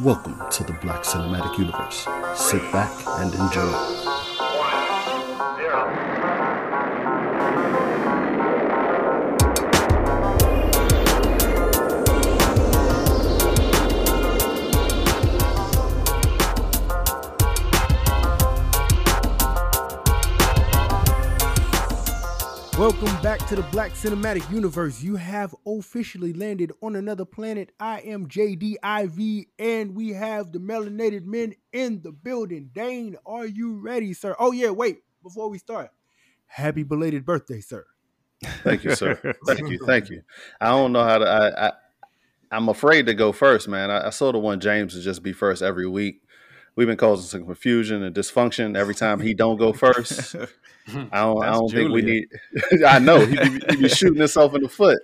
Welcome to the Black Cinematic Universe. Sit back and enjoy. Welcome back to the Black Cinematic Universe. You have officially landed on another planet. I am JDIV, and we have the melanated men in the building. Dane, are you ready, sir? Oh, yeah, wait, before we start, happy belated birthday, sir. Thank you, sir. thank you, thank you. I don't know how to. I, I I'm afraid to go first, man. I, I sort of want James to just be first every week. We've been causing some confusion and dysfunction every time he don't go first. I don't. I don't think we need. I know he be, he be shooting himself in the foot,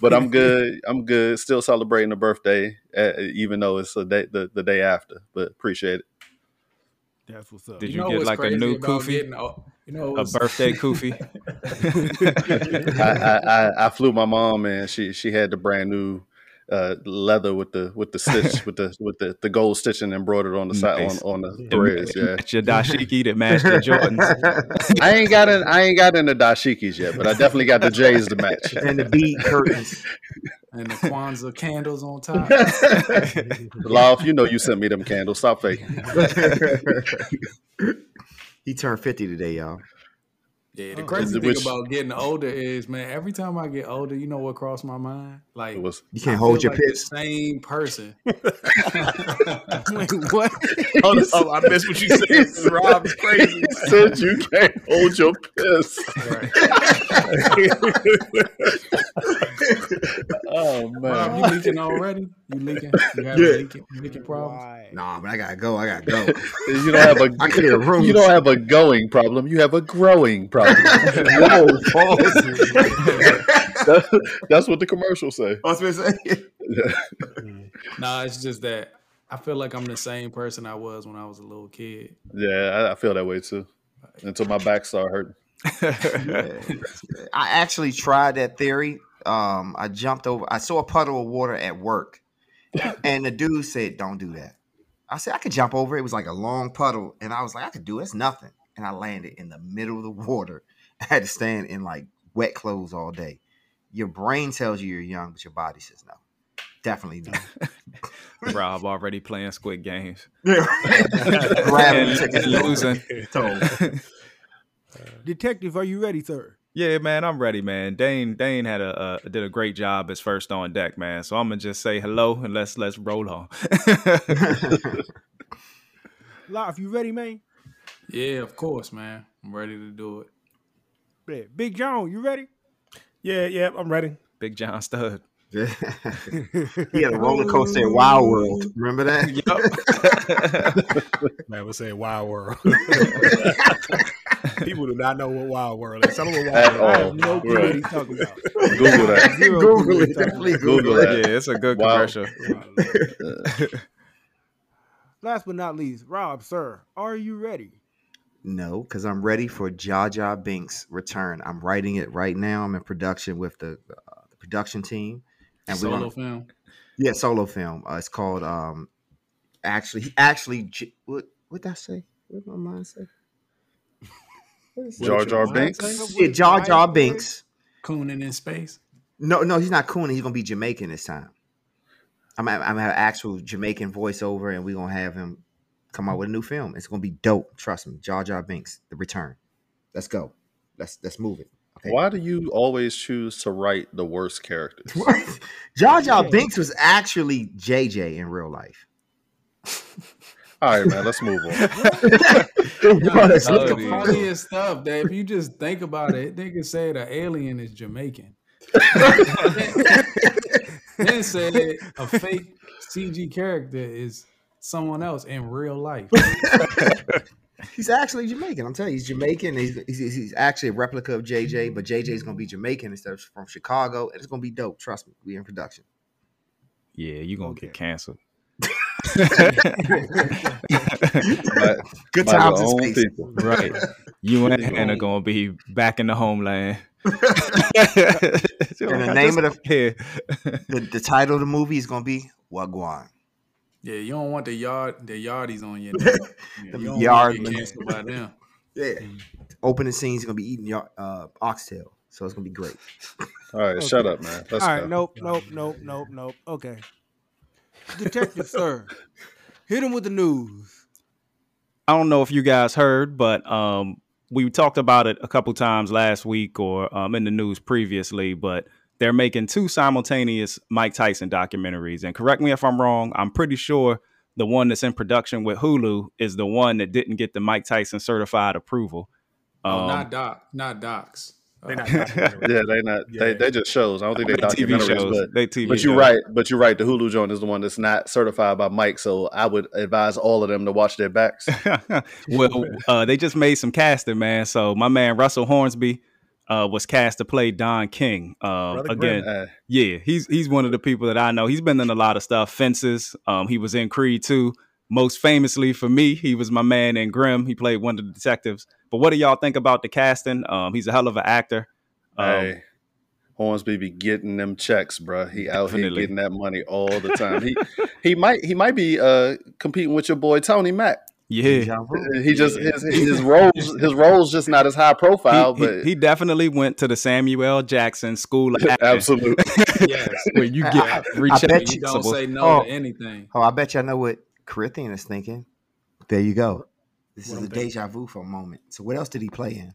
but I'm good. I'm good. Still celebrating the birthday, uh, even though it's the day the, the day after. But appreciate it. That's what's up. Did You you, know get like a new about kufi, getting You know, a birthday kufi? I, I, I, I flew my mom and she she had the brand new uh, leather with the with the stitch with the with the, the gold stitching embroidered on the side Nice. on, on the threads. Yeah, Match your dashiki that matched the Jordans. I ain't got in I ain't got in the dashikis yet, but I definitely got the J's to match. and the bead curtains. and the Kwanzaa candles on top. Love, you know you sent me them candles. Stop faking. he turned 50 today, y'all. Yeah, the Oh. crazy thing Which- about getting older is, man, every time I get older, you know what crossed my mind? Like was You can't hold feel your like piss. Same person. Wait, what? Hold oh, on, oh, I missed what you said. Rob is crazy. said you can't hold your piss. oh Rob, man. you leaking already? You leaking? You have Yeah. leaking, leaking problems? Why? Nah, but I gotta go. I gotta go. You don't have a I clear rooms. you don't have a going problem. You have a growing problem. Whoa, pause. That- that's what the commercials say. I was gonna say. Nah, it's just that I feel like I'm the same person I was when I was a little kid. Yeah, I, I feel that way too. Until my back started hurting. I actually tried that theory. Um, I jumped over. I saw a puddle of water at work, and the dude said, "Don't do that." I said, "I could jump over." it." It was like a long puddle, and I was like, "I could do it. It's nothing." And I landed in the middle of the water. I had to stand in like wet clothes all day. Your brain tells you you're young, but your body says no. Definitely no. Rob already playing Squid Games Grabbing and, and losing. Detective, are you ready, sir? Yeah, man, I'm ready, man. Dane Dane had a uh, did a great job as first on deck, man. So I'm gonna just say hello and let's let's roll on. Live, you ready, man? Yeah, of course, man. I'm ready to do it. Yeah. Big John, you ready? Yeah, yeah, I'm ready. Big John Stud. he had a roller coaster at Wild World. Remember that? Yep. man, we'll say Wild World. People do not know what Wild World is. Tell them what Wild World have no clue what Right. he's talking about. Google that. Zero Google clue what it. Definitely. Google Google it. that. Yeah, it's a good Wow. commercial. Last but not least, Rob, sir, are you ready? No, because I'm ready for Jar Jar Binks' return. I'm writing it right now. I'm in production with the, uh, the production team, and we Solo want film. yeah solo film. Uh, it's called um actually actually what what did I say? What did my mind say? What is? Jar Jar Binks. Yeah, Jar Jar Binks. Cooning in space. No, no, he's not cooning. He's gonna be Jamaican this time. I'm I'm gonna have actual Jamaican voiceover, and we're gonna have him come out with a new film. It's gonna be dope. Trust me, Jar Jar Binks, The Return. Let's go. Let's let's move it. Okay. Why do you always choose to write the worst characters? Jar Jar Binks was actually JJ in real life. All right, man. Let's move on. It's Oh, the dude. funniest stuff that if you just think about it, they can say the alien is Jamaican. then said a fake CG character is someone else in real life. He's actually Jamaican. I'm telling you, he's Jamaican. He's, he's, he's actually a replica of JJ, but JJ is gonna be Jamaican instead of from Chicago, and it's gonna be dope. Trust me, we in production. Yeah, you're gonna Okay. get canceled. By- Good by times your in space. people. Right. You and Hannah are gonna be back in the homeland. And the name of the here. the, the title of the movie is gonna be Wagwan. Yeah, you don't want the yard the yardies on your neck. Yeah, Them you don't yard want to get limits. canceled by them. Yeah. Opening scene's gonna be eating your uh, oxtail, so it's gonna be great. All right, shut up, man. Let's All go. nope, nope, nope, nope, nope. Okay. Detective, sir, hit him with the news. I don't know if you guys heard, but um, we talked about it a couple times last week or um, in the news previously. But they're making two simultaneous Mike Tyson documentaries. And correct me if I'm wrong. I'm pretty sure the one that's in production with Hulu is the one that didn't get the Mike Tyson certified approval. Oh, Um, not doc, not docs. They Uh, not. Yeah, they not they Yeah. they just shows. I don't think they they TV documentaries, shows. but They TV but you're shows. right. But you're right. The Hulu joint is the one that's not certified by Mike. So I would advise all of them to watch their backs. well, uh, they just made some casting, man. So my man Russell Hornsby uh, was cast to play Don King. Brother again, Grimm. Uh, yeah, he's he's one of the people that I know. He's been in a lot of stuff. Fences. Um, he was in Creed too. Most famously for me, he was my man in Grimm. He played one of the detectives. But what do y'all think about the casting? Um, he's a hell of an actor. Um, hey, Hornsby be getting them checks, bruh. He out here getting that money all the time. He he might he might be uh competing with your boy Tony Mack. Yeah, He just his his roles his roles just not as high profile, he, he- but he definitely went to the Samuel L. Jackson School of Acting, absolutely. yes. where you I- get I rechecked bet You don't principles. say no Oh. to anything. Oh, I bet y'all know what Corinthian is thinking. There you go. This What is I'm a deja vu for a moment. So what else did he play in?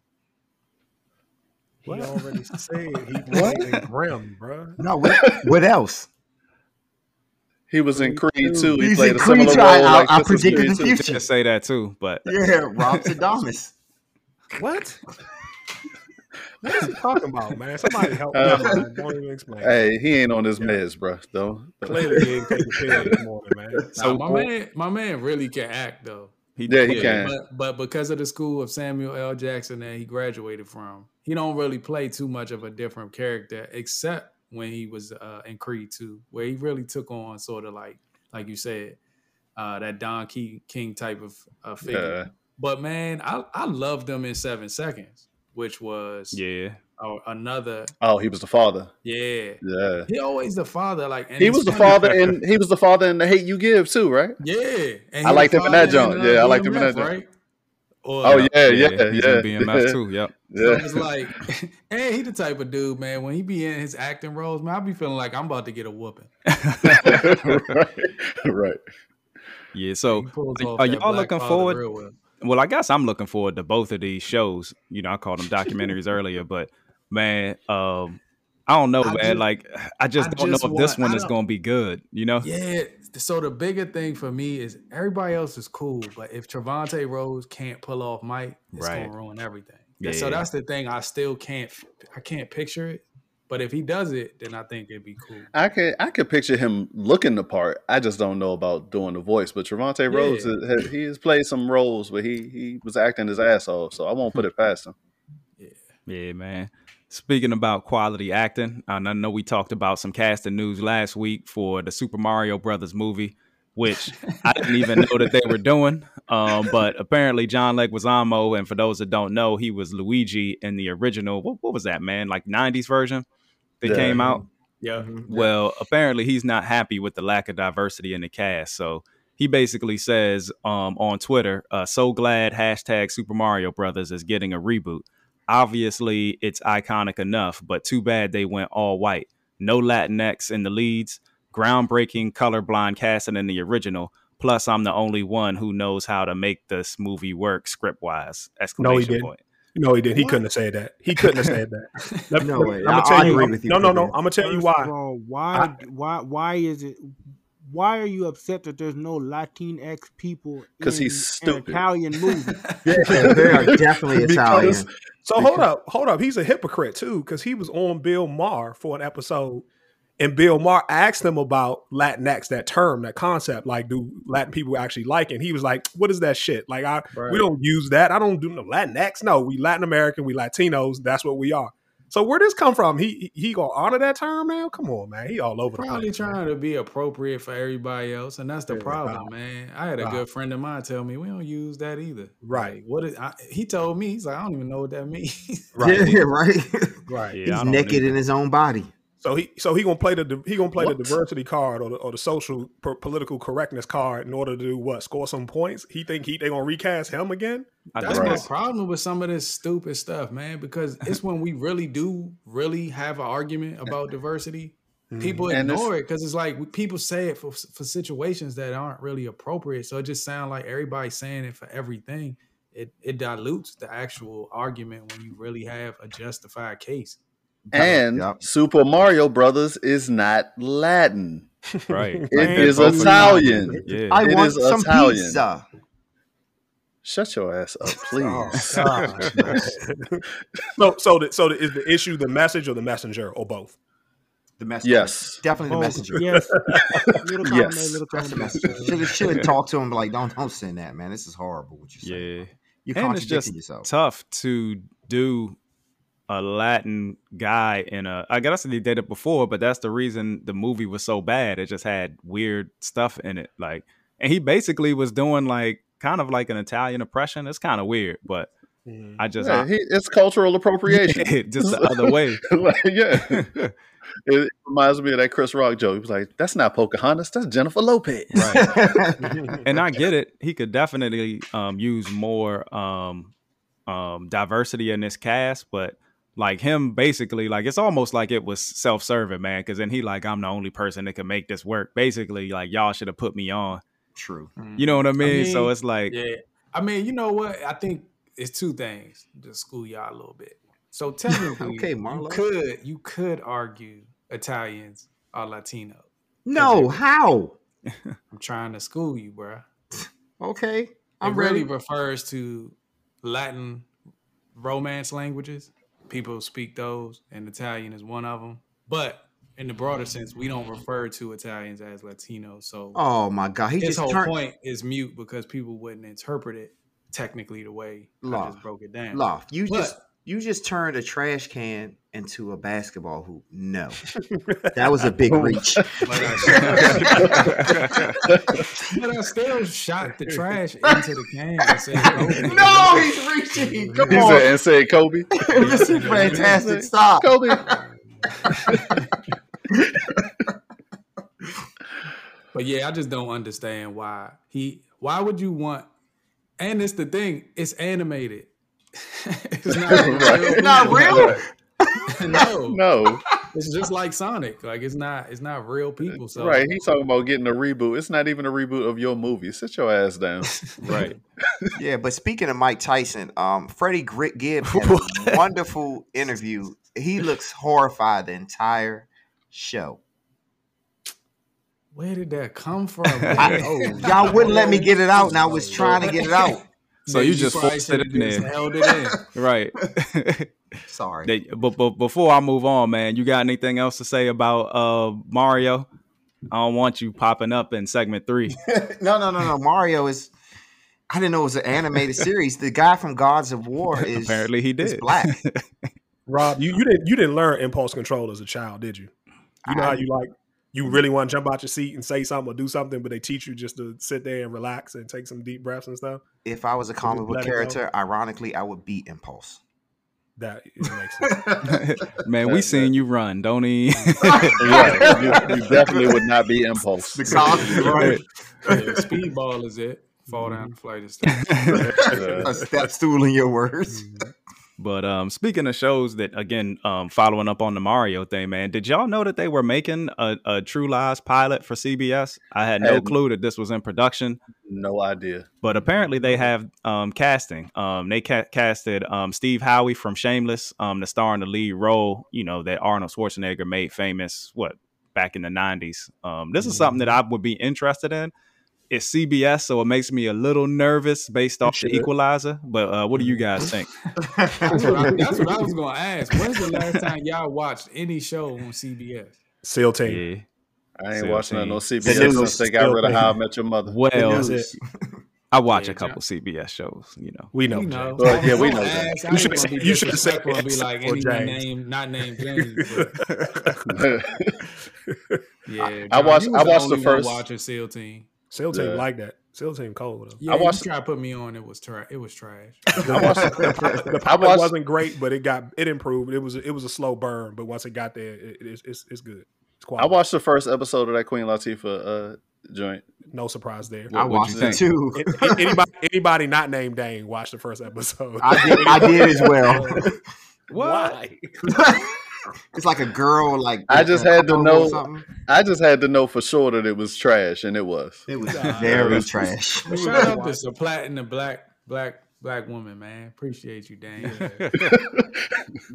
He already said he played in Grimm, bro. No, what, what else? He was in Creed too. He He's played in a Creed similar too. role. I- I- like I this predicted Creed the too. future. to say that too, but Yeah, Rob Sadamas. What? What is he talking about, man? Somebody help me. Uh, man. Don't even explain. Hey, he ain't on his meds, bro. Though. Clearly, he ain't taking pill this morning, man. Nah, my man, my man really can act though. he, Yeah, he can. But, but because of the school of Samuel L. Jackson that he graduated from, he don't really play too much of a different character, except when he was uh, in Creed 2, where he really took on sort of like, like you said, uh, that Don King type of uh, figure. Yeah. But man, I, I loved him in Seven Seconds, which was yeah. uh, another, Oh, he was the father. yeah. Yeah. He always the father, like and He was the father and he was the father in the hate you give too, right? Yeah, and I liked him in that joint. Yeah, I liked him in that joint. Right? Or, Oh yeah, yeah, yeah. He's in BMF too. Yep. So Yeah. it's like, and he the type of dude, man. When he be in his acting roles, man, I be feeling like I'm about to get a whooping. right. right. Yeah. So are- are y'all looking forward? well. Well, I guess I'm looking forward to both of these shows. You know, I called them documentaries earlier, but man, um, I don't know, I man. ju- like, I just I don't just know if this one is going to be good. You know? Yeah. So the bigger thing for me is everybody else is cool, but if Trevante Rhodes can't pull off Mike, it's Right. gonna ruin everything. Yeah. So that's the thing. I still can't. I can't picture it. But if he does it, then I think it'd be cool. I could I could picture him looking the part. I just don't know about doing the voice. But Trevante Rhodes, Yeah. has, he has played some roles where he he was acting his ass off. So I won't put it past him. Yeah, Yeah, man. Speaking about quality acting, and I know we talked about some casting news last week for the Super Mario Brothers movie, which I didn't even know that they were doing. Um, but apparently, John Leguizamo, and for those that don't know, he was Luigi in the original. What, what was that, man? Like '90s version that Yeah. came out. Yeah. Well, apparently he's not happy with the lack of diversity in the cast. So he basically says um, on Twitter, uh, "So glad hashtag Super Mario Brothers is getting a reboot. Obviously, it's iconic enough, but too bad they went all white. No Latinx in the leads. Groundbreaking colorblind casting in the original. Plus, I'm the only one who knows how to make this movie work script wise!" Exclamation no, he didn't. point. No, he didn't. He couldn't have said that. He couldn't have said that. No. I'm gonna tell I you. agree with you, no, no, no. I'm gonna tell you First of why. all, why, why, why is it? Why are you upset that there's no Latinx people? 'Cause in he's an stupid. Italian movie. Yeah, they are definitely Italian. Because- So hold up, hold up. He's a hypocrite too, because he was on Bill Maher for an episode, and Bill Maher asked him about Latinx, that term, that concept. Like, do Latin people actually like it? And he was like, "What is that shit? Like, I we don't use that. I don't do no Latinx. No, we Latin American, we Latinos. That's what we are." So where this come from? He he gonna honor that term, now? Come on, man. He all over the Probably place. man. trying to be appropriate for everybody else, and that's the problem, man. I had a Wow. good friend of mine tell me we don't use that either. Right. Like, what is, I, he told me? He's like, I don't even know what that means. Yeah, right. Right. Yeah, He's naked in his own body. So he so he gonna play the he gonna play What? the diversity card or the, or the social per, political correctness card in order to do what score some points. He think he they gonna recast him again. That's think my problem with some of this stupid stuff, man. Because it's when we really do really have an argument about diversity, mm-hmm. people And this- ignore it because it's like people say it for for situations that aren't really appropriate. So it just sounds like everybody's saying it for everything. It it dilutes the actual argument when you really have a justified case. And Yep. Super Mario Brothers is not Latin. right. It Right. is Both of them. Italian. Yeah. I It want is some Italian. pizza. Shut your ass up, oh, please. So so the, so the, is the issue the message or the messenger or both? The messenger. yes. Definitely the Oh, messenger. Yes. little column Yes. Little That's the messenger. Should have should have talked to him like, don't don't send that, man. This is horrible. What you're saying. Yeah. You're and it's contradicting just yourself. tough to do a Latin guy in a. I guess they did it before, but that's the reason the movie was so bad. It just had weird stuff in it, like, and he basically was doing like kind of like an Italian oppression. It's kind of weird, but I just Yeah, he, it's cultural appropriation. just the other way. Like, yeah. It reminds me of that Chris Rock joke. He was like, that's not Pocahontas, that's Jennifer Lopez. and I get it. He could definitely um, use more um, um, diversity in this cast, but like him, basically, like it's almost like it was self-serving, man. Because then he like, I'm the only person that can make this work. Basically, like y'all should have put me on. True. Mm-hmm. You know what I mean? so mean, it's like, Yeah. I mean, you know what? I think it's two things to school y'all a little bit. So technically, Okay, you could you could argue Italians are Latino. No, how? I'm trying to school you, bruh. Okay. It I'm really ready. refers to Latin Romance languages. People speak those, and Italian is one of them. But in the broader sense, we don't refer to Italians as Latinos. So Oh my god. He his just whole turned point is mute because people wouldn't interpret it technically the way I just broke it down. Loft. You But- just you just turned a trash can into a basketball hoop. No. That was a big reach. But I, but I still shot the trash into the can. and said, no, he's reaching. Come He on. said, and said Kobe. this is fantastic. Stop. Kobe. But yeah, I just don't understand why he. Why would you want? And it's the thing. It's animated. it's not real. Not real? no, No. it's just like Sonic. Like it's not. It's not real people. So Right. He's talking about getting a reboot. It's not even a reboot of your movie. Sit your ass down. right. Yeah, but speaking of Mike Tyson, um, Freddie Grit Gibb had a wonderful interview. He looks horrified the entire show. Where did that come from? I- oh, Y'all wouldn't let me get it out, and I was trying to get it out. So Man, you just forced it in just there. Held it in. Right. Sorry. They- but, but before I move on, man, you got anything else to say about uh, Mario? I don't want you popping up in segment three. no, no, no, no. Mario is. I didn't know it was an animated series. The guy from Gods of War is Apparently he is did. black. Rob, you, you didn't you didn't learn impulse control as a child, did you? You know how you like you really want to jump out your seat and say something or do something, but they teach you just to sit there and relax and take some deep breaths and stuff. If I was a comic book Let it go. character, ironically, I would be Impulse. That makes sense. man, we seen you run, don't he? yeah, you, you definitely would not be impulse. The right. Yeah, speedball is it. Fall down the flight of steps. A step stool in your words. Mm-hmm. But um, speaking of shows that again, um, following up on the Mario thing, man, did y'all know that they were making a, a True Lies pilot for CBS? I had no Had- clue that this was in production, No idea. but apparently they have um, casting. Um, they ca- casted um, Steve Howey from Shameless um, to star in the lead role. You know that Arnold Schwarzenegger made famous. What back in the '90s? Um, this is something that I would be interested in. It's CBS, so it makes me a little nervous based off the. Equalizer. But uh, what do you guys think? That's what, I, that's what I was going to ask. When's the last time y'all watched any show on CBS? SEAL team. Yeah. I ain't So, watching none no CBS the news since they got rid of thing. How I Met Your Mother. Well, That's. I watch Yeah, a couple CBS shows. You know, We know. You Jay. know, Well, yeah, we Don't know that. ask. I You ain't should've gonna be said- you should've said be like any James. name, not named James. But yeah, I John, watched- you I was watched the only one first- watching SEAL Team. SEAL team Yeah. like that. SEAL team cold though. Yeah, I watched- you tried to put me on. It was trash. It was trash. The, the pilot, the I pilot watched- wasn't great, but it got it improved. It was it was a slow burn, but once it got there, it, it's, it's it's good. It's quite I watched the first episode of that Queen Latifah uh, joint. No surprise there. I What- what'd watched you it think? too. A- anybody anybody not named Dane watched the first episode. I did, I did as well. Why? it's like a girl, like I just had to know- something. I just had to know for sure that it was trash, and it was. It was Nah, very trash. But shout out to supplanting the black black black woman, man. Appreciate you, Dan.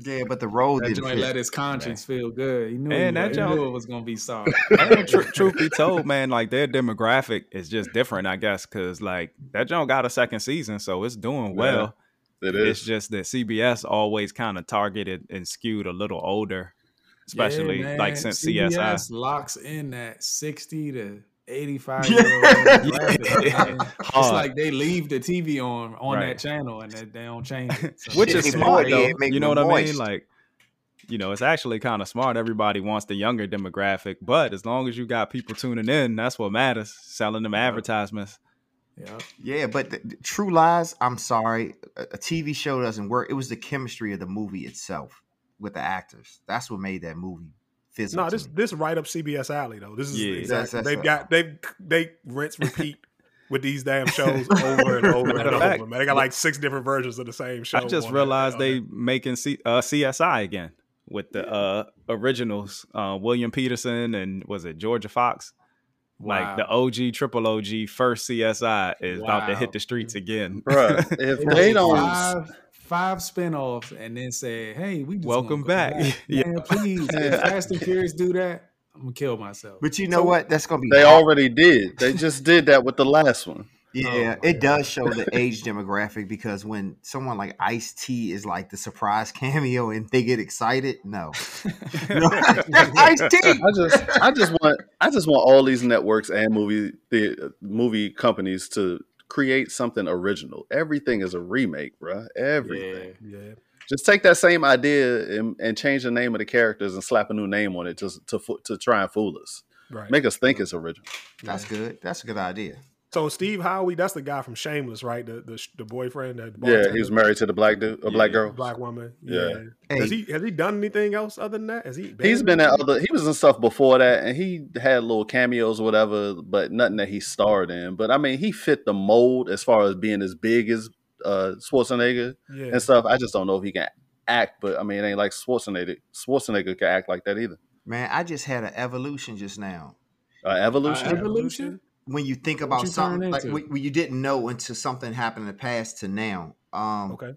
Yeah, but the role That didn't joint let his conscience feel good. He knew, And he, that he joint- knew it was gonna be soft. And tr- truth be told, man, like their demographic is just different, I guess, because like that joint got a second season, so it's doing well. It It's just that CBS always kind of targeted and skewed a little older, especially Yeah, like since CBS CSI. locks in that sixty to eighty-five year old demographic. It's Hard. like they leave the TV on on Right. that channel and they, they don't change it. So- Which is smart though. You know what them I mean? Like, you know, it's actually kind of smart. Everybody wants the younger demographic, but as long as you got people tuning in, that's what matters. Selling them advertisements. Yeah. Yeah, but the, the True Lies, I'm sorry, a, a TV show doesn't work. It was the chemistry of the movie itself with the actors. That's what made that movie physical. No, this me. this right up CBS alley though. This is Yeah. exactly That's- that's they've what- got they they rinse repeat with these damn shows over and over and over. fact, Man, they got like six different versions of the same show. I just realized they making C- uh, CSI again with the uh, originals, uh, William Petersen and was it Jorja Fox? Wow. Like the OG, triple OG, first CSI is about to hit the streets again. Bruh, if They they don't, five five spinoffs and then say, "Hey, we just Welcome wanna go back." Yeah. Man, please, if Fast and Furious do that, I'm gonna kill myself. But you know what? That's gonna be. they hard. already did. They just did that with the last one. Oh yeah, Oh, it does show the age demographic because when someone like Ice T is like the surprise cameo and they get excited, no, no Ice T. I just, I just want, I just want all these networks and movie, the uh, movie companies to create something original. Everything is a remake, bruh. Everything. Yeah. Just take that same idea and, and change the name of the characters and slap a new name on it just to to try and fool us, Right. make us think it's original. That's good. That's a good idea. So Steve Howey, that's the guy from Shameless, right? The the, the boyfriend, the Yeah, he was married to the black dude, a black girl. black woman. Yeah. Yeah. Hey. Has he has he done anything else other than that? Has he? He's been at other. He was in stuff before that, and he had little cameos, or whatever, but nothing that he starred in. But I mean, he fit the mold as far as being as big as uh, Schwarzenegger Yeah. and stuff. I just don't know if he can act, but I mean, it ain't like Schwarzenegger. Schwarzenegger can act like that either. Man, I just had an evolution just now. Uh, evolution. Uh, evolution? When you think about you something like into? when when you didn't know until something happened in the past to now. Um, Okay.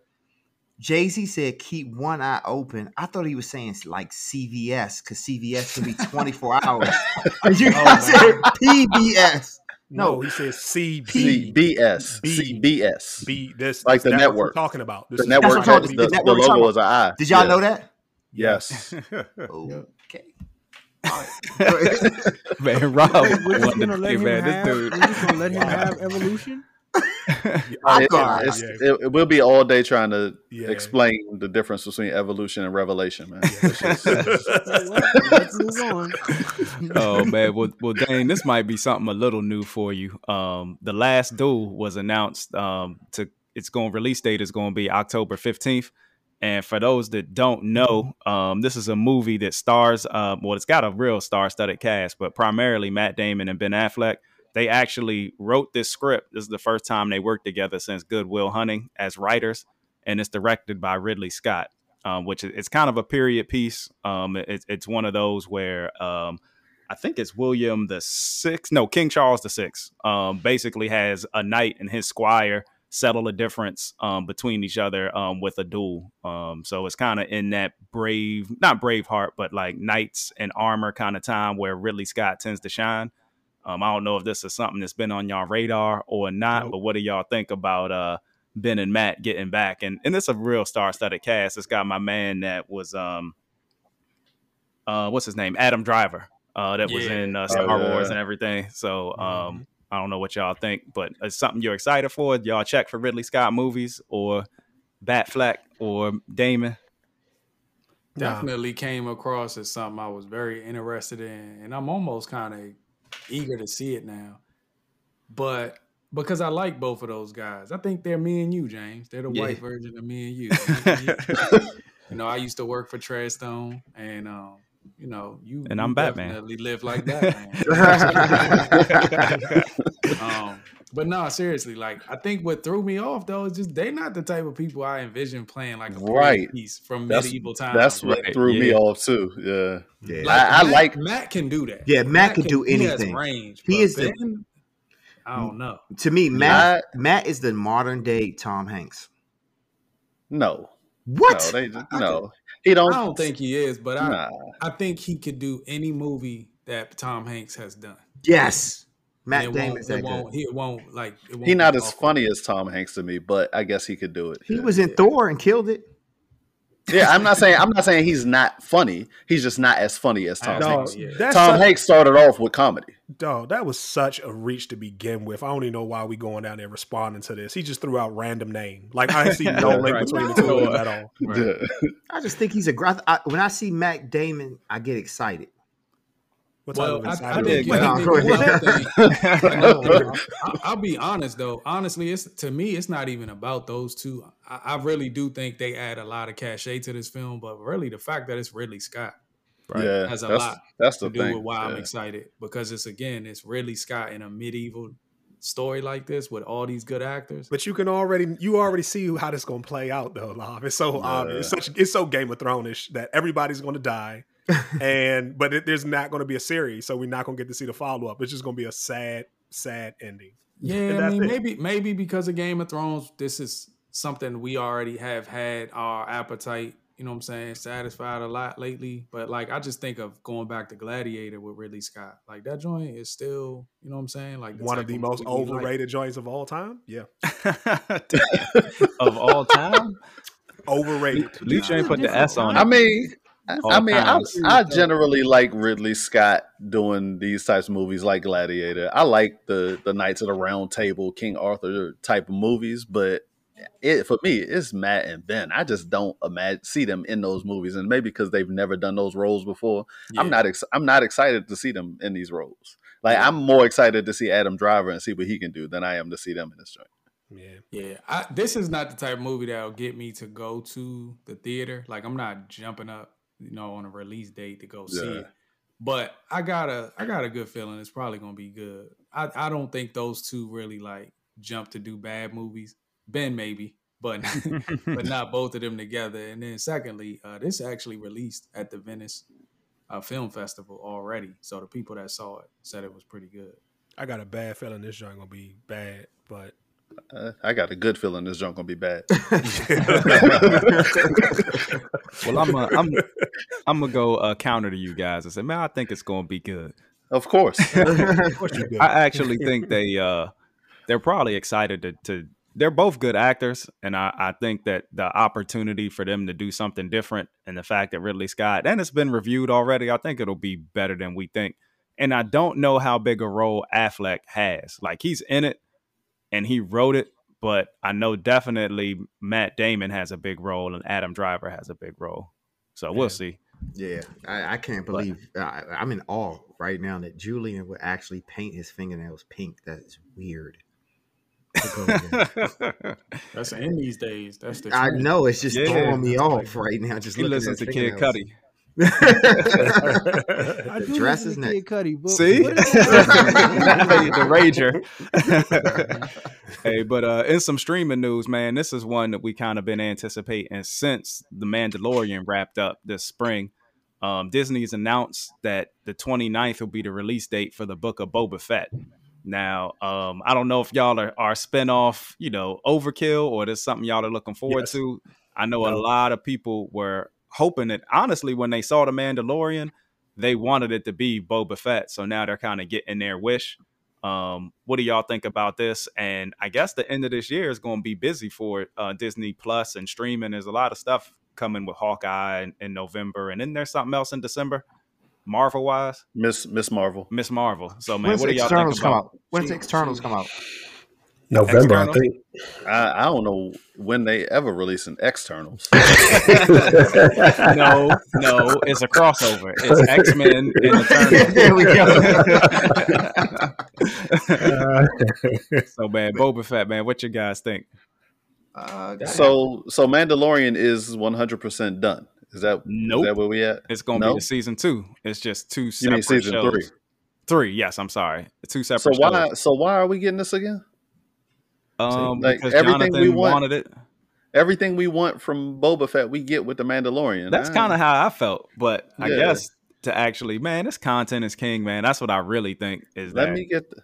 Jay Z said keep one eye open. I thought he was saying like CVS because CVS can be 24 hours. And you guys said PBS. No, No. he says CB. CBS. B- CBS. B this Like the network. talking about. This The network. what The, the, the network we're logo talking is an eye. Did y'all Yeah. know that? Yes. Okay. All right. Man, Rob We're just gonna let him man, have. this We're dude. just gonna let him have evolution. I'm It, glad. it's- it, it will be all day trying to Yeah. explain the difference between evolution and revelation, man. Let's move on. oh man, well, well, Dane, this might be something a little new for you. Um, the last duel was announced. Um, to its going release date is going to be October fifteenth. And for those that don't know, um, this is a movie that stars. Um, well, it's got a real star-studded cast, but primarily Matt Damon and Ben Affleck. They actually wrote this script. This is the first time they worked together since Good Will Hunting as writers, and it's directed by Ridley Scott um, which is it's kind of a period piece. Um, it, it's one of those where um, I think it's William the Sixth, no King Charles the Sixth, um, basically has a knight and his squire settle a difference um, between each other um, with a duel. Um, so it's kind of in that brave, not brave heart, but like knights and armor kind of time where Ridley Scott tends to shine. Um, I don't know if this is something that's been on y'all radar or not, Nope. but what do y'all think about uh, Ben and Matt getting back? And and it's a real star-studded cast. It's got my man that was um, uh, what's his name, Adam Driver, uh, that was in uh, Oh, Star Wars and everything. So um, Mhm. I don't know what y'all think, but it's something you're excited for. Y'all check for Ridley Scott movies or Batfleck or Damon. Definitely came across as something I was very interested in, and I'm almost kind of eager to see it now. but because I like both of those guys, I think they're me and you, James. They're the Yeah. white version of me and you. you know, I used to work for Treadstone, and um, you know, you And I'm Batman. Definitely live like Batman. um, but no, seriously, like I think what threw me off though is just they're not the type of people I envision playing like a Right. piece from That's medieval times. that's what Right, threw me off too. Yeah, Yeah. I- I Matt, like- Matt can do that. Yeah, Matt can do anything. he has anything. range. He but is the- I don't know. to me, Matt Matt is the modern day Tom Hanks. no, What? no, they just, I- I no. He don't. I don't think he is, but I Nah, I think he could do any movie that Tom Hanks has done. yes. And Matt it Damon's won't, that it good. won't, he won't like. It won't he not as awkward. funny as Tom Hanks to me, but I guess he could do it. He Yeah. was in Thor and killed it. Yeah, I'm not saying I'm not saying he's not funny. He's just not as funny as Tom No, Hanks. yeah. Tom such, Hanks started off with comedy. dog, that was such a reach to begin with. I don't even know why we going down there responding to this. He just threw out random name. Like I see no link Right. between the two of them at all. Right. Yeah. I just think he's a gra- I, when I see Matt Damon, I get excited. What Well, type I, I insider think, is I that? No, think go one ahead. thing- No, I, I'll be honest though. Honestly, it's to me, it's not even about those two. I, I really do think they add a lot of cachet to this film, but really the fact that it's Ridley Scott Yeah, has a that's, lot that's to the do thing. with why I'm excited because it's again, it's Ridley Scott in a medieval story like this with all these good actors. But you can already you already see how this gonna play out though, Lav. It's so obvious. It's such it's so Game of Thrones that everybody's gonna die. and but it, there's not gonna be a series, so we're not gonna get to see the follow up. It's just gonna be a sad, sad ending. Yeah, I mean, it. maybe maybe because of Game of Thrones, this is something we already have had our appetite, you know what I'm saying, satisfied a lot lately. But like I just think of going back to Gladiator with Ridley Scott. Like that joint is still, you know what I'm saying? Like One of type the most movie we like. overrated joints of all time. Yeah. of all time. Overrated. At least you ain't put the S on I it. mean, I- All I mean, I. I generally like Ridley Scott doing these types of movies like Gladiator. I like the the Knights of the Round Table, King Arthur type of movies, but it for me, it's Matt and Ben. I just don't imagine see them in those movies, and maybe because they've never done those roles before. I'm not ex- I'm not excited to see them in these roles. Like I'm more excited to see Adam Driver and see what he can do than I am to see them in this joint. Yeah. Yeah, I, this is not the type of movie that'll get me to go to the theater. Like I'm not jumping up, you know, on a release date to go see it. But I got a I got a good feeling it's probably gonna be good. I, I don't think those two really like jump to do bad movies. Ben maybe, but but not both of them together. And then secondly, uh, this actually released at the Venice uh, Film Festival already. So the people that saw it said it was pretty good. I got a bad feeling this joint gonna be bad, but Uh, I got a good feeling this joint gonna be bad. Well, I'm a, I'm I'm gonna go uh, counter to you guys and say, man, I think it's gonna be good. of course. of course you. I actually think they uh they're probably excited to, to they're both good actors, and I, I think that the opportunity for them to do something different and the fact that Ridley Scott and it's been reviewed already, I think it'll be better than we think. And I don't know how big a role Affleck has. Like he's in it and he wrote it, but I know definitely Matt Damon has a big role and Adam Driver has a big role. So we'll Yeah. see. Yeah, I, I can't believe I, I'm in awe right now that Julian would actually paint his fingernails pink. That is weird. To go there. That's in these days. That's the I trend. know it's just Yeah. throwing me off right now. Just he looking listens at to Kid fingernails. Cudi. I The do dress is to not- Kid Cudi, but See? what is- the Rager. hey, but uh, in some streaming news, man, this is one that we kind of been anticipating since The Mandalorian wrapped up this spring. Um, Disney's announced that the 29th will be the release date for the book of Boba Fett. Now, um, I don't know if y'all are, are spinoff, you know, overkill or there's something y'all are looking forward Yes. to. I know a lot of people were hoping that, honestly, when they saw The Mandalorian, they wanted it to be Boba Fett. So now they're kind of getting their wish. Um, what do y'all think about this? And I guess the end of this year is going to be busy for uh, Disney Plus and streaming. There's a lot of stuff coming with Hawkeye in, in November, and then there's something else in December, Marvel wise, Miss Miss Marvel. Miss Marvel. So man, When's what do y'all think externals come about? out? When's She- externals she- come out? November, I think. I, I don't know when they ever release an externals. No, no, it's a crossover. It's X Men and Eternals. there we go. So man, Boba Fett, man, what you guys think? Uh, so so Mandalorian is one hundred percent done. Is that Nope. is that where we at? It's gonna No? be the season two. It's just two You separate mean season shows. three? Three, yes, I'm sorry. Two separate. So separate why shows. so why are we getting this again? Um, like, because everything Jonathan we want- wanted it. Everything we want from Boba Fett, we get with the Mandalorian. That's kind of how I felt, but I guess to actually, man, this content is king, man. That's what I really think is Let that. me get the,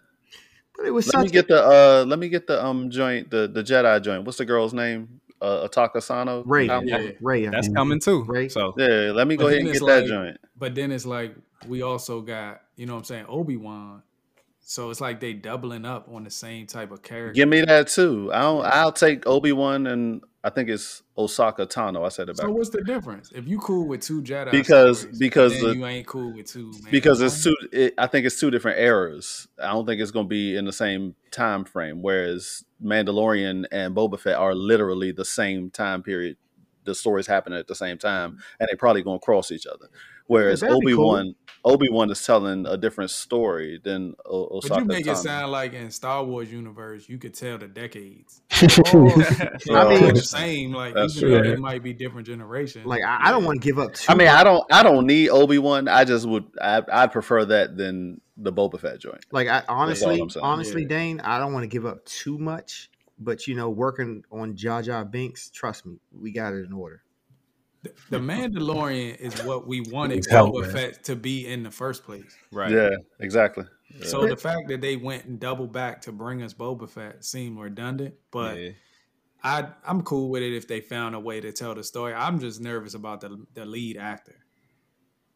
but it was let me get the uh let me get the um joint the the Jedi joint. What's the girl's name? Uh, Ataka Sano. Ray, How- Yeah. Ray. That's coming too. Right. So Yeah, let me go But ahead then and it's get that joint. But then it's like we also got, you know what I'm saying, Obi-Wan. So it's like they doubling up on the same type of character. Give me that too. I'll I'll take Obi Wan and I think it's Ahsoka Tano. I said it so what's the difference? If you cool with two Jedi Because- stories, because the- you ain't cool with two man. because it's two. It, I think it's two different eras. I don't think it's going to be in the same time frame. Whereas Mandalorian and Boba Fett are literally the same time period. The stories happen at the same time, and they probably going to cross each other. Whereas that'd be Obi cool. Wan, Obi Wan is telling a different story than o- But you make it sound like in Star Wars universe, you could tell the decades. Oh, I Well, mean- the same, like That's even though true. might be different generations. Like I, I don't want to give up too. I mean, I don't, I don't need Obi Wan. I just would, I, I prefer that than the Boba Fett joint. Like I honestly, honestly, Yeah. Dane, I don't want to give up too much. But you know, working on Jar Jar Binks, trust me, we got it in order. The, the Mandalorian is what we wanted Boba. Fett to be in the first place. right. Yeah, exactly. Yeah. So the fact that they went and doubled back to bring us Boba Fett seemed redundant, but Yeah. I I'm cool with it if they found a way to tell the story. I'm just nervous about the the lead actor.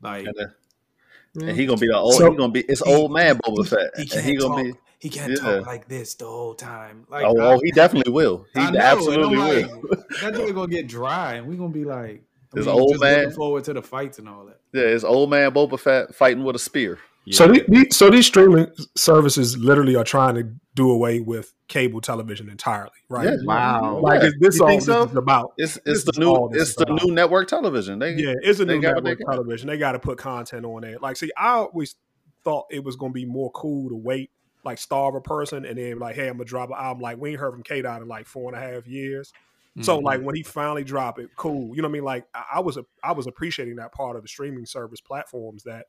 Like and, uh, and he gonna be the old. So- he gonna be it's old man Boba Fett. he and can't he gonna talk. be. he can't yeah. talk like this the whole time. Like Oh, I- oh, he definitely will. He I know, absolutely I'm will. like, that dude gonna get dry, and we gonna be like, I This mean, old man- Looking forward to the fights and all that. Yeah, it's old man Boba Fett fighting with a spear. So, Yeah. the- the- so these streaming services literally are trying to do away with cable television entirely, right? Yeah. Wow. Like Yeah. is this You all think this so? is about? It's it's the new it's the about. new network television. They Yeah, it's a new network they television. They got to put content on there. Like, see, I always thought it was going to be more cool to wait, like starve a person, and then like, hey, I'm gonna drop an album. Like, we ain't heard from K Dot in like four and a half years. So Mhm. like when he finally dropped it, cool. You know what I mean? Like I, I was I was appreciating that part of the streaming service platforms that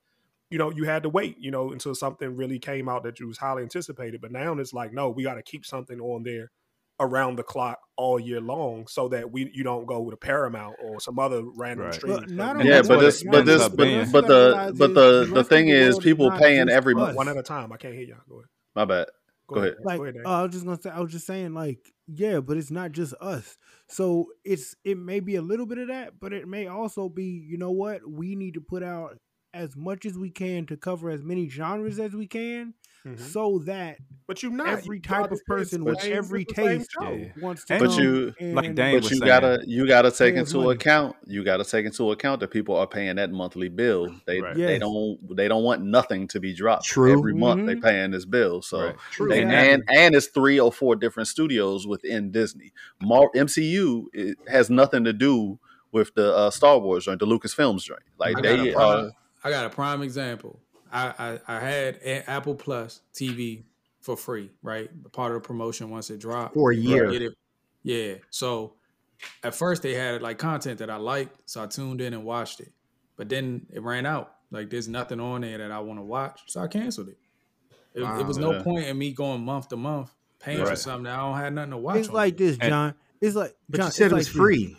you know you had to wait, you know, until something really came out that you was highly anticipated. But now it's like, no, we got to keep something on there around the clock all year long, so that we you don't go to Paramount or some other random Right. streaming. But not service. only yeah, but this but ends this but, but the but the the thing is people paying every month. month. one at a time. I can't hear y'all. Go ahead. My bad. Go ahead. like Go ahead. Uh, I was just gonna say I was just saying like yeah, but it's not just us. So it's it may be a little bit of that, but it may also be you know what we need to put out as much as we can to cover as many genres as we can, Mhm. so that But you not every you type of person the with every it's the same taste. Yeah. wants to But you- like and- Dane But you saying. gotta you gotta take into money. account you gotta take into account that people are paying that monthly bill. They Right. they don't they don't want nothing to be dropped. True. Every month they Mhm. paying this bill. So Right. True. They- Exactly. and and it's three or four different studios within Disney. Mar- MCU it has nothing to do with the uh, Star Wars joint, the Lucasfilms joint. Like I they a uh, prime, I got a prime example. I, I, I had a- Apple Plus TV for free, right? Part of the promotion once it dropped. For a year. get it- Yeah. So at first they had like content that I liked, so I tuned in and watched it. But then it ran out. Like there's nothing on there that I want to watch, so I canceled it. It, it was no Yeah. point in me going month to month paying for something that I don't have nothing to watch. It's on like it. this, And- John. It's like But John, you said it was like this.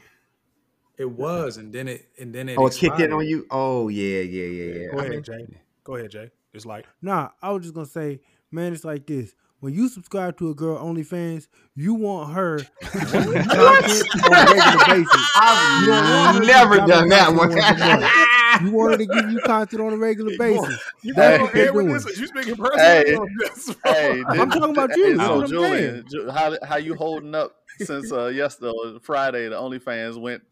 Free. It was, and then it and then it. Oh, it kicked in on you. Oh yeah, yeah, yeah, yeah. Go I mean, ahead, Jay. Go ahead, Jay. It's like Nah, I was just gonna say, man, it's like this. When you subscribe to a girl OnlyFans, you want her to you content on a regular basis. Want her I've to never done that content one. once a month. You want her to give you content on a regular basis. you That's know, what they're doing. this, you speaking personally Hey. hey, I'm talking about you. Hey, so Julian, how how you holding up since uh, yesterday, Friday? The OnlyFans went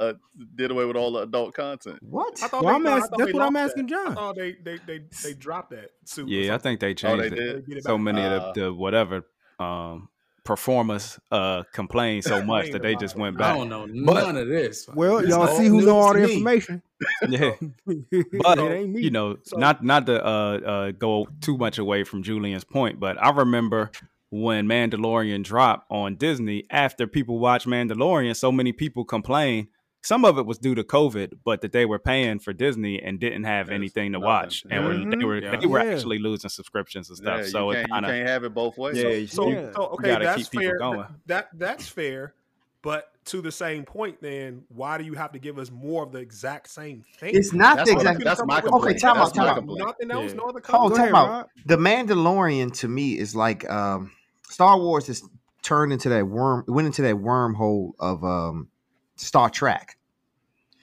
uh, did away with all the adult content. What? I thought Well, they- I'm I ask- thought that's what I'm asking that. John. thought they they they, they dropped that suit. Yeah, I think they Oh, changed they it. did. They it So many Uh, of the, the whatever um performers uh complained so much that they just went back. I don't know But- none of this. Well, This y'all see who know all the news to me. information. Yeah. it But ain't me. you know, So- not not to uh, uh, go too much away from Julian's point, but I remember when Mandalorian dropped on Disney. After people watched Mandalorian, so many people complained. Some of it was due to COVID, but that they were paying for Disney and didn't have There's anything to nothing. watch, and were, they Mhm. were Yeah. they were Yeah. actually losing subscriptions and Yeah, stuff. you, so it can't, kind of can't have it both ways. yeah, So, you- Yeah. so okay, gotta that's keep fair. going. That that's fair. But to the same point, then why do you have to give us more of the exact same thing? It's not That's the what- exact. that's my Okay, complaint. time out, That's time out. Nothing else, Yeah. no other Oh, Go comments. time out. The Mandalorian to me is like um, Star Wars has turned into that worm, went into that wormhole of um, Star Trek.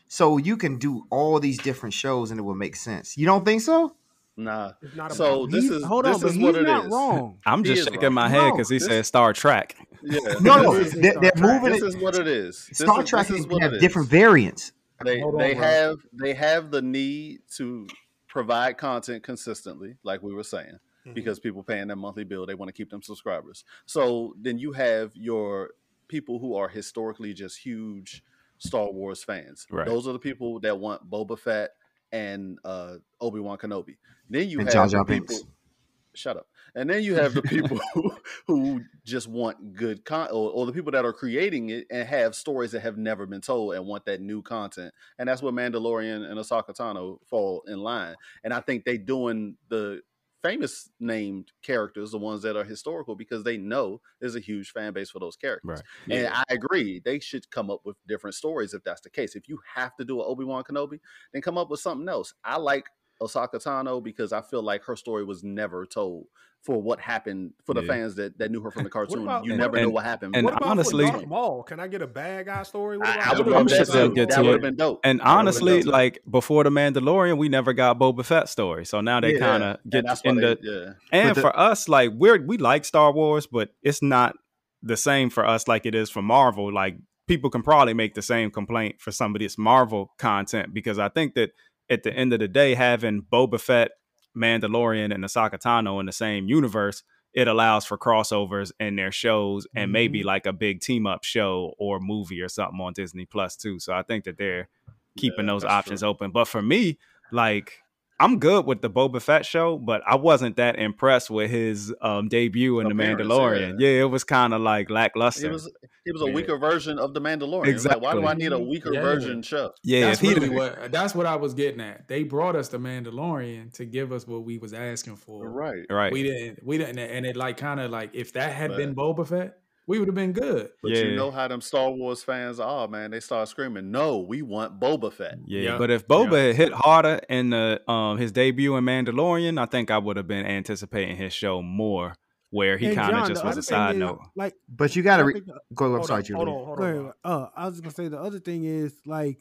So you can do all these different shows and it will make sense. You don't think so? Nah. It's not So about this is hold this on, but is he's what it not is. wrong. I'm just shaking wrong. my head No, because he this- said Star Trek. Yeah. No, no, they're, they're Trek. moving This it. is what it is. This Star is, Trek is what have it is. different variants. They Hold on, they bro. have they have the need to provide content consistently, like we were saying, Mhm. because people paying their monthly bill, they want to keep them subscribers. So then you have your people who are historically just huge Star Wars fans. Right. Those are the people that want Boba Fett and uh, Obi Wan Kenobi. Then you And have Jar the people. Binks. Shut up. And then you have the people who, who just want good con, or, or the people that are creating it and have stories that have never been told and want that new content. And that's where Mandalorian and Ahsoka Tano fall in line. And I think they doing the famous named characters, the ones that are historical, because they know there's a huge fan base for those characters. Right. And I agree, they should come up with different stories if that's the case. If you have to do an Obi Wan Kenobi, then come up with something else. I like Ahsoka Tano because I feel like her story was never told for what happened for the Yeah. fans that, that knew her from the cartoon. about- you and- never know what happened. and what about honestly- for Darth Maul? Can I get a bad guy story? What I, about I would that? love I'm that sure they'll get That to would it. have been dope. And That would've been honestly, dope. like before the Mandalorian, we never got Boba Fett story. So now they Yeah, kind of get that's in the yeah. and the- for us, like we're we like Star Wars, but it's not the same for us like it is for Marvel. Like people can probably make the same complaint for some of this Marvel content because I think that at the end of the day, having Boba Fett, Mandalorian, and Ahsoka Tano in the same universe, it allows for crossovers in their shows and maybe mm-hmm. like a big team up show or movie or something on Disney Plus too. So I think that they're keeping Yeah, those options true. open. But for me, like I'm good with the Boba Fett show, but I wasn't that impressed with his um, debut in the Mandalorian. yeah. Yeah. it was kind of like lackluster. It was he was a Yeah. weaker version of the Mandalorian. Exactly. Like, why do I need a weaker Yeah. version show? yeah, that's he really what that's what I was getting at. They brought us the Mandalorian to give us what we was asking for. Right. right. We didn't we didn't and it like kind of like if that had But- been Boba Fett, we would have been good. But Yeah. you know how them Star Wars fans are, man. They start screaming, "No, we want Boba Fett." yeah, Yeah. but if Boba Yeah. had hit harder in the um his debut in Mandalorian, I think I would have been anticipating his show more, where he kind of just was a side is, note. Like, But you got to re- go. I'm Hold sorry, on, Julie. hold on, hold on. Uh, I was just gonna say the other thing is like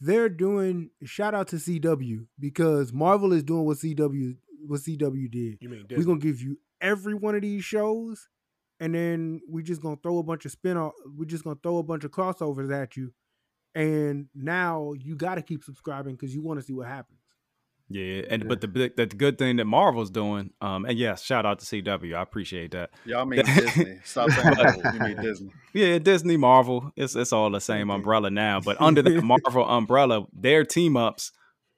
they're doing shout out to CW because Marvel is doing what CW what CW did. You mean We're gonna give you every one of these shows, and then we just gonna throw a bunch of spin off. We're just gonna throw a bunch of crossovers at you, and now you got to keep subscribing because you want to see what happens. Yeah, and but the big- the good thing that Marvel's doing, um, and yes, shout out to CW, I appreciate that. Y'all mean Disney? Stop saying Marvel. You mean Disney? Yeah, Disney, Marvel, it's it's all the same umbrella now. But under the Marvel umbrella, their team ups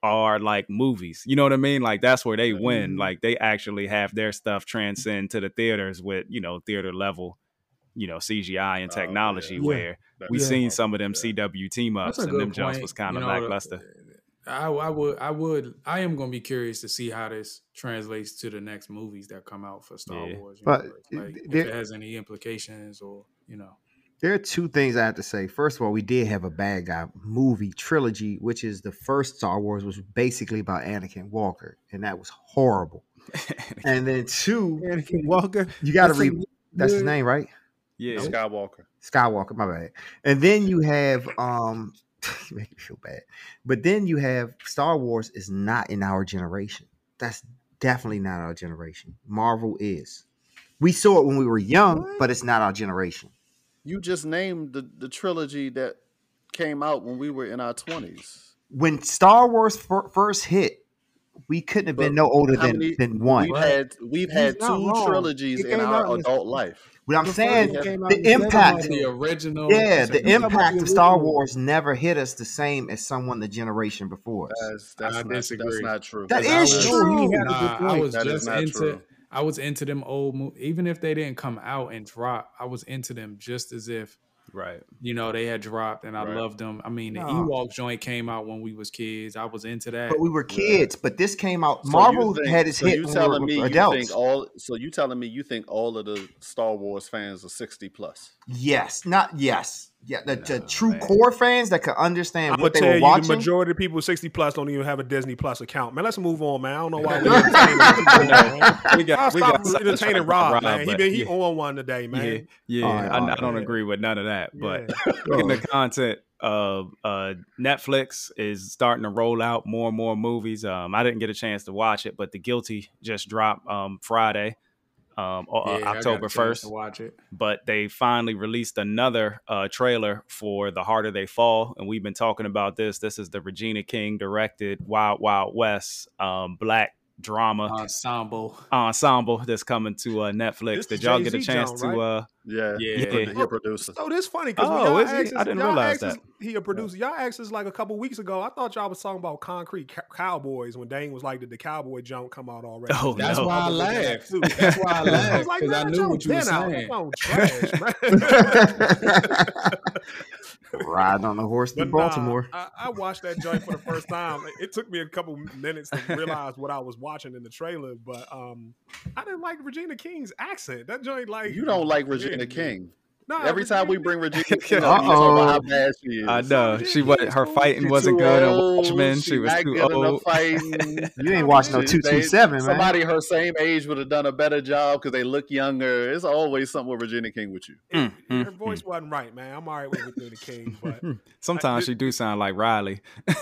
are like movies. You know what I mean? Like that's where they win. Mhm. Like they actually have their stuff transcend to the theaters with you know theater level, you know CGI and Oh, yeah. technology. Yeah. Where we Yeah. seen some of them Yeah. CW team ups, That's a and them good jumps was kind of You know, lackluster. I, I would I would I am gonna be curious to see how this translates to the next movies that come out for Star Yeah. Wars. But universe. like, if it has any implications or you know. There are two things I have to say. First of all, we did have a bad guy movie trilogy, which is the first Star Wars which was basically about Anakin Walker, and that was horrible. And then two, Anakin Walker, you got to read. That's his name, right? yeah, Skywalker. Skywalker. My bad. And then you have um, make me feel bad. But then you have Star Wars is not in our generation. That's definitely not our generation. Marvel is. We saw it when we were young, What? but it's not our generation. You just named the, the trilogy that came out when we were in our twenties. when Star Wars fir- first hit, we couldn't have been no older than, many- than one. We've had we've He's had two wrong. trilogies It in our out in the- adult life. What I'm saying, first came out the impact, months. the original. yeah, the you talking about impact of Star Wars never hit us the same as someone the generation before us. That's that's, I not, that's not true. That's is not true. he had a good Nah, I was That is just not into. true. I was into them old movies, even if they didn't come out and drop. I was into them just as if Right. you know they had dropped, and I Right. loved them. I mean, the No. Ewok joint came out when we was kids. I was into that. But we were kids. But this came out. So Marvel think- had its so hit you when we telling were me you adults. think all? So you telling me you think all of the Star Wars fans are sixty plus? yes, not yes. Yeah, the, the true man. core fans that could understand I'm gonna what they tell were you, the majority of people 60 plus don't even have a Disney Plus account. Man, let's move on, man. I don't know why we're entertaining We man. I'll got we stop got entertaining Rob, Rob, man. He been he yeah. on one today, man. yeah. All right, I, all I don't right. agree with none of that. But Yeah. speaking of content, uh, uh, Netflix is starting to roll out more and more movies. Um, I didn't get a chance to watch it, but The Guilty just dropped um, Friday, um, uh, Yeah, I got a October first. watch it. But they finally released another uh, trailer for The Harder They Fall, and we've been talking about this. This is the Regina King directed Wild Wild West um, black drama Ensemble. ensemble that's coming to uh, Netflix. This Did y'all get a Jay-Z chance joint, to? right? Uh, Yeah, Yeah. He, Yeah. he a producer. So this funny because Oh, y'all he? asked I us- didn't y'all realize asked us- that. he a producer. Y'all asked us like a couple weeks ago. I thought y'all was talking about Concrete Cow- Cowboys when Dane was like, "Did the Cowboy jump come out already?" Oh, That's no. why I was looking laughed. too. That's why I I was laughed like, because I man, knew y'all what you were been out. saying. Come on, trash, man. Riding on the horse to But nah, Baltimore. I, I watched that joint for the first time. It took me a couple minutes to realize what I was watching in the trailer, but um, I didn't like Regina King's accent. That joint, like You don't like yeah, Regina yeah. King. Nah, Every time we bring Regina King up, you talk Uh-oh. how bad she is. I know Regina she was her fighting She wasn't good on old, Watchmen. She was too old. You ain't watching no They- two two seven, man. Somebody her same age would have done a better job because they look younger. It's always something with Regina King with you. Mm, Her mm, voice wasn't right, man. I'm all right with Regina King, but Sometimes she do sound like Riley.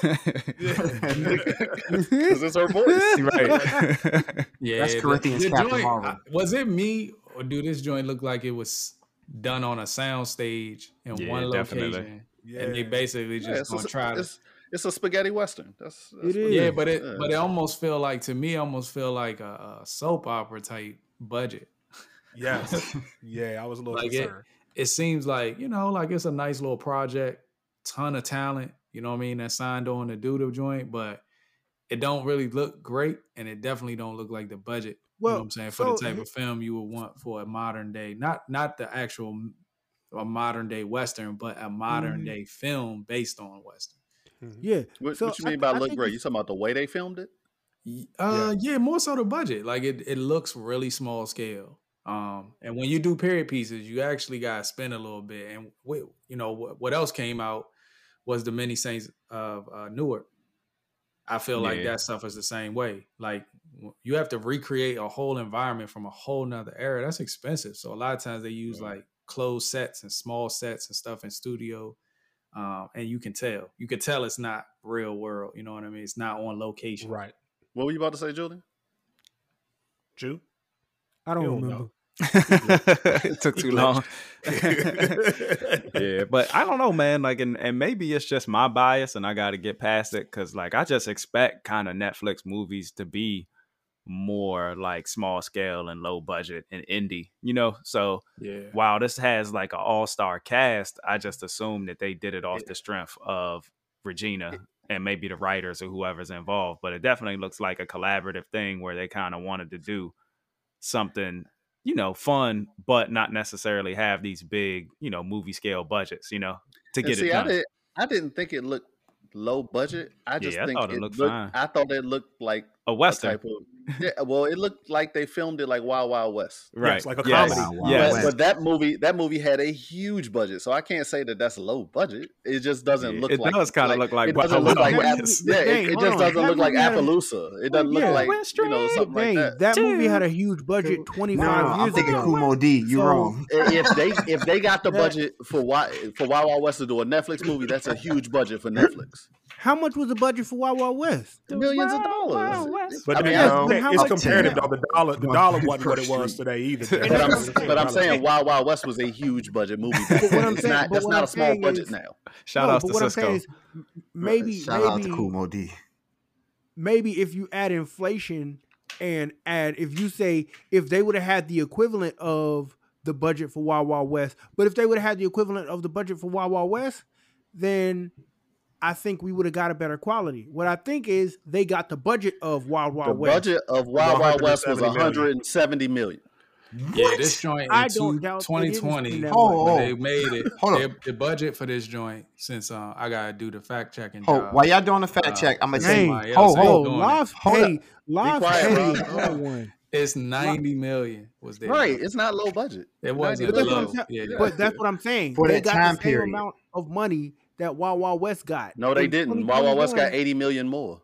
Because it's her voice. right. Yeah, That's Corinthians Captain joint- Marvel. I- Was it me or do this joint look like it was done on a sound stage in Yeah, one definitely. location? yeah. And they basically just Yeah, it's, gonna a, try to. it's, it's a spaghetti western. That's, that's It what is. Yeah, but it Yeah. but it almost feel like to me almost feel like a, a soap opera type budget. yes, yeah, I was a little Like it- concerned. It seems like you know like it's a nice little project, ton of talent. You know what I mean? That signed on to do the joint, but it don't really look great, and it definitely don't look like the budget. You know Well, what I'm saying for so the type of film you would want for a modern day, not not the actual m- a modern day western, but a modern Mhm. day film based on western. Mhm. Yeah. What, So what you mean th- by I look great? it's- You talking about the way they filmed it? Uh, yeah. more so the budget. Like it, it looks really small scale. Um, and when you do period pieces, you actually got to spend a little bit. And wait, you know what, what else came out was the many saints of uh, Newark. I feel like that stuff is the same way. Like w- you have to recreate a whole environment from a whole nother era. That's expensive. So a lot of times they use like closed sets and small sets and stuff in studio. Um, and you can tell. You can tell it's not real world. You know what I mean? It's not on location. Right, What were you about to say, Julian? Jew. I don't You don't remember. know. it took too long. yeah, but I don't know, man. Like, and, and maybe it's just my bias, and I got to get past it because, like, I just expect kind of Netflix movies to be more like small scale and low budget and indie, you know. So Yeah. while this has like an all star cast, I just assume that they did it off the strength of Regina and maybe the writers or whoever's involved. But it definitely looks like a collaborative thing where they kind of wanted to do something, you know, fun, but not necessarily have these big, you know, movie scale budgets, you know, to And get see, it I done. didn't, I didn't think it looked low budget. I just Yeah, I think thought it it looked looked. I thought it looked like a a western, type of. Yeah, well, it looked like they filmed it like Wild Wild West. right? like a yes. comedy. Wow, wow, yes. But, but that movie, that movie had a huge budget, so I can't say that that's a low budget. It just doesn't Yeah, look it like. does kinda look like it doesn't look like. Wild App- West. yeah, it, Dang, it just on. doesn't look like movie had a- Appaloosa. It doesn't oh, look like West you know something like Dang, that. that movie had a huge budget 25 No, I'm years ago. Kumo D. You're So- wrong. if they if they got the budget for why for Wild Wild West to do a Netflix movie, that's a huge budget for Netflix. How much was the budget for Wild Wild West? Millions of dollars. But I mean, then, I- how it's comparative though. The dollar, the One dollar hundred wasn't what it was street. today either. But I'm, but I'm saying Wild Wild West was a huge budget movie. Back But what then. I'm it's saying- not that's what not I'm a small budget is- now. Shout no, out to what I'm Cisco. saying is maybe Shout out to maybe Kumo D. maybe if you add inflation and add if you say if they would have had the equivalent of the budget for Wild Wild West. But if they would have had the equivalent of the budget for Wild Wild West, then I think we would have got a better quality. What I think is they got the budget of Wild The Wild West. The budget of Wild Wild West was 170 170 million. million. Yeah, this joint in I two, don't doubt that it was 2020, Oh, oh. they made it. Hold their- on. the budget for this joint, since uh, I gotta do the fact checking Oh, job. while y'all doing the fact Uh, check, I'm gonna Dang. say, somebody hold, else ain't hold, Oh. Live Hold Petty, Live quiet, Petty Rob. is another one. It's 90 million was there. Right. It's not low budget. It wasn't But that's, what low. I'm, sa- Yeah, yeah. but that's what I'm saying. For they that got time the same period. amount of money that Wild Wild West got. No, they didn't. Wild Wild West got 80 million more.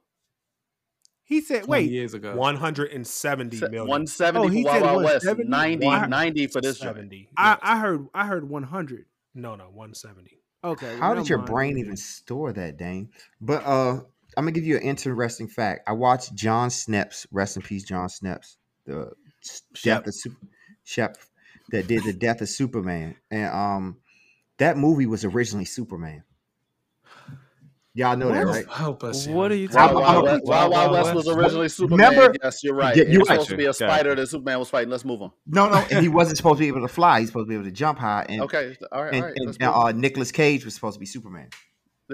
He said, 20 "Wait, years ago. 170 Se- million. 170 Oh, he for Wild said Wild West. 170? 90, Wow. 90 for this 70. I, yes. I heard, I heard 100." no, no, 170. Okay, How never did your mind. brain even store that, Dane? But uh, I'm gonna give you an interesting fact. I watched John Sneps, rest in peace, John Sneps, the s- Shep. death of Super, Shep that did the death of Superman, and um, that movie was originally Superman. Y'all know that, right? Help us. What are you talking I'm- Wild I'm- Wild Wild West was originally Superman. Remember- yes, you're right. Yeah, you're was right. supposed to be a Gotcha. spider that Superman was fighting. Let's move on. No, no, and he wasn't supposed to be able to fly. He's supposed to be able to jump high, and Okay. All right. and, all right. and, and, uh, Nicolas Cage was supposed to be Superman.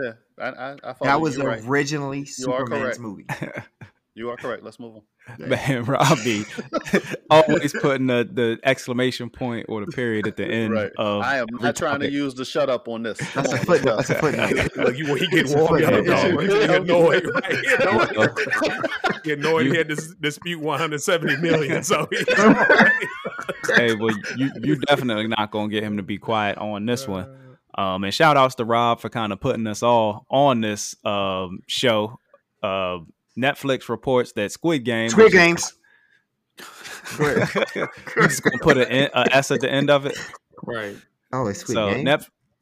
Yeah. I, I, I That was You're right. originally Superman's movie. You are correct. Let's move on. Man, Robbie, always putting the, the exclamation point or the period at the end right. of I am every not trying to use the shut up on this. Come That's a on, footnote. That's a go. footnote. Look, you, he It's get a warmed dog. He get annoyed. Right? He annoyed. You Get annoyed. You- He had to dispute 170 million. So hey, well, you you definitely not gonna get him to be quiet on this one. Um, and shout outs to Rob for kind of putting us all on this um show. Uh, Netflix reports that Squid Game. Squid Games. Go ahead. you just gonna put an a S at the end of it. Right. Oh, it's Squid so Game. Net,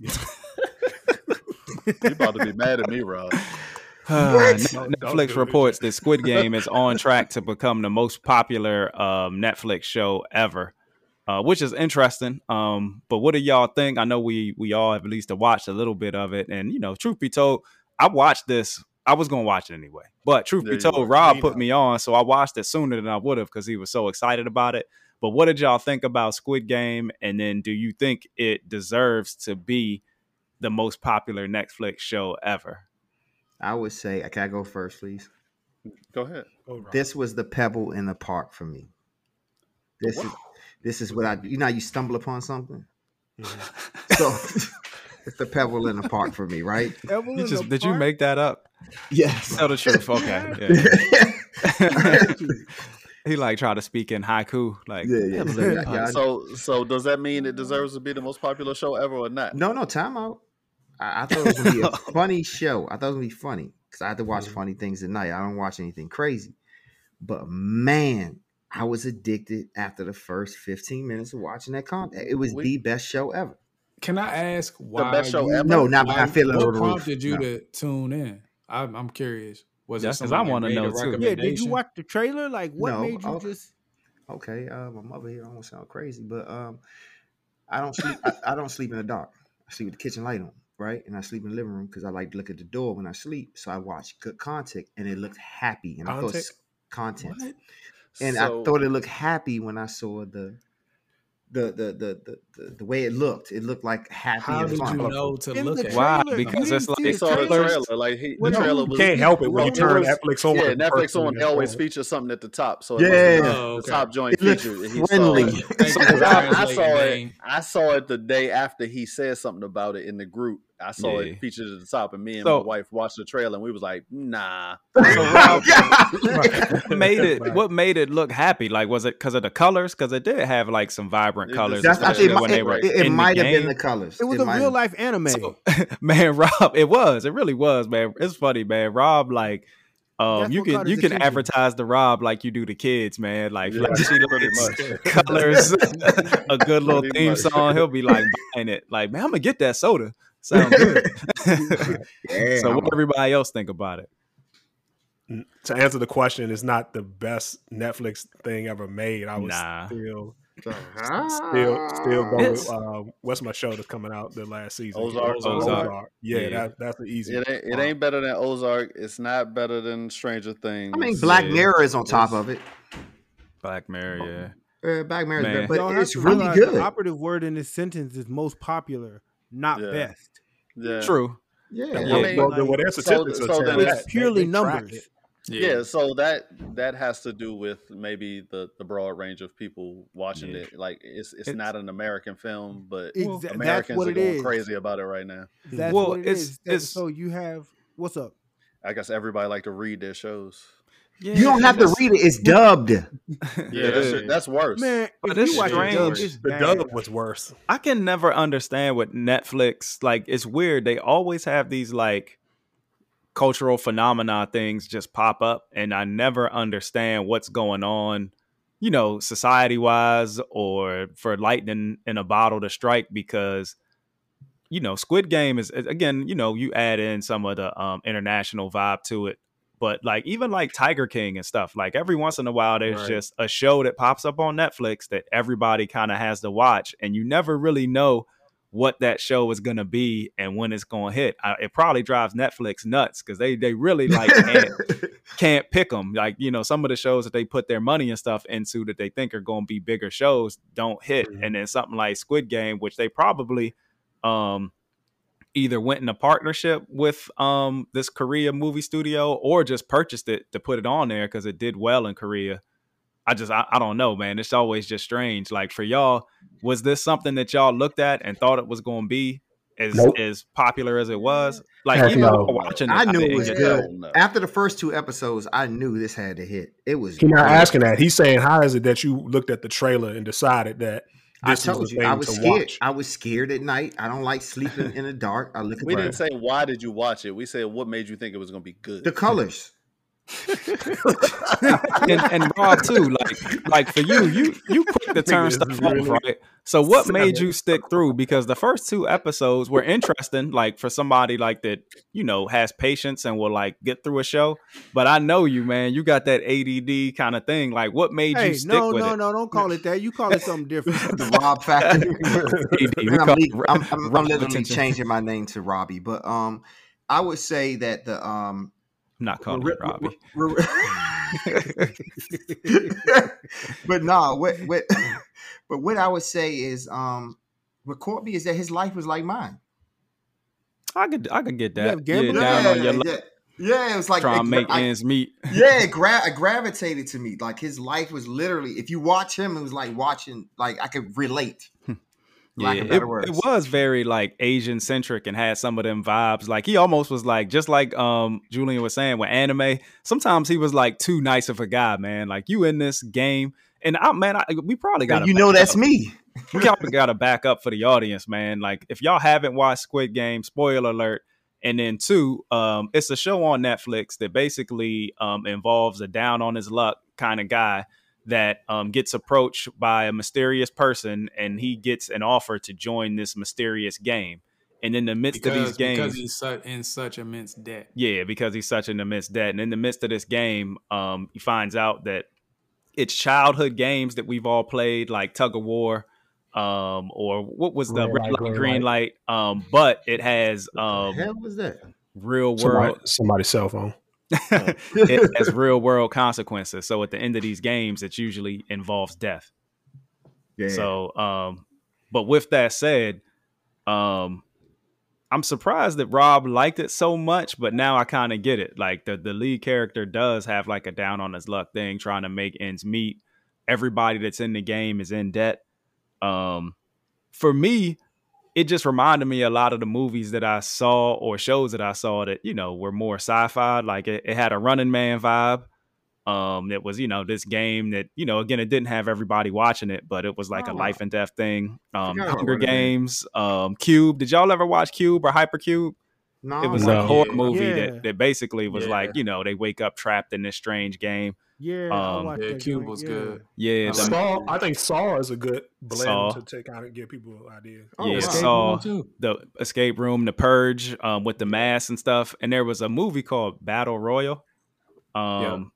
You about to be mad at me, Rob. Net- Don't- don't Netflix reports that Squid Game is on track to become the most popular um, Netflix show ever, uh, which is interesting. Um, but what do y'all think? I know we we all have at least watched a little bit of it, and you know, truth be told, I watched this. I was gonna watch it anyway, but truth There be told, go. Rob Me put me on, so I watched it sooner than I would have because he was so excited about it. But what did y'all think about Squid Game? And then, do you think it deserves to be the most popular Netflix show ever? I would say, I can I go first, please? Go ahead. Oh, Rob. This was the pebble in the park for me. This is this is what I you know how you stumble upon something. Mhm. So it's the pebble in the park for me, right? Evelyn You just, the did you make that up? Yes. Tell the truth. Okay. Yeah. he like try to speak in haiku. Like Yeah, yeah. "Pebble in the Yeah, yeah, So, so does that mean it deserves to be the most popular show ever or not? No, no, time out. I, I thought it was gonna be a funny show. I thought it was gonna be funny because I had to watch Mhm. funny things at night. I don't watch anything crazy. But man, I was addicted after the first 15 minutes of watching that content. It was We- the best show ever. Can I ask why? best show you, ever? No, not why- not feeling What over roof. prompted you No. to tune in? I'm, I'm curious. Was Yeah, it 'cause I wanna know, too. Yeah, Yeah, did you watch the trailer? Like, what No, made you oh. just? Okay, uh, my mother here almost sound crazy, but um, I don't sleep. I, I don't sleep in the dark. I sleep with the kitchen light on, right? And I sleep in the living room because I like to look at the door when I sleep. So I watch good content, and it looked happy, and I thought Content? content, What? and So- I thought it looked happy when I saw the. The, the the, the the the way it looked, it looked like happy How and did fun. you know to In look the at? Why? trailer, Because it's didn't see He saw the trailer. Like he, Well, the trailer you was. Can't help it when you turn was- Netflix on. Yeah, Netflix on always features something at the top. So Yeah. it was the, Oh, the top joint It looked featured. and he saw friendly. it. Thank you for Because I, I saw it. I saw it the day after he said something about it in the group. I saw Yeah. it featured at the top, and me and So- my wife watched the trailer, and we was like, "Nah." What made it? What made it look happy? Like, was it because of the colors? Because it did have like some vibrant colors, That's I Especially it, when might- they were it, it, might the have been the colors. It was a real life anime. So, man, Rob, it was. It really was, man. It's funny, man. Rob, like, um, you can you can advertise the Rob like you do the kids, man. Like, Yeah, flashy pretty lights, much. colors, a good little Pretty theme much. song. He'll be like buying it. Like, man, I'm gonna get that soda. Sound good. Yeah, so, I'm what a- everybody else think about it? To answer the question, it's not the best Netflix thing ever made. I was Nah. still. Still, still go It's- with um, what's my show that's coming out the last season? Ozark. Ozark. Yeah, Yeah. That, that's the easy. It ain't, it ain't better than Ozark. It's not better than Stranger Things. I mean, Black Yeah. Mirror is on top of it. Black Mirror, yeah. Uh, Black Mirror, is Man. but Y'all it's really good. The operative word in this sentence is most popular, not Yeah. best. Yeah. True. yeah, I mean, well, then what their so- statistics so will tell then it's purely they track numbers. It. Yeah. so that that has to do with maybe the the broad range of people watching Yeah. it. Like it's it's It's- not an American film, but Exa- Americans are going is. crazy about it right now. That's Well, what it it's- is. It's- so you have what's up? I guess everybody like to read their shows. Yeah, you don't have to read it; it's dubbed. Yeah, that's, that's worse. Man, But if it's you watch strange. dub, it's The bad. dub was worse. I can never understand what Netflix like. It's weird. They always have these like cultural phenomena things just pop up, and I never understand what's going on. You know, society wise, or for lightning in a bottle to strike because you know, Squid Game is again. You know, you add in some of the um, international vibe to it. But like even like Tiger King and stuff, like every once in a while there's Right. just a show that pops up on Netflix that everybody kind of has to watch, and you never really know what that show is gonna be and when it's gonna hit. I, it probably drives Netflix nuts because they they really like can't, can't pick them. Like you know some of the shows that they put their money and stuff into that they think are gonna be bigger shows don't hit, Mhm. and then something like Squid Game, which they probably um either went in a partnership with um this Korea movie studio or just purchased it to put it on there because it did well in Korea. I just I, I don't know, man. It's always just strange. Like for y'all, was this something that y'all looked at and thought it was going to be as Nope. as popular as it was? Like Heck even no. watching it, I knew it was good. no. After the first two episodes, I knew this had to hit. It was. He's not asking that. He's saying, how is it that you looked at the trailer and decided that I this is told the you, thing I was scared. watch? I was scared at night. I don't like sleeping in the dark. I look at We the, didn't say why did you watch it. We said what made you think it was going to be good. the colors. and, and Rob too, like like for you, you you quick to turn stuff is off, right? So what made you stick through? Because the first two episodes were interesting, like for somebody like that, you know, has patience and will like get through a show. But I know you, man. You got that ADD kind of thing. Like, what made Hey, you stick no, with no, it? no, don't call it that. You call it something different. The Rob factor. AD, I'm, call le- it I'm, I'm, I'm literally attention. changing my name to Robbie, but um, I would say that the um, I'm not calling re- you Robbie. re- but no, what what but what I would say is um, what caught me is that his life was like mine. I could I could get that. have Yeah, gambling? down on your yeah, yeah, it was like trying to make I- ends meet. yeah, it, gra- it gravitated to me. Like his life was literally, if you watch him, it was like watching, like I could relate. Yeah, it, it was very like Asian centric and had some of them vibes. Like he almost was like just like um Julian was saying with anime. Sometimes he was like too nice of a guy, man. Like you in this game, and I man, I, we probably got you know that's me. we probably got to back up for the audience, man. Like if y'all haven't watched Squid Game, spoiler alert. And then two, um, it's a show on Netflix that basically um, involves a down on his luck kind of guy that um, gets approached by a mysterious person, and he gets an offer to join this mysterious game. And in the midst of these games, because he's su- in such immense debt. yeah, because he's such an immense debt. And in the midst of this game, um, he finds out that it's childhood games that we've all played, like tug of war, um, or what was the Red red light, light, green green light. Um, but it has What um, the hell was that? real Somebody, world somebody's cell phone. it has real world consequences. So at the end of these games, it usually involves death. Yeah. So, um, but with that said, um, I'm surprised that Rob liked it so much, but now I kind of get it. Like the the lead character does have like a down on his luck thing, trying to make ends meet. Everybody that's in the game is in debt. Um, for me, it just reminded me a lot of the movies that I saw or shows that I saw that you know were more sci-fi. Like it, it had a Running Man vibe. Um, it was you know this game that you know again it didn't have everybody watching it, but it was like a Oh. life and death thing. Um, Hunger Games, um, Cube. Did y'all ever watch Cube or Hypercube? no, It was No. a horror movie Yeah. that that basically was Yeah. like you know they wake up trapped in this strange game. Yeah, I Um, watched Yeah, that Cube was yeah. good. Yeah, I Saw, I think Saw is a good blend Saw. to, take kind of give people ideas. Oh, yeah, wow. Saw too. the escape room, the purge, um, with the mask and stuff. And there was a movie called Battle Royale, um,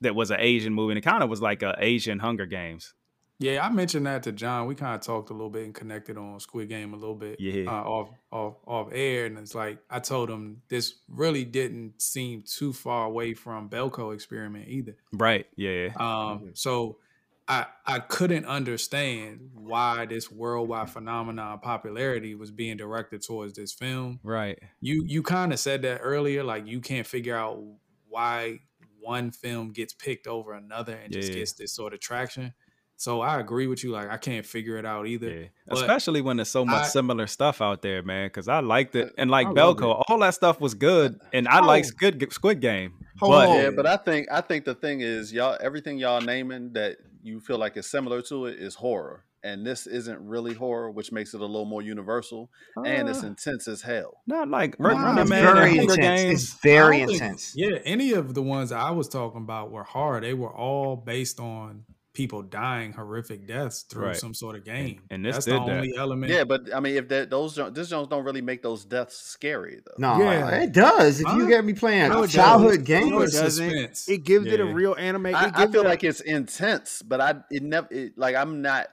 that was an Asian movie, and it kind of was like a Asian Hunger Games. Yeah, I mentioned that to John. We kind of talked a little bit and connected on Squid Game a little bit. Yeah. Uh, off off off air, and it's like I told him this really didn't seem too far away from Belko experiment either. Right? Yeah. Um, so I I couldn't understand why this worldwide phenomenon popularity was being directed towards this film. Right. You you kind of said that earlier, like you can't figure out why one film gets picked over another and just gets this sort of traction. So I agree with you. Like I can't figure it out either. Yeah. Especially when there's so much I- similar stuff out there, man. Because I liked it, and like I love Belko, all that stuff was good, and I Oh. like Squid Squid Game. Hold but on. Yeah, but I think I think the thing is y'all everything y'all naming that you feel like is similar to it is horror. And this isn't really horror, which makes it a little more universal. and it's Uh, intense as hell. not like Wow, Running it's Man very Hunger intense. Games. It's very I think- intense. Yeah, any of the ones I was talking about were hard. They were all based on people dying horrific deaths through Right. some sort of game. and this That's did the that. only element. Yeah, but I mean, if that those jo- this Jones don't really make those deaths scary though. No, Yeah. it does. If Huh? you get me playing No, it childhood doesn't. games, No, it doesn't. suspense. It gives it a real anime. It I, I feel it a- like it's intense, but I it never it, like I'm not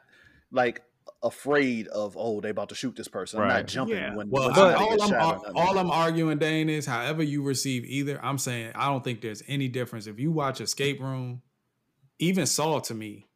like afraid of oh they about to shoot this person. I'm not jumping Yeah. when, Well, when I- all I'm shot or all I'm arguing, Dane, is however you receive either. I'm saying I don't think there's any difference if you watch Escape Room, even Saw. To me,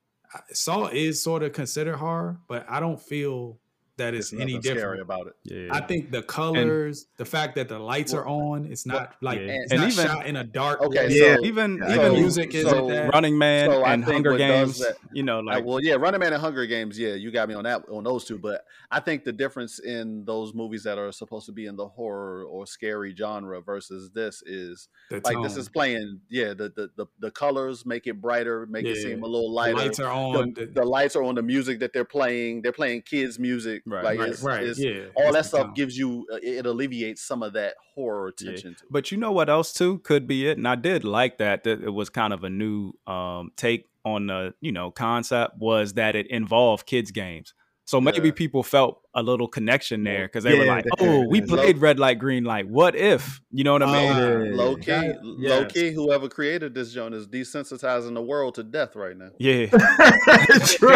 Saw is sort of considered horror, but I don't feel that it's, There's any nothing scary different. about it. Yeah. I think the colors, the fact that the lights are on, it's not like yeah. it's And not even- shot in a dark. Okay, way. Yeah. even Yeah, even music isn't so- that. Running Man So and Hunger Games. that- you know, like well, yeah, Running Man and Hunger Games. Yeah, you got me on that on those two. But I think the difference in those movies that are supposed to be in the horror or scary genre versus this is the like this is playing. Yeah, the the the, the colors make it brighter, make it seem a little The lighter. lights are on. the, the- the lights are on the music that they're playing. They're playing kids' music. Right. like right, it's, right, it's- yeah. all that stuff gives you uh, it, alleviates some of that horror Yeah. tension. To. But you know what else too could be it, and I did like that. That it was kind of a new um, take on the you know concept was that it involved kids games. So maybe Yeah. people felt a little connection there because they were like, "Oh, it we is. played red light, green light. What if?" You know what I mean? Uh, low key, that- low key, whoever created this joint is desensitizing the world to death right now. yeah, that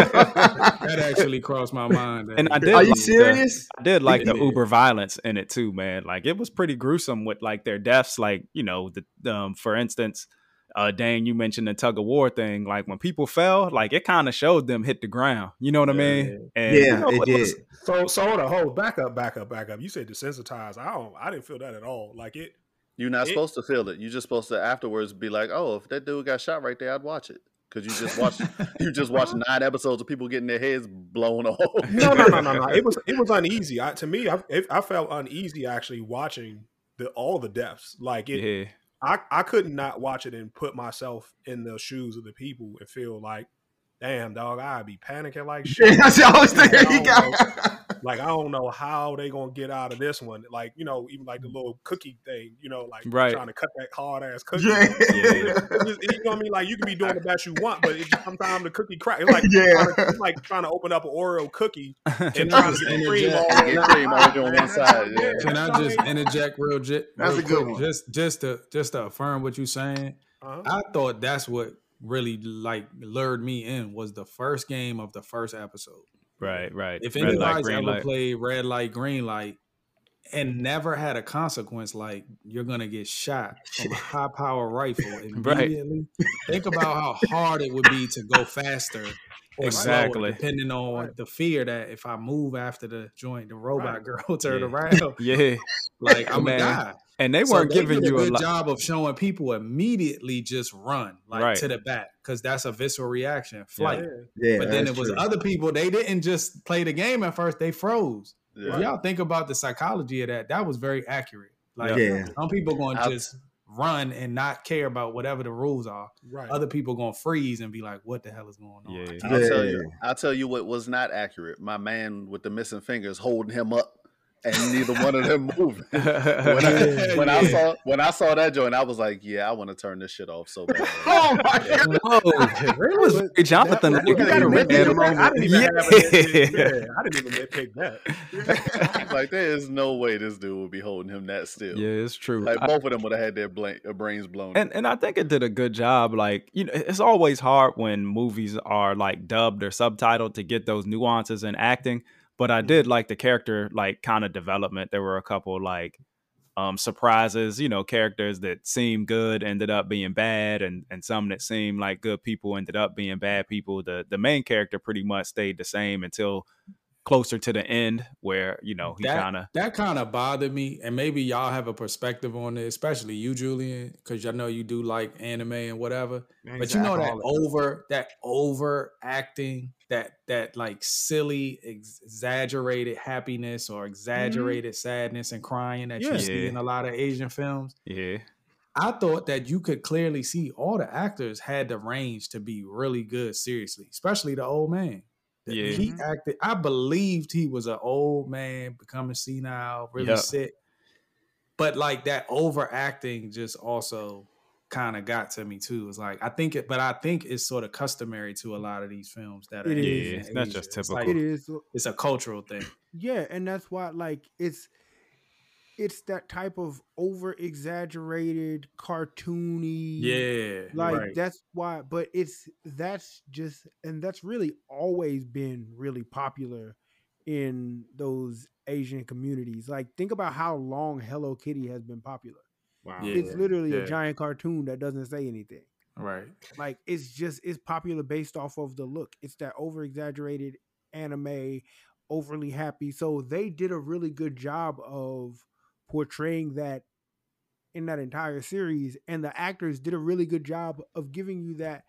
actually crossed my mind. and I did. Are you like the- I did like the uber violence in it too, man. Like it was pretty gruesome with like their deaths. Like you know, the um, for instance, uh, Dane, you mentioned the tug of war thing. Like when people fell, like it kind of showed them hit the ground. You know what I mean? And, Yeah, you know, it was- did. So so hold on, hold back up, back up, back up. You said desensitized. I don't. I didn't feel that at all. Like it. You're not It- supposed to feel it. You're just supposed to afterwards be like, "Oh, if that dude got shot right there, I'd watch it." Because you just watched, you just watched nine episodes of people getting their heads blown off. No, no, no, no, no. It was it was uneasy. I, to me, I, it, I felt uneasy actually watching the all the deaths. Like it, yeah, I I could not watch it and put myself in the shoes of the people and feel like, damn, dog, I'd be panicking like shit. That's what I was thinking. I He don't got- like I don't know how they gonna get out of this one. Like you know, even like the little cookie thing. You know, like Right. trying to cut that hard ass cookie. Yeah. It's just- you know what I mean? Like you can be doing the best you want, but it just sometimes the cookie crack. It's like Yeah. trying to, it's like trying to open up an Oreo cookie and Can trying I to just get the cream all interject? Get cream all on one side, yeah. Can I just interject real, j- That's real a good quick? one. Just just to just to affirm what you're saying. Uh-huh. I thought that's what really like lured me in was the first game of the first episode. right, right. If Red light, anybody's ever light. played red light, green light, and never had a consequence like you're gonna get shot from a high power rifle Right. immediately, think about how hard it would be to go faster. Or Exactly. slower, depending on Right. the fear that if I move after the joint, the robot Right. girl turn Yeah. around, yeah, like I'm Man. gonna die. And they weren't giving did you a a good lot. job of showing people immediately just run like Right. to the back because that's a visceral reaction, flight. Yeah, But then it was true. other people. They didn't just play the game at first; they froze. Yeah. If y'all think about the psychology of that, that was very accurate. Like Yeah. some people going to just run and not care about whatever the rules are. Right. Other people going to freeze and be like, "What the hell is going on?" Yeah. I'll tell you. I'll tell you what was not accurate. My man with the missing fingers holding him up, and neither one of them moving. When, I, when I saw when I saw that joint, I was like, "Yeah, I want to turn this shit off so bad." Oh my god! Whoa, it was very Jonathan. That- you you gotta gotta read admit that that. I didn't even have a nitpick. Yeah. Yeah, I didn't even nitpick that. like there is no way this dude would be holding him that still. Yeah, it's true. Like I- both of them would have had their blank, brains blown. and and I think it did a good job. Like you know, it's always hard when movies are like dubbed or subtitled to get those nuances in acting. But I did like the character like kind of development. There were a couple like um, surprises. You know, characters that seemed good ended up being bad, and and some that seemed like good people ended up being bad people. The the main character pretty much stayed the same until closer to the end, where you know he that kind of that kind of bothered me, and maybe y'all have a perspective on it, especially you, Julian, because I know you do like anime and whatever. Man, but you know that over that over acting, that that like silly, exaggerated happiness or mm-hmm. exaggerated sadness and crying that Yeah. you see in a lot of Asian films. yeah I thought that you could clearly see all the actors had the range to be really good, seriously, especially the old man. Yeah. He mm-hmm. acted, I believed he was an old man becoming senile, really Yeah. sick. But like that overacting just also kind of got to me too. It's like I think it, but I think it's sort of customary to a lot of these films that are It is. Yeah, it's not just Asia. It's typical. like- It is. it's a cultural thing. Yeah, and that's why like it's it's that type of over exaggerated cartoony Yeah, like right. that's why but it's that's just and that's really always been really popular in those asian communities like think about how long hello kitty has been popular Wow. Yeah. it's literally yeah. a giant cartoon that doesn't say anything right. like it's just it's popular based off of the look it's that over exaggerated anime overly happy so they did a really good job of portraying that in that entire series and the actors did a really good job of giving you that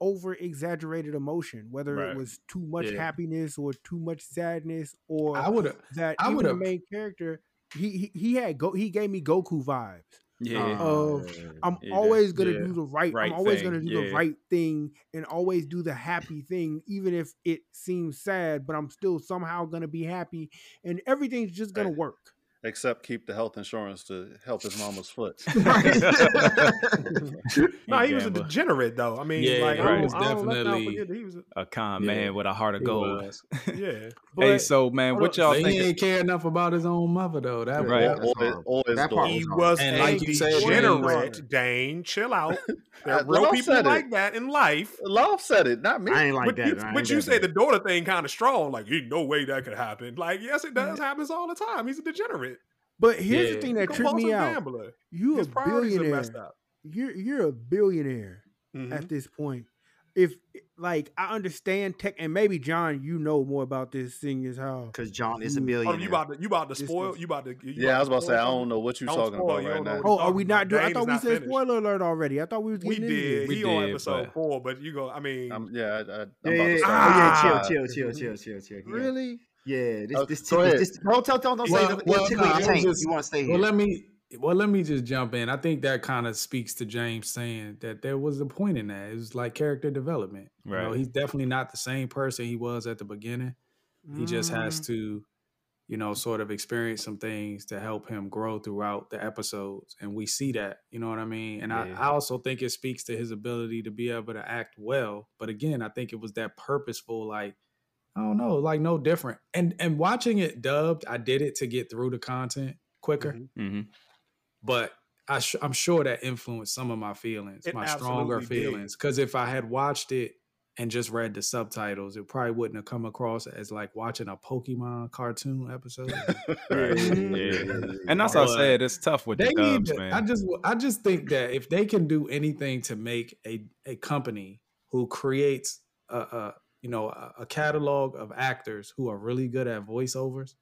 over exaggerated emotion whether Right. it was too much Yeah. happiness or too much sadness or I would have. that I even the would've- main character he, he he had go he gave me goku vibes yeah of I'm Yeah, always gonna yeah. do the right. Right I'm always thing, gonna do the right thing and always do the happy thing, even if it seems sad. But I'm still somehow gonna be happy, and everything's just gonna Right. work. Except keep the health insurance to help his mama's foot. No, he was a degenerate though. I mean, Yeah, like he I don't, was I don't, definitely- forget he was. A, a con Yeah. man with a heart of gold. was. yeah, But hey, so man, what y'all But he think? ain't care enough about his own mother though. That Right. That's Or, or his That part daughter. he was And a like you said, degenerate. Dane, chill out. There are real people said it. like that in life. Love said it, not me. I ain't like but that. you, ain't but you say the daughter thing kind of strong. Like, ain't no way that could happen. Like, yes, it does. Mm-hmm. Happens all the time. He's a degenerate. But here's Yeah. the thing that tripped me Compulsive out. gambler. You a His priorities are billionaire. up. You're you're a billionaire Mhm. at this point. If like I understand tech, and maybe John, you know more about this, thing as how Because John is a Oh, Oh, billionaire. you about to you about to spoil? is- You about to? You yeah, I was about to say I don't know what you're Don't talking spoil, about you right now. Oh, are we not doing? I thought we said finished. spoiler alert already. I thought we was We getting into did. this. We he on episode but- four, but you go. I mean, I'm, yeah, I, I, I'm Yeah, about yeah, to yeah. start. Oh, yeah, Ah. chill, chill, chill, chill, chill, chill. Yeah. Really? Yeah, this, Oh, this, go tickle, this, don't, don't, don't, don't say Well, it. well, It'll no, I was tank. just- You want to stay here. Well, let me well let me just jump in. I think that kind of speaks to James saying that there was a point in that. It was like character development. You know, Right. he's definitely not the same person he was at the beginning. He just has Mm. to, you know, sort of experience some things to help him grow throughout the episodes. And we see that, you know what I mean? And I, I also think it speaks to his ability to be able to act well. But again, I think it was that purposeful, like, I don't know, like no different. And and watching it dubbed, I did it to get through the content quicker Mhm. hmm but I sh- I'm sure that influenced some of my feelings, It my stronger feelings. Because if I had watched it and just read the subtitles, it probably wouldn't have come across as like watching a Pokemon cartoon episode. Right. Yeah. And that's what I said. It's tough with they the need. dubs, To, man. I just I just think that if they can do anything to make a a company who creates a, a you know a, a catalog of actors who are really good at voiceovers.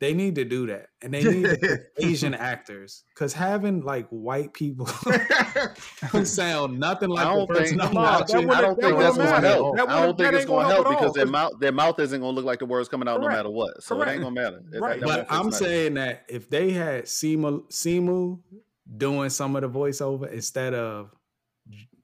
They need to do that, and they need Asian actors because having like white people who sound nothing like I the don't person think. I'm no, watching. that I don't wouldn't- think that's gonna help. That I wouldn't- don't think it's gonna gonna help help because all, their 'cause- mouth their mouth isn't gonna look like the words coming out no matter what. So it ain't gonna matter. Right. that But I'm nothing. saying that if they had Simu, Simu doing some of the voiceover instead of,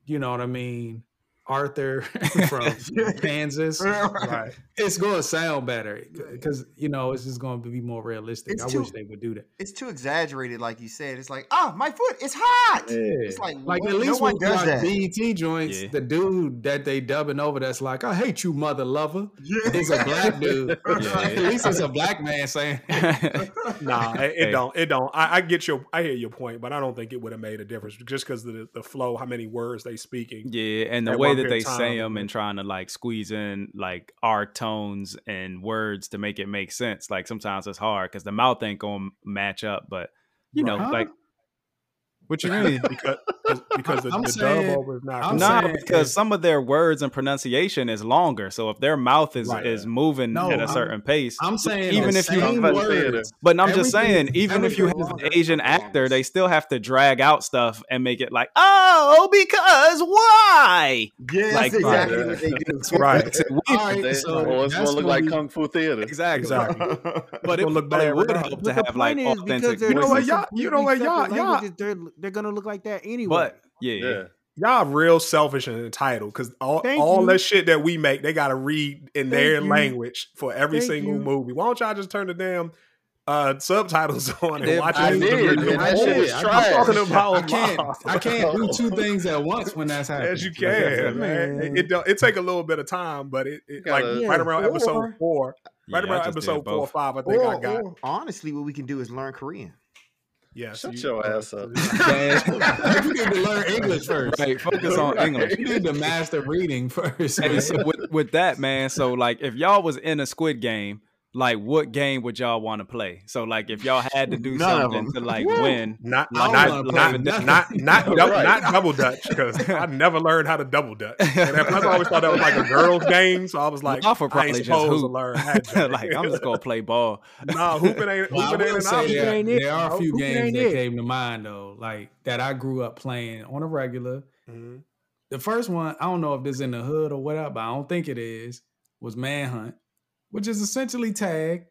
you know what I mean, Arthur from Kansas, Right. it's going to sound better because you know it's just going to be more realistic. It's I too- wish they would do that. it's too exaggerated, like you said. It's like, ah, my foot, it's hot. It's like, like what? at least no one with does like. BET joints, Yeah. the dude that they dubbing over that's like, "I hate you, mother lover," Yeah. is a black dude. Yeah. at least it's a black man saying. Nah, it, it Hey. don't. It don't. I, I get your. I hear your point, but I don't think it would have made a difference just because the, the flow, how many words they speaking. Yeah, and the at way one that they of say them and trying to like squeeze in like our tones and words to make it make sense. Like sometimes it's hard because the mouth ain't gonna match up, but you know, Huh? like what you mean? because because the, I'm the saying- dub over is not. I'm nah, saying because some of their words and pronunciation is longer. So if their mouth is Right, is moving No, at a I'm- certain pace, I'm saying even if you words. But I'm just saying, even if you have everything an Asian actor, they still have to drag out stuff and make it like, oh, because why? Yeah, Like, that's exactly right. what they do. right. All right, They, so oh, it's that's gonna look like be- kung fu theater. Exactly. Exactly. But it, gonna look but it would help to the have like point is because authentic You know what, y'all- you know what, y'all- y'all- They're they're gonna look like that anyway. But yeah, Yeah. Y'all real selfish and entitled because all, Thank all you. that shit that we make, they got to read in Thank their you. language for every Thank single you. movie. Why don't y'all just turn the damn uh, subtitles on and did. watch I it? did, man. That shit was I- trash. I'm talking about I can't. I can't do two things at once when that's happening. As you can, man. Man. It, it, it take a little bit of time, but it, it like gotta- right around Yeah, episode four, right Yeah, around episode four or five, I think Or, I got. or honestly, what we can do is learn Korean. Yeah, Shut you- your ass up. you need to learn English first. right. Focus on English. You need to master reading first. Hey, so with, with that, man, so like if y'all was in a Squid Game, like what game would y'all want to play? So like if y'all had to do None something to like win, Not I don't not not not not nothing. not, Right. not double dutch because I never learned how to double dutch. And at first I always thought that was like a girls' game, so I was like, Y'all for I ain't probably just supposed to learn that. like I'm just gonna play ball. nah, hooping ain't Well, I hooping ain't will an say option. there, ain't there are a few Hooping games that it. came to mind though, like that I grew up playing on a regular. Mhm. The first one, I don't know if this is in the hood or whatever, but I don't think it is, was Manhunt, which is essentially tag.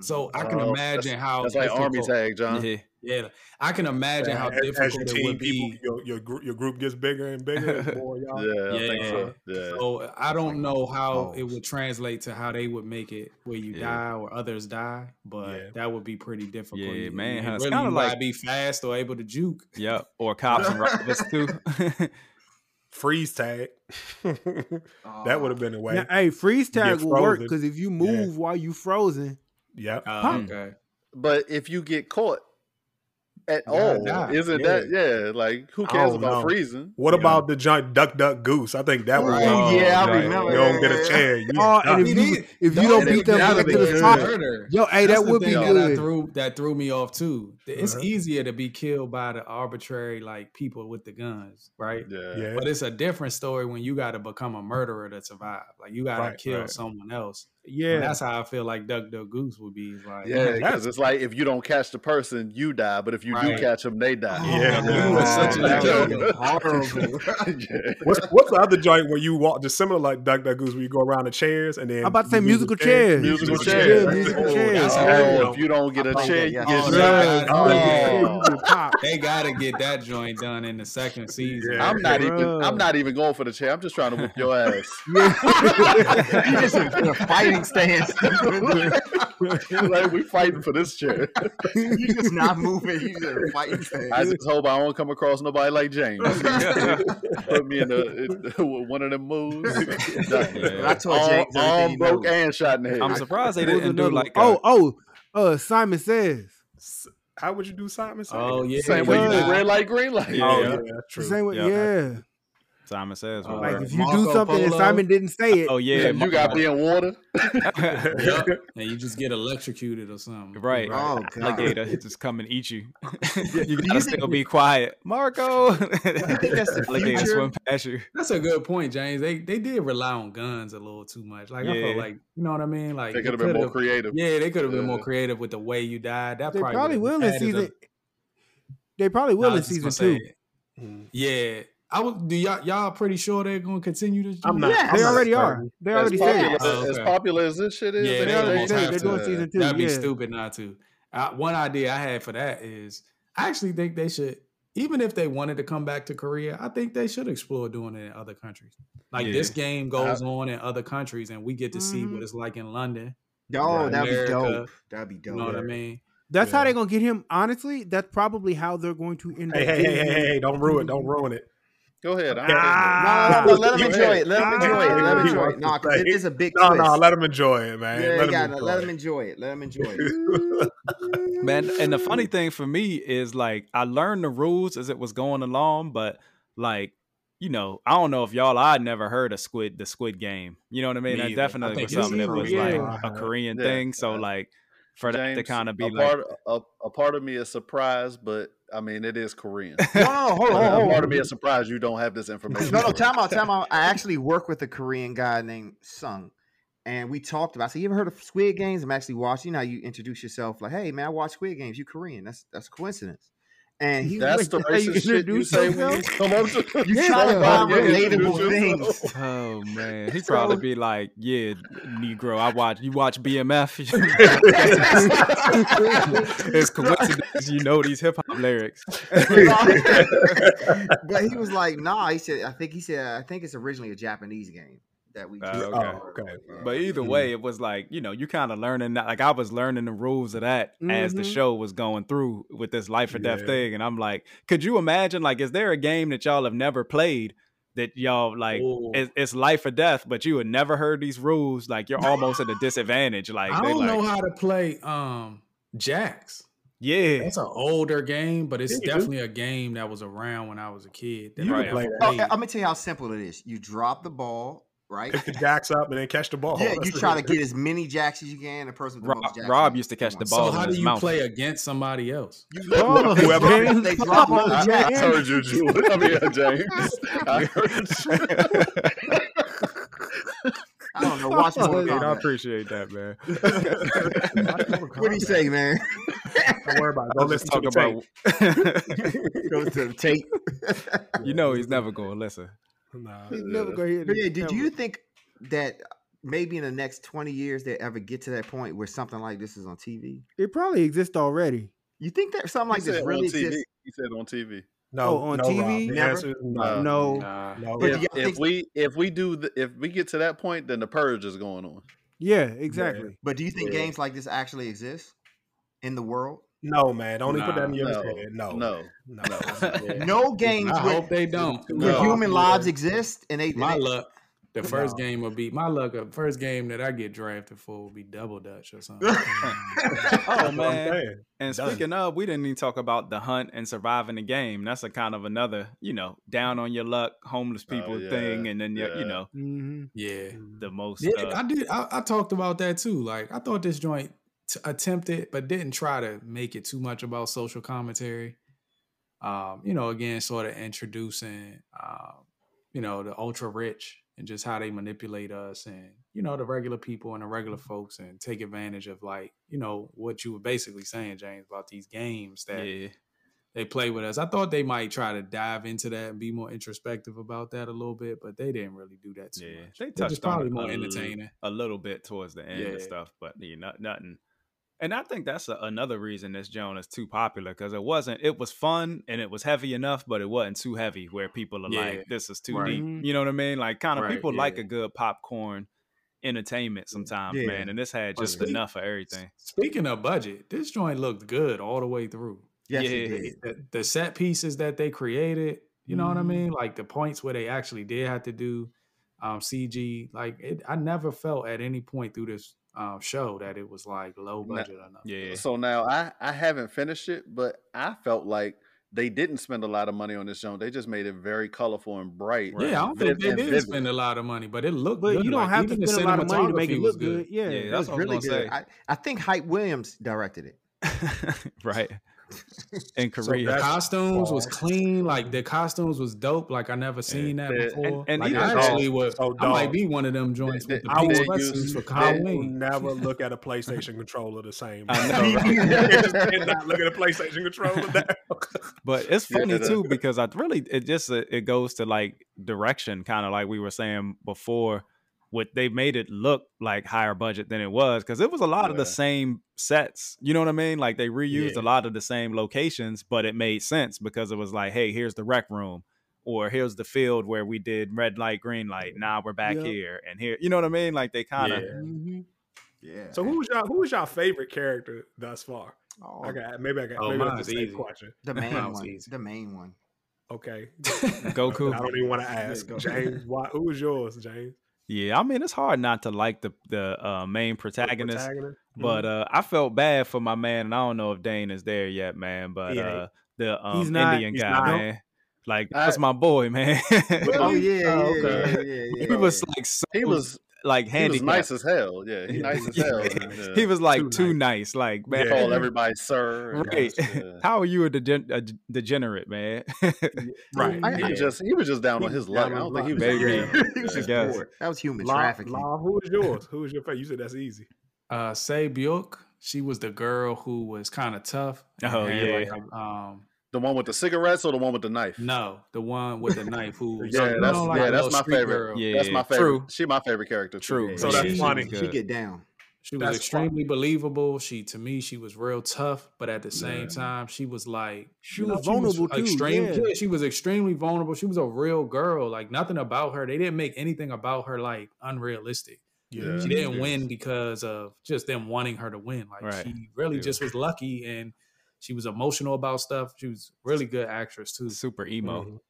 So hmm. I can Oh, imagine how That's like army tag, John. Yeah. Yeah, I can imagine how As- as difficult your it team would people, be. your your group, your group gets bigger and bigger. the more y'all- Yeah, I think Yeah. so. Yeah. So I don't know how it would translate to how they would make it where you Yeah. die or others die, but Yeah. that would be pretty difficult. Yeah, You- man, and it's really kinda like- gotta be fast or able to juke. Yep. Or cops and robbers too. freeze tag. that would have been the way. Now, hey, freeze You tag will work because if you move while you frozen, Yep. Uh, Okay. But if you get caught at You all, die. isn't that yeah? Like who cares about know. freezing? What Yeah. about the giant duck, duck, goose? I think that would. Right. Oh, work. yeah, I remember. You don't get a chair. You Oh, and if you if you don't beat them gotta back be to the top, yo, hey, that would be thing that good. threw that threw me off too. It's Uh-huh. easier to be killed by the arbitrary like people with the guns, right? Yeah. yeah. But it's a different story when you got to become a murderer to survive. Like you got to Right, kill right. someone else. And Yeah, that's how I feel like Duck Duck Goose would be. Like, Yeah, because it's like if you don't catch the person, you die. But if you Right. do catch them, they die. Yeah. Oh, you essentially Yeah. killed them. Horrible. Yeah. What's what's the other joint where you walk just similar like Duck Duck Goose where you go around the chairs and then I'm about to say you musical the chairs. Musical chair. chairs. Yeah, musical Oh, chairs. Oh, if you don't get a Oh, chair, you Oh, get they shot. got- Oh, oh, yeah, you get popped. They got to get that joint done in the second season. Yeah. I'm not even. I'm not even going for the chair. I'm just trying to whip your ass. you just in a fighting stance. like we fighting for this chair. you just not moving. You just fighting stance. I just hope I don't come across nobody like James. Put me in, a, in one of them moves. Yeah. I told Arm, James everything arm you broke know. and shot in the head. I'm surprised they didn't do like one? a, oh oh uh Simon says How would you do Simon? Says? Oh yeah, Same way you do red light, green light. Yeah. Oh Yeah. yeah, the true. same way. Yeah. Yeah, Simon says. Uh, like if you Marco do something and Simon didn't say it, oh yeah, you got me in water. Yep. and you just get electrocuted or something. Right. Oh, God. Alligator just come and eat you. you Do you gotta think- still be quiet, Marco. think that's the Alligator swim past you. That's a good point, James. They they did rely on guns a little too much. Like I felt Yeah. like you know what I mean. Like They could have been more creative. Yeah, they could have been more creative with the way you died. That they probably, probably will in season. a- They probably will I in season two. say. Yeah, I would. Do y'all y'all pretty sure they're gonna continue this? I'm not. Yeah. I'm They not already are. They As already popular, said. Oh, as popular as this shit is, Yeah, they they already almost said have they're doing to. season two. That'd be yeah. stupid not to. Uh, one idea I had for that is I actually think they should, even if they wanted to come back to Korea, I think they should explore doing it in other countries. Like Yeah. this game goes on in other countries, and we get to see Mhm. what it's like in London. Oh, Right. that'd be dope. That'd be dope. You know what I mean? That's how they're gonna get him. Honestly, that's probably how they're going to end Hey, up. hey, hey, hey, hey, hey! Don't ruin it. Don't ruin it. Go ahead. I'm Ah. No, no, no, let him You- enjoy it. Let him Ah. enjoy it. Let him enjoy it. to No, because it is a big No, twist. no, let him enjoy it, man. yeah, let you him gotta enjoy let it. him enjoy it. Let him enjoy it. Man, and the funny thing for me is like I learned the rules as it was going along, but like you know, I don't know if y'all I'd never heard of Squid the Squid Game. You know what I mean? Me That either. Definitely was something that was Korean. like a Korean Yeah. thing. So Yeah. like for that to James, kind of be a like part, a, a part of me is surprised, but I mean it is Korean. No, no, hold on, a hold part of me is surprised you don't have this information. No, no, time out, time out. I actually work with a Korean guy named Sung, and we talked about. So "You ever heard of Squid Games?" I'm actually watching. You know, how you introduce yourself like, "Hey, man, I watch Squid Games. You Korean? That's that's a coincidence." And he That's was the how you racist shit you introduce say when you come up to You Yeah. try to Yeah. find Yeah. relatable Introduce things. Oh man, he'd So- probably be like, "Yeah, Negro, I watch you watch BMF. it's coincidence you know these hip hop lyrics." but he was like, "Nah." He said, "I think he said I think it's originally a Japanese game that we." Just- okay. Oh, okay. But either way, it was like you know you kind of learning that. Like I was learning the rules of that as the Mhm. show was going through with this life or death Yeah. thing, and I'm like, could you imagine? Like, is there a game that y'all have never played that y'all like? Ooh. It's life or death, but you had never heard these rules. Like you're almost at a disadvantage. Like I they don't like, know how to play um Jacks. yeah, That's an older game, but it's Yeah, definitely a game that was around when I was a kid. That You I can play never that. Oh. I'm gonna tell you how simple it is. You drop the ball, right? Pick the jacks up and then catch the ball. Yeah, you try to get as many jacks as you can. The person with the Rob, most jacks. Rob used to catch the ball. So how do you mouth. play against somebody else? Oh, Whoever- James. They drop on the I, I jacks. heard you, Julie. I mean, James. I heard you. I don't know. Watch Mortal Dude, I appreciate that, man. What do you say, man? Don't worry about it. Don't listen Talk about. Go to the tape. you know he's never going to listen. Tape. Nah. He's never gonna hear this yeah, did ever. you think that maybe in the next 20 years they ever get to that point where something like this is on TV? It probably exists already. You think that something like he this really exists? He said on TV. No, Oh, on no, TV? Rob. The Never? is no. No. Nah. no. If, do if we if we do the, if we get to that point, then the purge is going on. Yeah, exactly. But do you think Yeah. games like this actually exist in the world? No, man. Don't even put that in your No, head. No. no, No. no. No games I with, hope they don't. with No. human lives exist, and they. My and they- luck. The first No. game will be my luck. The first game that I get drafted for will be double dutch or something. Oh That's what I'm man. saying. And Done. speaking of, we didn't even talk about the hunt and surviving the game. That's a kind of another, you know, down on your luck, homeless Oh, people yeah, thing, and then you yeah. you know hmm yeah. the most. Yeah, uh, I did. I, I talked about that too. Like I thought this joint t- attempted, but didn't try to make it too much about social commentary. Um, you know, again, sort of introducing, um, you know, the ultra rich and just how they manipulate us, and you know, the regular people and the regular folks, and take advantage of like, you know, what you were basically saying, James, about these games that yeah, they play with us. I thought they might try to dive into that and be more introspective about that a little bit, but they didn't really do that too yeah. much. They touched just probably on it more entertaining. a little bit towards the end and Yeah. stuff, but yeah, not, nothing. And I think that's a, another reason this Joan is too popular because it wasn't. It was fun and it was heavy enough, but it wasn't too heavy where people are Yeah. like, "This is too Right. deep." Mhm. You know what I mean? Like, kind of Right, people like a good popcorn entertainment sometimes, Yeah. man. And this had just speak- enough of everything. Speaking of budget, this joint looked good all the way through. yes, Yeah. it did. The, the set pieces that they created, you know what I Mhm. mean? Like the points where they actually did have to do um, CG. Like it, I never felt at any point through this um, show that it was like low Nah. budget or nothing. Yeah. So now I I haven't finished it, but I felt like they didn't spend a lot of money on this show. They just made it very colorful and bright. Yeah, I don't think they and did vivid. spend a lot of money, but it looked But good. you don't Like, have to spend a lot of money to make it look was good. Yeah. Yeah, It that's what really gonna good. say. I, I think Hype Williams directed it. right. In So Korea. The that's- costumes was clean. Like the costumes was dope. Like I never seen that And- before. and like, I actually would. so I might be one of them joints with the I pink will use- for I I will Halloween. never look at a PlayStation controller the same. I know, right? You just cannot look at a PlayStation controller now. But it's funny that- too because I really it just uh, it goes to like direction, kind of like we were saying before. What they made it look like higher budget than it was because it was a lot of the same sets. You know what I mean? Like they reused Yeah. a lot of the same locations, but it made sense because it was like, hey, here's the rec room, or here's the field where we did red light, green light. Now we're back Yep. here and here. You know what I mean? Like they kind of Yeah. hmm Yeah. So who was y'all who was y'all favorite character thus far? Oh, I got maybe I got Oh, maybe that's mine's the same easy. question. the main one. easy. The main one. Okay. Goku. I don't even want to ask. James, why, who was yours, James? Yeah, I mean it's hard not to like the the uh, main protagonist. Protagonist? But uh, I felt bad for my man, and I don't know if Dane is there yet, man. But ain't. uh, the um, He's not. Indian guy, not. man, like I- that's my boy, man. Oh yeah, yeah, okay. yeah, yeah, he was like so, He was like He was nice as hell. Yeah, he nice as hell. Yeah. He was like Too too nice. Like man, call everybody sir. right? yeah. How are you a, degen- a d- degenerate, man? Right. He was just he was just down on his luck. I don't think he was. Maybe. Yeah. He was just Yes. bored. That was human Law, trafficking. Law, who is yours? Who is your favorite? You said that's easy. Uh, Sae-byeok, she was the girl who was kind of tough. Oh, yeah. like, a, um, The one with the cigarettes or the one with the knife? no, the one with the knife who. Yeah, you that's like yeah, that's my favorite. girl. Yeah. That's my favorite. True. She my favorite character. too. True. So Yeah, that's she- funny. was She get down. She was That's extremely believable. She to me, she was real tough, but at the same Yeah. time, she was like She you know, was vulnerable too, Extreme, yeah. she was extremely vulnerable. She was a real girl. Like nothing about her. They didn't make anything about her like unrealistic. Yeah. She didn't win because of just them wanting her to win. Like Right. she really Yeah. just was lucky and she was emotional about stuff. She was really good actress too. Super emo. Mhm.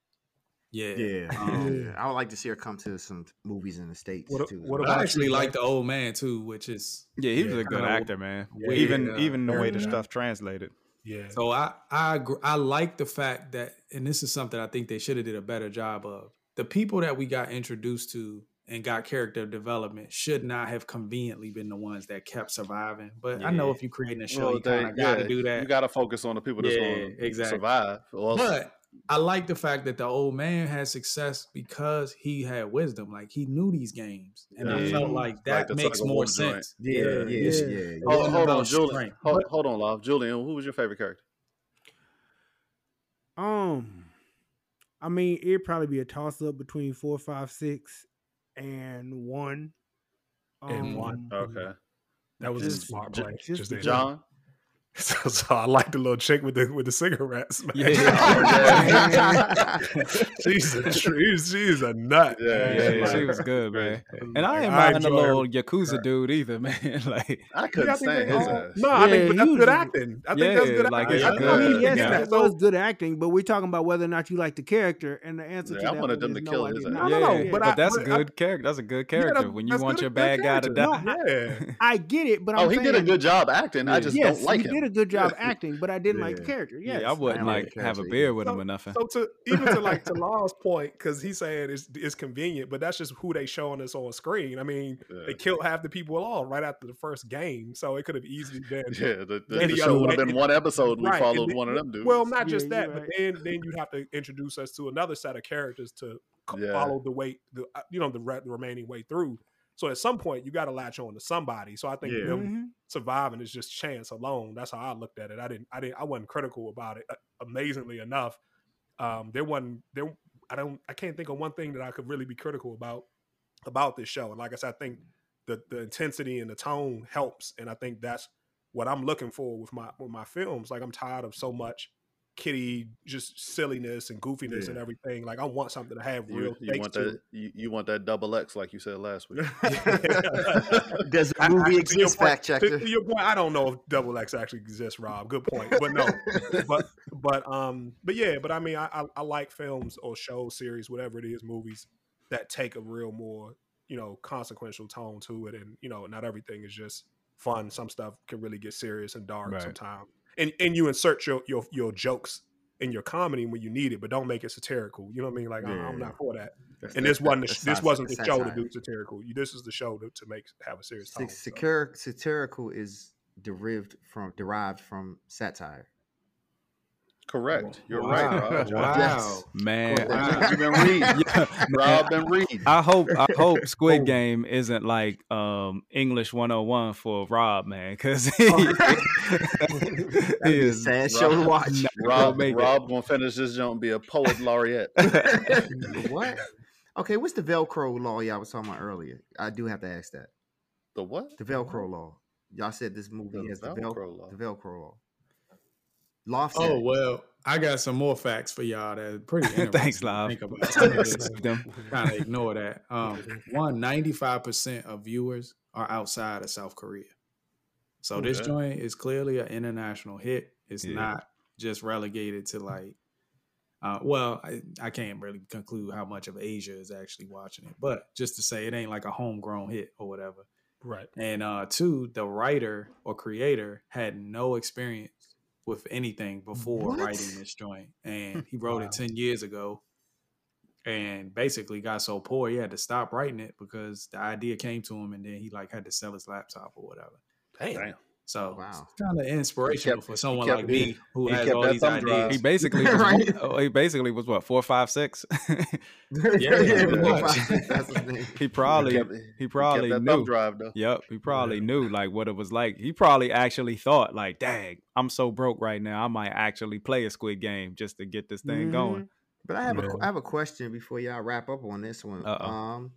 Yeah. Yeah, Um, yeah. I would like to see her come to some movies in the states What- too. what I actually you, like the old man too, which is Yeah, he was Yeah, a good kinda actor, man. Yeah, even yeah, even the way the yeah. stuff translated. Yeah. So I I agree, I like the fact that, and this is something I think they should have did a better job of. The people that we got introduced to and got character development should not have conveniently been the ones that kept surviving. But I know if you're creating a show, Well, you kind of got to yeah, do that. You got to focus on the people that's Yeah, going to exactly. survive. Or else- But I like the fact that the old man had success because he had wisdom. Like he knew these games, and I felt like Like that the makes more war joint. sense. yeah, yeah, yeah. Yeah. yeah. Hold, hold on, Julian. Hold, hold on, love. Julian, who was your favorite character? Um, I mean, it'd probably be a toss up between four, five, six, and one. And one. Um, Okay. That was a Just- smart J- play. just Just. John? So, so I like the little chick with the with the cigarettes. Man. Yeah. she's a she's, she's a nut. Yeah, Yeah, yeah, she was good, man. And I ain't I mind the enjoy her. little yakuza dude either, man. like, I couldn't I stand his ass. No, I think Yeah, but that's good acting. I think that's Yeah, good like, acting. it's I I think good. mean, yes, Yeah. that was good acting, but we're talking about whether or not you like the character, and the answer Yeah, to I that wanted them to no, kill I his ass. not. No, no, Yeah. but but I- that's a but I- good character. That's a good character. when you want your bad guy to die. I get it, but Oh, he did a good job acting. I just don't like him. Did a good job acting, but I didn't like the character. Yes. Yeah, I wouldn't like like have a beer either. with him So- or nothing. So to even to like to Law's point, because he's saying it's it's convenient, but that's just who they showing us on screen. I mean, Yeah. they killed half the people off right after the first game, so it could have easily been. Yeah, the, the, Any the show would have been one episode. We Right, followed then- one of them dudes. Well, not just you're that, right. but then then you'd have to introduce us to another set of characters to Yeah. follow the way, the uh, you know, the, re- the remaining way through. So at some point, you got to latch on to somebody. So I think Yeah. them Mhm. surviving is just chance alone. That's how I looked at it. I didn't, I didn't, I wasn't critical about it. Uh, amazingly enough, um, there wasn't there. I don't, I can't think of one thing that I could really be critical about about this show. And like I said, I think the the intensity and the tone helps, and I think that's what I'm looking for with my with my films. Like I'm tired of so much kitty just silliness and goofiness Yeah. and everything. Like I want something to have real you, you want that you, you want that double X like you said last week. Does the I- I- movie your exist, point- fact to, checker? to your point, I don't know if Double X actually exists, Rob. Good point, but no, but but um, but yeah, but I mean, I, I I like films or shows, series, whatever it is, movies that take a real more you know consequential tone to it, and you know, not everything is just fun. Some stuff can really get serious and dark Right. sometimes, and and you insert your your your jokes in your comedy when you need it, but don't make it satirical. You know what I mean? Like I- I'm Yeah. not for that. That's- And this wasn't the, this wasn't the show to do satirical. You- This is the show to, to make have a serious tone. satirical is derived from derived from satire. Correct. You're Wow. right, Rob. Wow. Yes. Man, Wow. You've been reading. Yeah, Rob been reading. I hope I hope Squid Oh. Game isn't like um English 101 for Rob, man, because he, That'd he be a is sad show to watch. Rob, make. Rob gonna finish this joint and be a poet laureate. what? Okay, what's the Velcro law y'all was talking about earlier? I do have to ask that. The what? The Velcro law. Y'all said this movie The has Velcro Velcro law. law. The Velcro law. Loft Oh well, I got some more facts for y'all that are pretty interesting. Thanks, to Think about. I them. kind of ignore that. Um, one, 95% of viewers are outside of South Korea. So this joint is clearly an international hit. It's Yeah. not just relegated to like, uh, well, I, I can't really conclude how much of Asia is actually watching it, but just to say it ain't like a homegrown hit or whatever. Right. And uh, two, the writer or creator had no experience with anything before What? writing this joint, and he wrote Wow. it ten years ago. and basically got so poor he had to stop writing it because the idea came to him, and then he like had to sell his laptop or whatever. Damn. Damn. So Wow. it's kind of inspirational kept- for someone like me who he has all these thumb drive. ideas. He basically was, Right. oh, he basically was what four, five, six. Yeah, pretty four, much. five, that's his name. he probably kept- he probably kept knew. drive though. Yep, he probably knew like what it was like. He probably actually thought like, "Dang, I'm so broke right now. I might actually play a Squid Game just to get this thing Mhm. going." But I have a Yeah. I have a question before y'all wrap up on this one. Uh-oh. Um,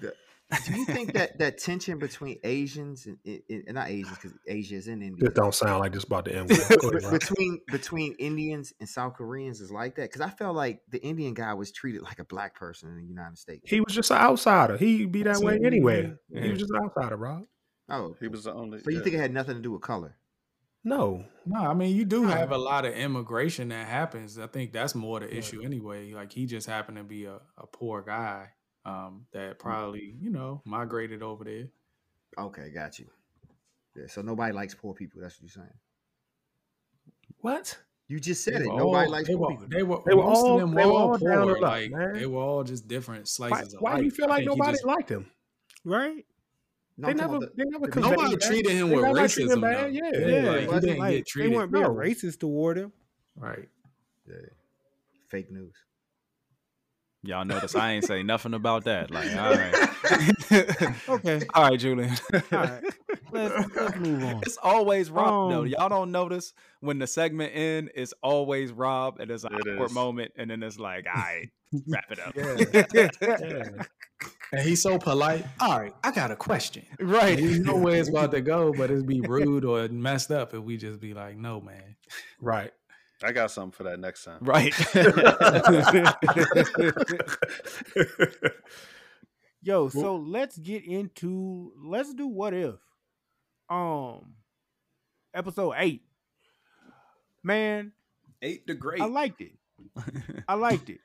the, do you think that that tension between Asians and, and, and not Asians because Asia is in India This don't sound like this about the end. Go ahead, Rob. between between Indians and South Koreans is like that? Because I felt like the Indian guy was treated like a black person in the United States. He was just an outsider. He'd be that way See, anyway. Mm-hmm. He was just an outsider, Rob. Oh, He was the only. so you yeah. think it had nothing to do with color? No. No, I mean you do oh. have a lot of immigration that happens. I think that's more the issue anyway. Like he just happened to be a, a poor guy um, that probably you know migrated over there. Okay, got you. Yeah, so nobody likes poor people. That's what you're saying. What? You just said They it. were Nobody all- likes they poor were, people. they were, They were most all- of them they were were all all down poor. the luck, Like man. they were all just different Why, slices of why do you feel like nobody just- liked him? Right? No, They I'm talking never, they never the- Nobody treated him with never treated him racism. bad. Yeah, Yeah, Yeah, like, he didn't like- get they treated. weren't being No. racist toward him. Right. Yeah. Fake news. Y'all notice I ain't say nothing about that. Like, all right, Okay. all right, Julian. All right. Let's, let's move on. It's always Rob though. Um, Y'all don't notice when the segment end, it's always Rob, and there's an It awkward is. moment, and then it's like, all right, wrap it up. Yeah. And he's so polite. All right, I got a question. right. You know where it's about to go, but it'd be rude or messed up if we just be like, no, man. Right. I got something for that next time. Right. Yo, so let's get into let's do what if. Um episode 8. Man, Eight to great. I liked it. I liked it.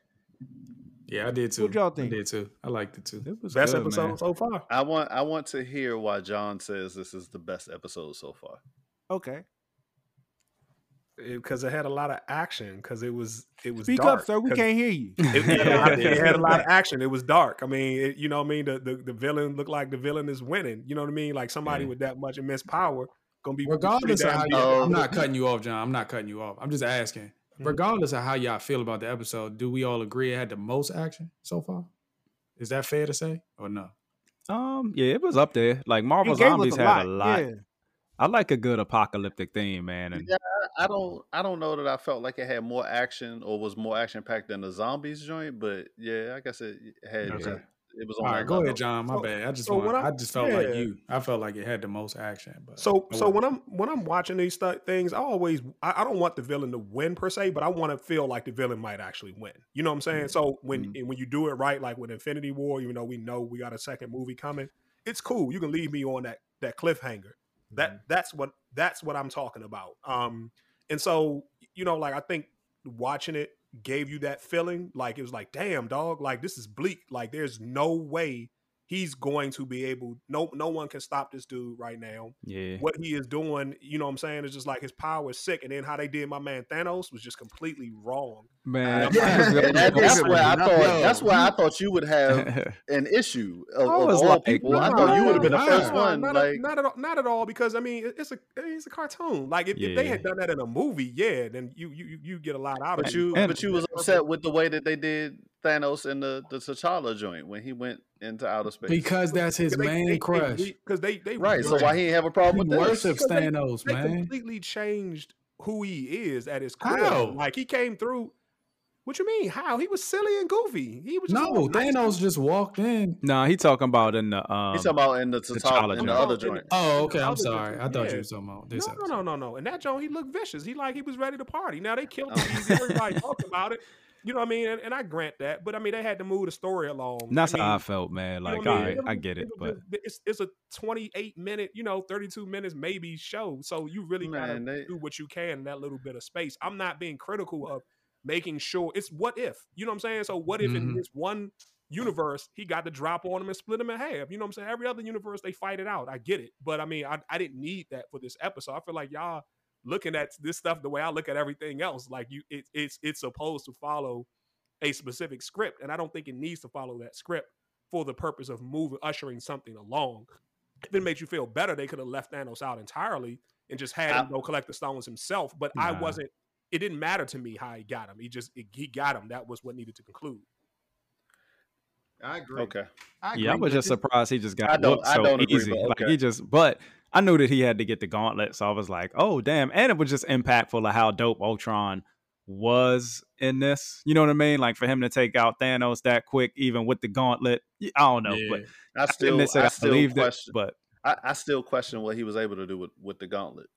Yeah, I did too. What y'all think? I did too. I liked it too. it was Best good, episode man. so far. I want I want to hear why John says this is the best episode so far. Okay. Because it, had a lot of action. Because it was it was Speak dark. up, sir. we can't hear you. It, had a lot, it had a lot of action. It was dark. I mean, it, you know what I mean. The, the the villain looked like the villain is winning. You know what I mean. Like somebody Yeah. with that much immense power gonna be Regardless of how you, Oh. I'm not cutting you off, John. I'm not cutting you off. I'm just asking. Mhm. Regardless of how y'all feel about the episode, do we all agree it had the most action so far? Is that fair to say or no? Um, yeah, it was up there. Like Marvel It gave us Zombies a had a lot. Yeah. I like a good apocalyptic theme, man. And Yeah, I don't I don't know that I felt like it had more action or was more action packed than the zombies joint, but yeah, I guess it had Okay. it was on All that right, go level. ahead, John. My So- bad. I just so want, I- I just felt like you. I felt like it had the most action. But So so wasn't. when I'm when I'm watching these stu- things, I always I, I don't want the villain to win per se, but I want to feel like the villain might actually win. You know what I'm saying? Mm-hmm, so when mm-hmm. and when you do it right, like with Infinity War, even though we know we got a second movie coming, it's cool. You can leave me on that that cliffhanger. That that's what that's what I'm talking about. Um, and so you know, like I think watching it gave you that feeling, like it was like, damn, dog, like this is bleak. Like there's no way he's going to be able. No, no one can stop this dude right now yeah, what he is doing, you know what I'm saying, is just like his power is sick. And then how they did my man Thanos was just completely wrong. man. Yeah. that was And that- good. that's where I Yo, thought that's why I thought you would have an issue of, I of all like, people. I thought you would have been the first No, one. Not, Like a, not at all, not at all, because I mean, it's a it's a cartoon. Like if, if they had done that in a movie, yeah, then you you you- you get a lot out of But it. you, And- but you was upset with the way that they did Thanos in the the T'Challa joint when he went into outer space. because that's his Because they- man they- crush. because they they right. So why he ain't have a problem He with this? worships Because they- Thanos, they man. completely changed who he is at his core. How? Like he came through. What you mean? How he was silly and goofy? He was just No, all nice. Thanos just walked in. nah, he talking about in the um. He's talking about in the T'Challa T'Challa, in the other Oh, joint. Oh, okay. I'm other sorry. I thought yeah. you were talking about this. No, no, episode. no, no, no. And that Joe, he looked vicious. He like he was ready to party. Now they killed him easy. Everybody talked about it. You know what I mean? And, and I grant that. But I mean, they had to move the story along. and that's I mean, how I felt, man. you know Like, I mean? right, It I get it, was but it's it's a 28 minute, you know, 32 minutes maybe show. So you really gotta they- do what you can in that little bit of space. I'm not being critical of making sure it's what if. You know what I'm saying? So what if in Mhm. this one universe he got to drop on him and split him in half? You know what I'm saying? Every other universe they fight it out. I get it. But I mean, I, I didn't need that for this episode. I feel like y'all looking at this stuff the way I look at everything else. Like you it, it's it's supposed to follow a specific script, and I don't think it needs to follow that script for the purpose of moving, ushering something along. If it makes you feel better, they could have left Thanos out entirely and just had him I- go collect the stones himself. But I wasn't. It didn't matter to me how he got him. He just it, he got him. That was what needed to conclude. I agree. Okay. I Yeah, I was just surprised he just got I don't- whooped I so don't agree, easy. but Like he just, but I knew that he had to get the gauntlet, so I was like, oh damn! And it was just impactful of how dope Ultron was in this. You know what I mean? Like for him to take out Thanos that quick, even with the gauntlet. I don't know, but I I still, didn't say I I still believed it, question. but I, I still question what he was able to do with, with the gauntlet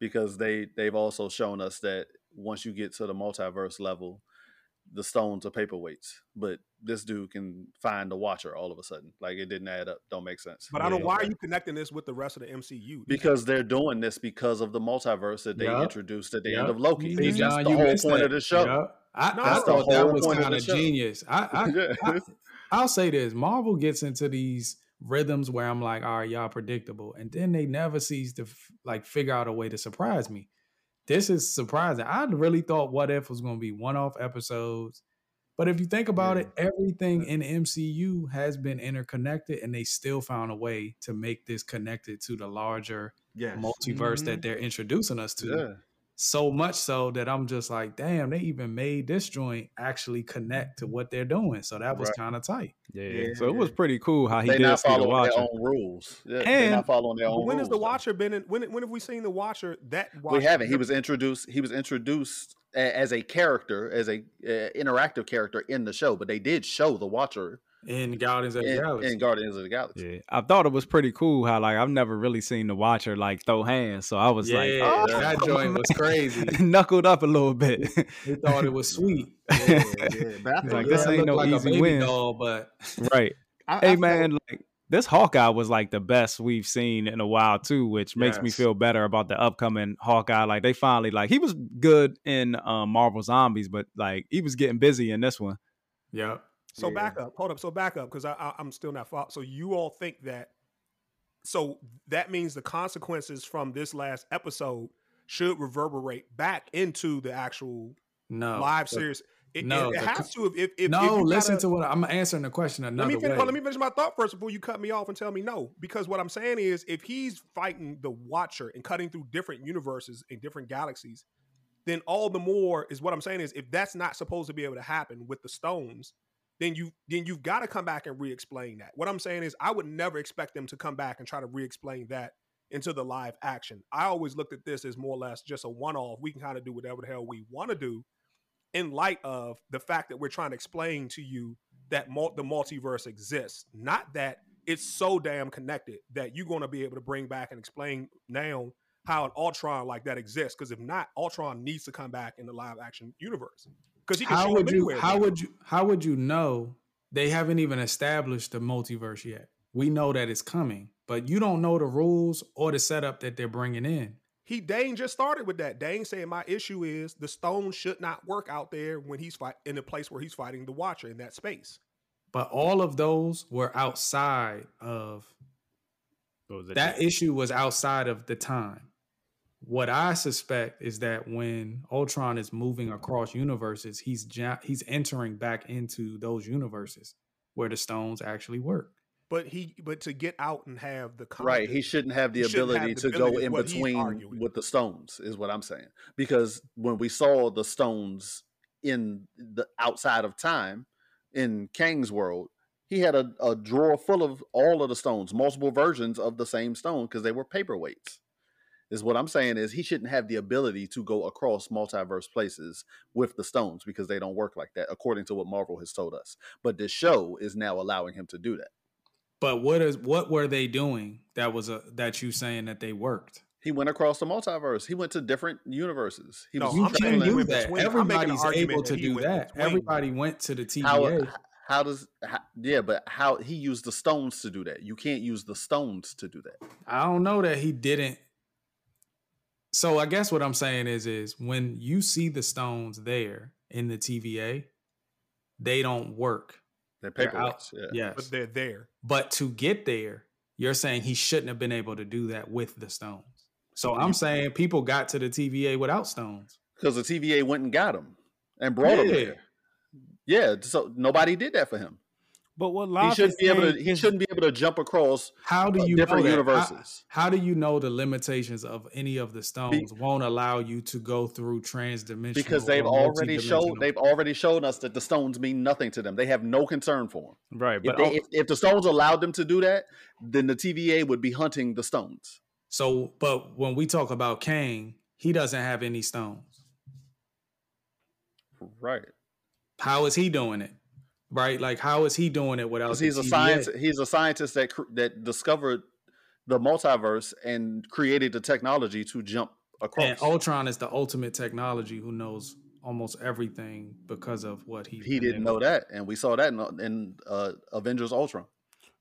because they they've also shown us that once you get to the multiverse level, the stones are paperweights. But this dude can find the Watcher all of a sudden. Like it didn't add up. Don't make sense. But I don't. Yeah. Why are you connecting this with the rest of the MCU? Because they're doing this because of the multiverse that they Yup. introduced at the Yup. end of Loki. See, That's John, the you whole missed point that. of the show. Yup. I, No, I that's the thought that whole was point of kind the of genius. I, I, Yeah. I, I'll say this: Marvel gets into these rhythms where I'm like, all right, y'all predictable, and then they never cease to f- like figure out a way to surprise me. This is surprising. I really thought What If was going to be one-off episodes, but if you think about Yeah. it, everything in MCU has been interconnected, and they still found a way to make this connected to the larger Yes. multiverse that mm-hmm. they're introducing us to Yeah. So much so that I'm just like, damn, they even made this joint actually connect to what they're doing. So that was Right. kind of tight. yeah. Yeah. So it was pretty cool how he They're did not see the following Watcher. their own rules. Yeah, they're And- not following their own when rules. has the though. Watcher been? In, when when have we seen the Watcher? That Watcher we haven't. He was introduced. He was introduced as a character, as a uh, interactive character in the show. But they did show the Watcher In Guardians of the in, Galaxy. in Guardians of the Galaxy. Yeah, I thought it was pretty cool how like I've never really seen the Watcher like throw hands, so I was yeah, like, oh, that joint was crazy. knuckled up a little bit. They thought it was sweet. Yeah, yeah. But Like, this ain't no like easy win. doll, but right? I- I Hey felt- man, like this Hawkeye was like the best we've seen in a while too, which makes me feel better about the upcoming Hawkeye. Like they finally like he was good in um, Marvel Zombies, but like he was getting busy in this one. yeah. So Yeah. back up, hold up. So back up because I, I, I'm still not. Fo- so you all think that? So that means the consequences from this last episode should reverberate back into the actual No. live series. It, no, it, it has to. If, if, if no, if listen gotta- to what I'm answering the question Let another me finish. way. Let me finish my thought first before you cut me off and tell me no. Because what I'm saying is, if he's fighting the Watcher and cutting through different universes and different galaxies, then all the more is what I'm saying is, if that's not supposed to be able to happen with the stones, then you then you've got to come back and re-explain that. What I'm saying is, I would never expect them to come back and try to re-explain that into the live action. I always looked at this as more or less just a one-off. We can kind of do whatever the hell we want to do in light of the fact that we're trying to explain to you that mul- the multiverse exists, not that it's so damn connected that you're going to be able to bring back and explain now how an Ultron like that exists. Because if not, Ultron needs to come back in the live action universe because he can how show would you anywhere. how now. would you how would you know they haven't even established the multiverse yet we know that it's coming but you don't know the rules or the setup that they're bringing in he Dane just started with that. Dane saying my issue is the stone should not work out there when he's fight in the place where he's fighting the Watcher in that space. but all of those were outside of that issue was outside of the time what i suspect is that when ultron is moving across universes he's ja- he's entering back into those universes where the stones actually work But he, but to get out and have the Right. He shouldn't have the ability have the to ability go in between with the stones, is what I'm saying. Because when we saw the stones in the outside of time in Kang's world, he had a, a drawer full of all of the stones, multiple versions of the same stone because they were paperweights. Is what I'm saying is he shouldn't have the ability to go across multiverse places with the stones because they don't work like that, according to what Marvel has told us. But this show is now allowing him to do that. but what is what were they doing that was a that you saying that they worked He went across the multiverse. He went to different universes. He No, was you can he do that. between. I'm making an Everybody's able to do that. between. Everybody went to the how how does how, yeah, but how he used the stones to do that? You can't use the stones to do that. I don't know that he didn't. So I guess what I'm saying is, is when you see the stones there in the TVA, they don't work. They're They're paperweights. Yeah. Yes, but they're there. but to get there, you're saying he shouldn't have been able to do that with the stones. So I'm saying people got to the TVA without stones. Because the TVA went and got him and brought him Yeah. there. Yeah, so nobody did that for him. But what He Love shouldn't be able to. He is- shouldn't be able to jump across How do uh, you different know that? universes. How, how do you know the limitations of any of the stones won't allow you to go through transdimensional? because they've already showed they've already shown us that the stones mean nothing to them. They have no concern for them. Right, If, but they, if, if the stones allowed them to do that, then the TVA would be hunting the stones. So, but when we talk about Kang, he doesn't have any stones. Right. How is he doing it? Right? Like, how is he doing it without? He's a science. He's a scientist that cr- that discovered the multiverse and created the technology to jump across. And Ultron is the ultimate technology who knows almost everything because of what he. he didn't know that, and we saw that in, in uh, Avengers Ultron.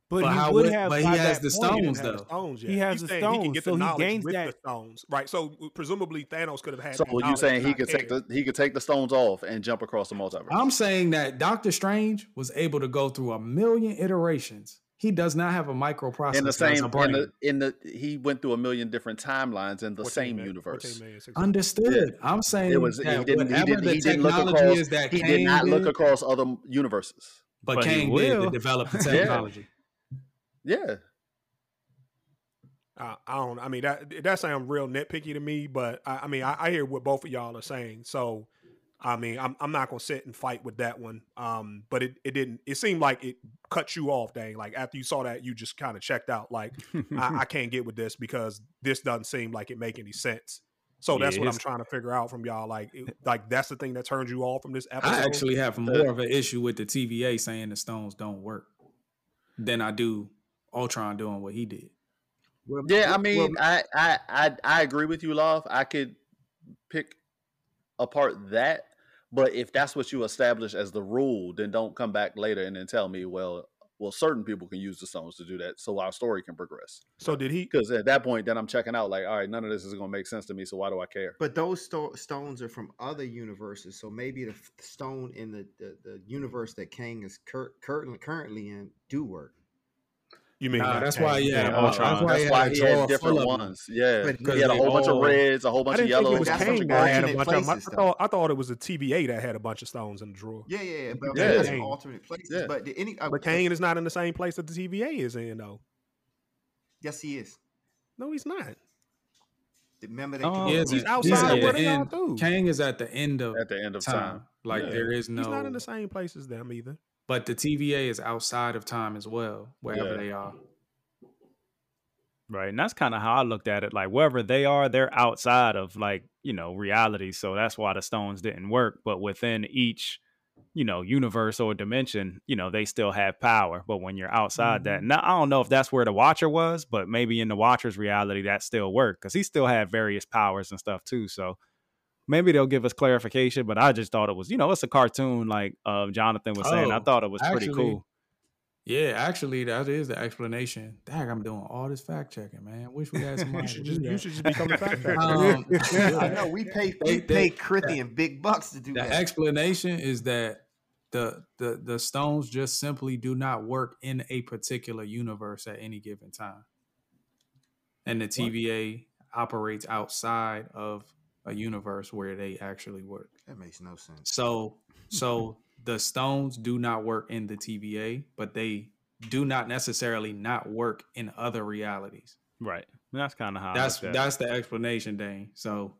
But, But he how would would- have. but he has the stones, He didn't have though. stones yet. He has He's the saying he can stones, get so the he knowledge gains with that- the stones, right? So presumably Thanos could have had. So that you knowledge saying he could take the he could take the stones off and jump across the multiverse? I'm saying that Doctor Strange was able to go through a million iterations. He does not have a microprocessor in the same in brain. the, in the he went through a million different timelines in the What same team universe. team man is it? Understood. I'm saying It was he didn't he didn't the he didn't look technology across is that he Kang did not look did, across other universes. but, But he Kang did to develop the technology. Yeah, Uh, I don't. I mean, that that sounds real nitpicky to me. But I, I mean, I, I hear what both of y'all are saying. So, I mean, I'm I'm not gonna sit and fight with that one. Um, but it, it didn't. It seemed like it cut you off, dang. Like after you saw that, you just kind of checked out. Like I, I can't get with this because this doesn't seem like it make any sense. So that's Yeah, what I'm trying to figure out from y'all. Like, it- like that's the thing that turned you off from this episode. I actually have more of an issue with the TVA saying the stones don't work than I do Ultron doing what he did. yeah. I mean, I, I I I agree with you, love. I could pick apart that, but if that's what you establish as the rule, then don't come back later and then tell me, well, well, certain people can use the stones to do that, so our story can progress. So did he? Because at that point, then I'm checking out. Like, all right, none of this is going to make sense to me. So why do I care? But those sto- stones are from other universes, so maybe the f- stone in the, the, the universe that Kang is cur- currently currently in do work. You mean Nah, that's Kang? why, yeah, Yeah, Ultron. that's why That's he why had he had different full of them. ones. Yeah, But he had a they whole bunch of reds, a whole bunch of didn't think yellows. it was That's that had a alternate bunch of. I thought I thought it was the TVA that had a bunch of stones in the drawer. Yeah, yeah, yeah. But Yeah. that's Kang. alternate places. Yeah. But did any? Uh, But Kang is not in the same place that the TVA is in, though. yes, he is. No, he's not. Remember they Oh, can- He He's outside at of the what they all end- do. Kang is at the end of At the end of time. time. Like Yeah. there is no. He's not in the same place as them either. But the TVA is outside of time as well, wherever Yeah. they are. Right. And that's kind of how I looked at it. Like wherever they are, they're outside of like, you know, reality. So that's why the stones didn't work. But within each, you know, universe or dimension, you know, they still have power. But when you're outside that, mm-hmm. now I don't know if that's where the Watcher was, but maybe in the Watcher's reality that still worked because he still had various powers and stuff too. So maybe they'll give us clarification. But I just thought it was, you know, it's a cartoon like uh, Jonathan was saying. I Oh, thought it was pretty cool. Yeah, actually, that is the explanation. Dang, I'm doing all this fact checking, man. Wish we had somebody. You should just you should just become a fact checker. Um, I know we pay we they- pay Crithian big bucks to do the that. The explanation is that the the the stones just simply do not work in a particular universe at any given time, and the TVA operates outside of a universe where they actually work. that makes no sense. So so the stones do not work in the TVA, but they do not necessarily not work in other realities. Right. That's kind of how That's looked that's the explanation, Dane. So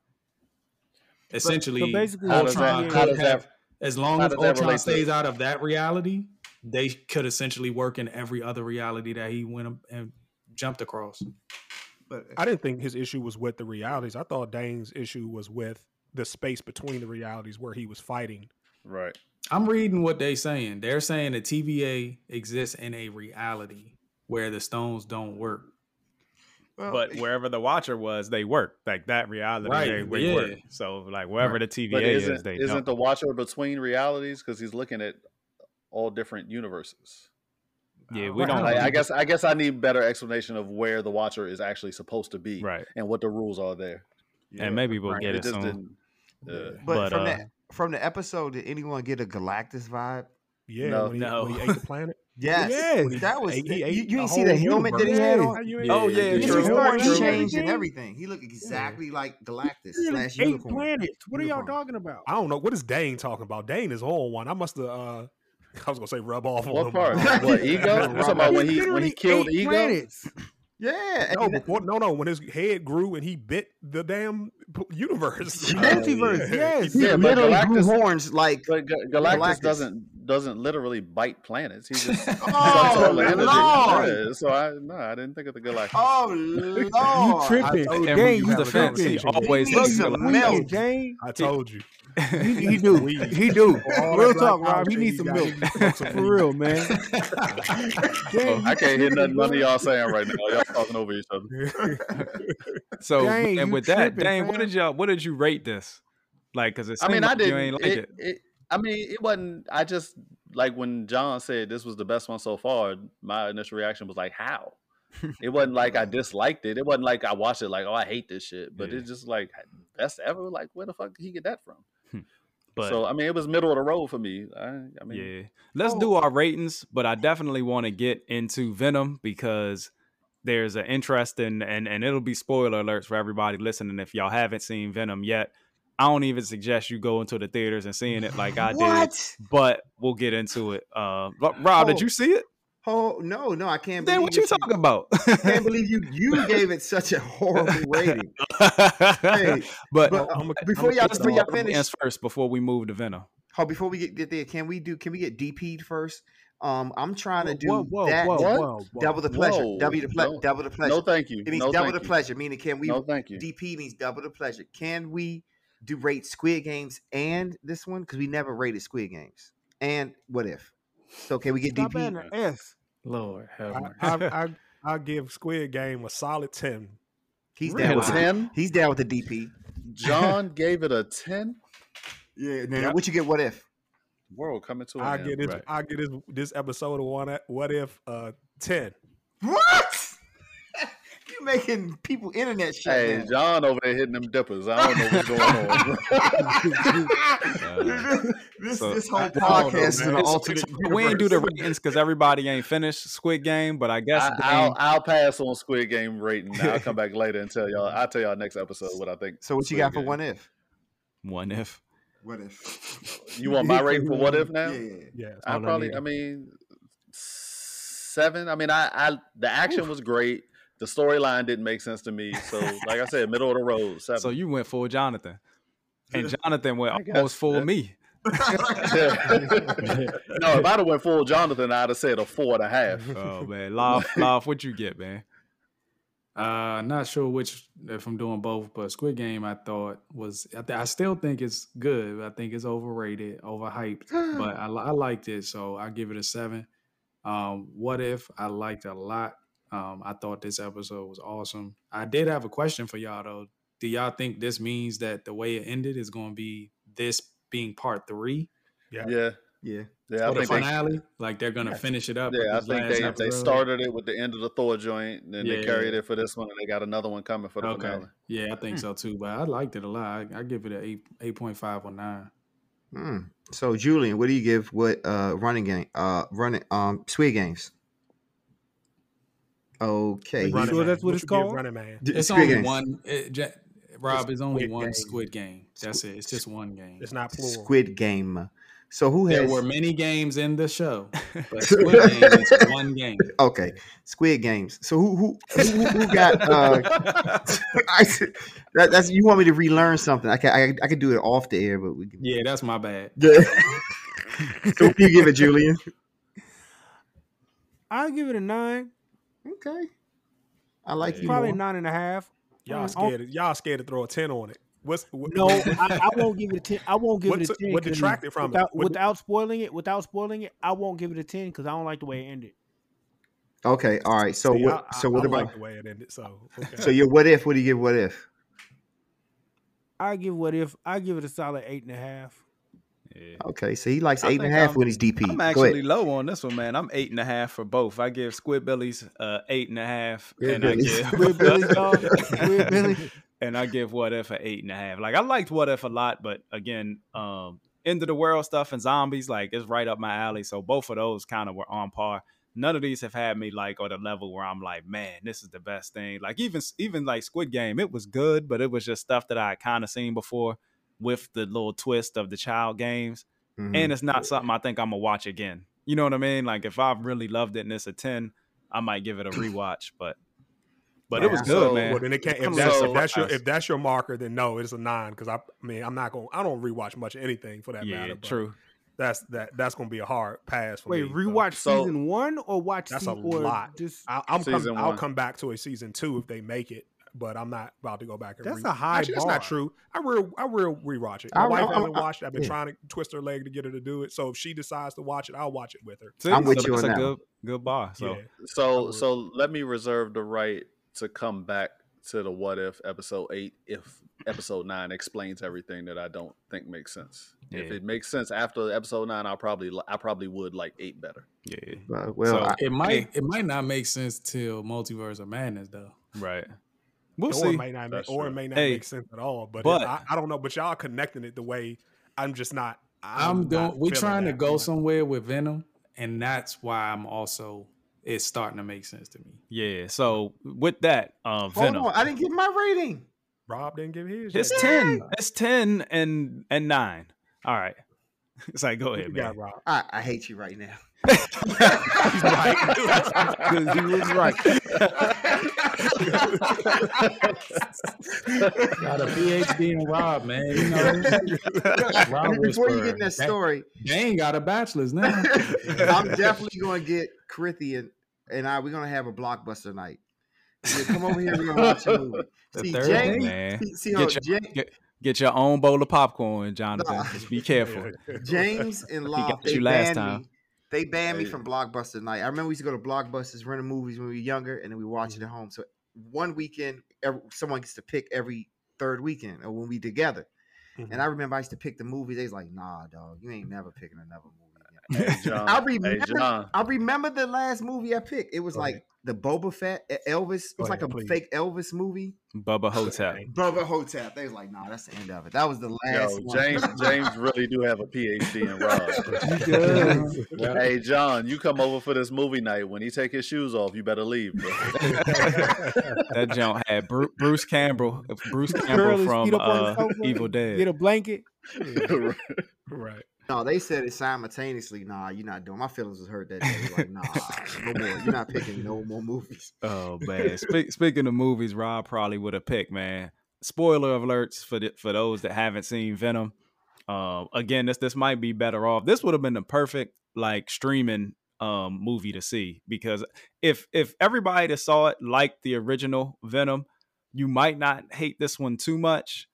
essentially, basically How does Ultron that- could have, that- as long as Ultron relate to- stays out of that reality, they could essentially work in every other reality that he went and jumped across. But I didn't think his issue was with the realities. I thought Dane's issue was with the space between the realities where he was fighting. Right. I'm reading what they're saying. They're saying the TVA exists in a reality where the stones don't work. well, but wherever the watcher was, they work. like that reality. Right, they, they yeah. worked. So like wherever the TVA But is, isn't, they isn't don't. the Watcher between realities because he's looking at all different universes? Yeah, we don't. Like, I guess I guess I need better explanation of where the Watcher is actually supposed to be, right, and what the rules are there. and maybe we'll right. get It it, soon. didn't. Uh, but, but, from uh, that from the episode, did anyone get a Galactus vibe? Yeah, No. when, he, No. when he ate the planet. Yes, Yes. that was. He- he you you didn't see the helmet that he had on. How you ain't- Oh, yeah, His true. started Horns changed and everything? everything. He looked exactly like Galactus Literally slash eight unicorn. planets. What are y'all talking about? I don't know what is Dane talking about. Dane is on one. I must have. uh I was gonna say rub off on What him. part? What ego? You talking about when he when he killed eight ego? planets. Yeah, No, before, no, no. When his head grew and he bit the damn universe. Multiverse, yes. he Yeah, but literally grew Galactus- horns like. But Ga- Galactus, Galactus. doesn't doesn't literally bite planets. He just Oh all the energy. Lord! Yeah, so I no, I didn't think of the Galactus. Oh Lord! You tripping? I told And Dang, you his defense, he always He Bro, you some thinks milk. Galactus. tweaking, Jane. I told you. He, he do. He do. Real talk, Rob. He powder needs some milk. he needs to smoke some For real, man. Oh, I can't hear nothing none of y'all saying right now. Y'all talking over each other. So Dang, and with that, tripping, Dane, what did y'all what did you rate this? Like, because it I mean, I like you didn't. ain't like it, it. it- I mean, it wasn't. I just like when John said this was the best one so far. My initial reaction was like, "How?" it wasn't like I disliked it. It wasn't like I watched it like, "Oh, I hate this shit." But Yeah. it's just like best ever. Like, where the fuck did he get that from? But so I mean, it was middle of the road for me. I, I mean, yeah, let's do our ratings, but I definitely want to get into Venom because there's an interest in and and it'll be spoiler alerts for everybody listening if y'all haven't seen Venom yet. I don't even suggest you go into the theaters and seeing it like I did, but we'll get into it. Uh, Rob, did Oh. you see it? Oh no, no, I can't. Then believe what you that talking about? I can't believe you. You gave it such a horrible rating. Hey, but but, uh, I'm a- before I'm y'all, let's before y'all finish, ratings first before we move to Venom. oh, before we get, get there, can we do? Can we get DP'd first? Um, I'm trying to do Whoa, whoa, that. whoa, whoa, whoa. Double the pleasure. Whoa, double the ple- no. double the pleasure. No, thank you. it means no, double thank the you. pleasure. Meaning, can we? No, thank you. DP means double the pleasure. Can we do rate Squid Games and this one because we never rated Squid Games and what if? So can we get Stop DP? adding an S. Lord have I, mercy. I, I, I give Squid Game a solid ten. He's Really? down with the, Ten. He's down with the DP. John gave it a ten. Yeah. Now, Yep. what you get? What if? World coming to an I end. get this. right. I get this. This episode of one. What if uh ten? What? You making people internet shit. Hey, now. John over there hitting them dippers. I don't know what's going on. this so- this whole I don't know, podcast is an It's- alternate. we ain't do the ratings because everybody ain't finished Squid Game, but I guess I, I'll, I'll pass on Squid Game rating. I'll come back later and tell y'all. I'll tell y'all next episode what I think. So what you Squid got for Game. one if? one if. What if? You want my rating for what if now? Yeah, yeah. Yes. I probably. I mean, seven. I mean, I, I the action was great. The storyline didn't make sense to me. So, like I said, middle of the road. Seven. So you went full Jonathan, and Jonathan went I almost full yeah. me. no, if I'd have went full Jonathan, I'd have said a four and a half. Oh man, Lob, Lob, what you get, man? Uh, not sure which if I'm doing both, but Squid Game I thought was I, th- I still think it's good. I think it's overrated, overhyped, but I, I liked it, so I give it a seven. Um, what if I liked a lot? Um, I thought this episode was awesome. I did have a question for y'all though. Do y'all think this means that the way it ended is going to be this being part three Yeah. Yeah, Yeah. yeah. I the think they, finale? like they're going to Yes. finish it up. yeah, I think last they they started it with the end of the Thor joint, and then they Yeah. carried it for this one, and they got another one coming for the Okay. finale. Yeah, I think so too. But I liked it a lot. I, I give it an eight eight point five or nine. Hmm. So Julian, what do you give what uh running game uh running um Squid Games? Okay. You Running sure Man. that's what it's called? Running Man. It's Squid only Games. one. It, Ja- Rob, it's only Squid one Game. Squid Game. That's it. It's just one game. It's not plural. Squid Game. So who There has were many games in the show, but Squid Game is one game. okay Squid Games? So who who who, who got uh I, that, that's you want me to relearn something? I can I, I could do it off the air, but we can. Yeah, that's my bad. Yeah. so you give it, Julian? I'll give it a nine, Okay. I like you. probably more. nine and a half. Y'all um, Oh, scared? of- Y'all scared to throw a ten on it? What's what, No, I, I won't give it a ten. I won't give What it a ten. what 'cause detracted from it? without, What- without spoiling it. Without spoiling it, I won't give it a ten because I don't like the way it ended. Okay. All right. So See, what? I- so what I about? like the way it ended? So okay. So your what if? What do you give? What if? I give what if I give it a solid eight and a half. Yeah. Okay. So he likes I eight and a I'm- when he's DP. I'm actually low on this one, man. I'm eight and a half for both. I give Squidbillies uh, eight and a half, Squid and I give Squid Billy, dog. Squid Billy. and I give What If a eight and a half. Like I liked What If a lot, but again, um, end of the world stuff and zombies, like it's right up my alley. So both of those kind of were on par. None of these have had me like on a level where I'm like, man, this is the best thing. Like even even like Squid Game, it was good, but it was just stuff that I kind of seen before with the little twist of the child games. Mhm. And it's not something I think I'm gonna watch again. You know what I mean? Like if I've really loved it and it's a 10, I might give it a rewatch. But but it was good, So- man. Well, then it can't. If that's, so if that's your if that's your marker, then no, it's a nine. Because I, I mean, I'm not going. I don't rewatch much of anything for that yeah, matter. but true. That's that. That's going to be a hard pass for Wait, me. but rewatch So- season one or watch That's se- a lot. Just I, I'm Season come, I'll come back to a season two if they make it. But I'm not about to go back and. That's re- a high Actually, that's not true. I real I real rewatch it. My I- wife I- hasn't I- watched. it. I've been yeah. trying to twist her leg to get her to do it. So if she decides to watch it, I'll watch it with her. See, I'm with so you on a that good good bar. So yeah. So so let me reserve the right to come back to the what if episode eight if episode nine explains everything that I don't think makes sense. If it makes sense after episode nine, I'll probably I probably would like eight better. yeah, But, well, So- I- It might it might not make sense till Multiverse of Madness though. right. We'll or see. it may not make, or it may not Hey, make sense at all. But, but- I, I don't know. But y'all connecting it the way I'm just not. I'm, I'm not doing. We're feeling trying to that. go somewhere with Venom, and that's why I'm also. It's starting to make sense to me. Yeah. So with that, um, hold on, I didn't give my rating. Rob didn't give his. It's yet. ten. It's ten and and nine. All right. It's like go ahead, man. Rob? I, I hate you right now. He's right. 'Cause he was right. Got a PhD in Rob, man. You know, Rob Before you get in that story, Dane got a bachelor's now. I'm definitely going to get Corinthian and I. We're going to have a blockbuster night. Yeah, come over here. We're going to watch a movie. The See, third James, man. see, see, Get hold- your- Ja- get- Get your own bowl of popcorn, Jonathan. Nah. Just be careful. James and Law, got they you last banned time. me. They banned me from Blockbuster night. I remember we used to go to Blockbusters, rent movies when we were younger, and then we watch Mm-hmm. it at home. So one weekend, every, someone gets to pick every third weekend, or when we together. Mhm. And I remember I used to pick the movie. They was like, "Nah, dog, you ain't never picking another movie." Again. Hey John. I remember. John. I remember the last movie I picked. It was Go like ahead. the Boba Fett Elvis. It was like ahead, a please. fake Elvis movie. Bubba Hotep. Bubba Hotep. They was like, "Nah, that's the end of it." That was the last Yo, one. James James really do have a PhD in Rob. Yeah. Hey John, you come over for this movie night. When he take his shoes off, you better leave, bro. That junk had Bru- Bruce Campbell, Bruce Campbell his from feet up uh, sofa, Evil Get Dead. a blanket. right. No, they said it simultaneously. Nah, you're not doing. My feelings was hurt that day. Like, nah, no more. You're not picking no more movies. Oh man! Spe- speaking of movies, Rob probably would have picked man. Spoiler alerts for the, for those that haven't seen Venom. Um, again, this this might be better off. This would have been the perfect like streaming um movie to see because if if everybody that saw it liked the original Venom, you might not hate this one too much.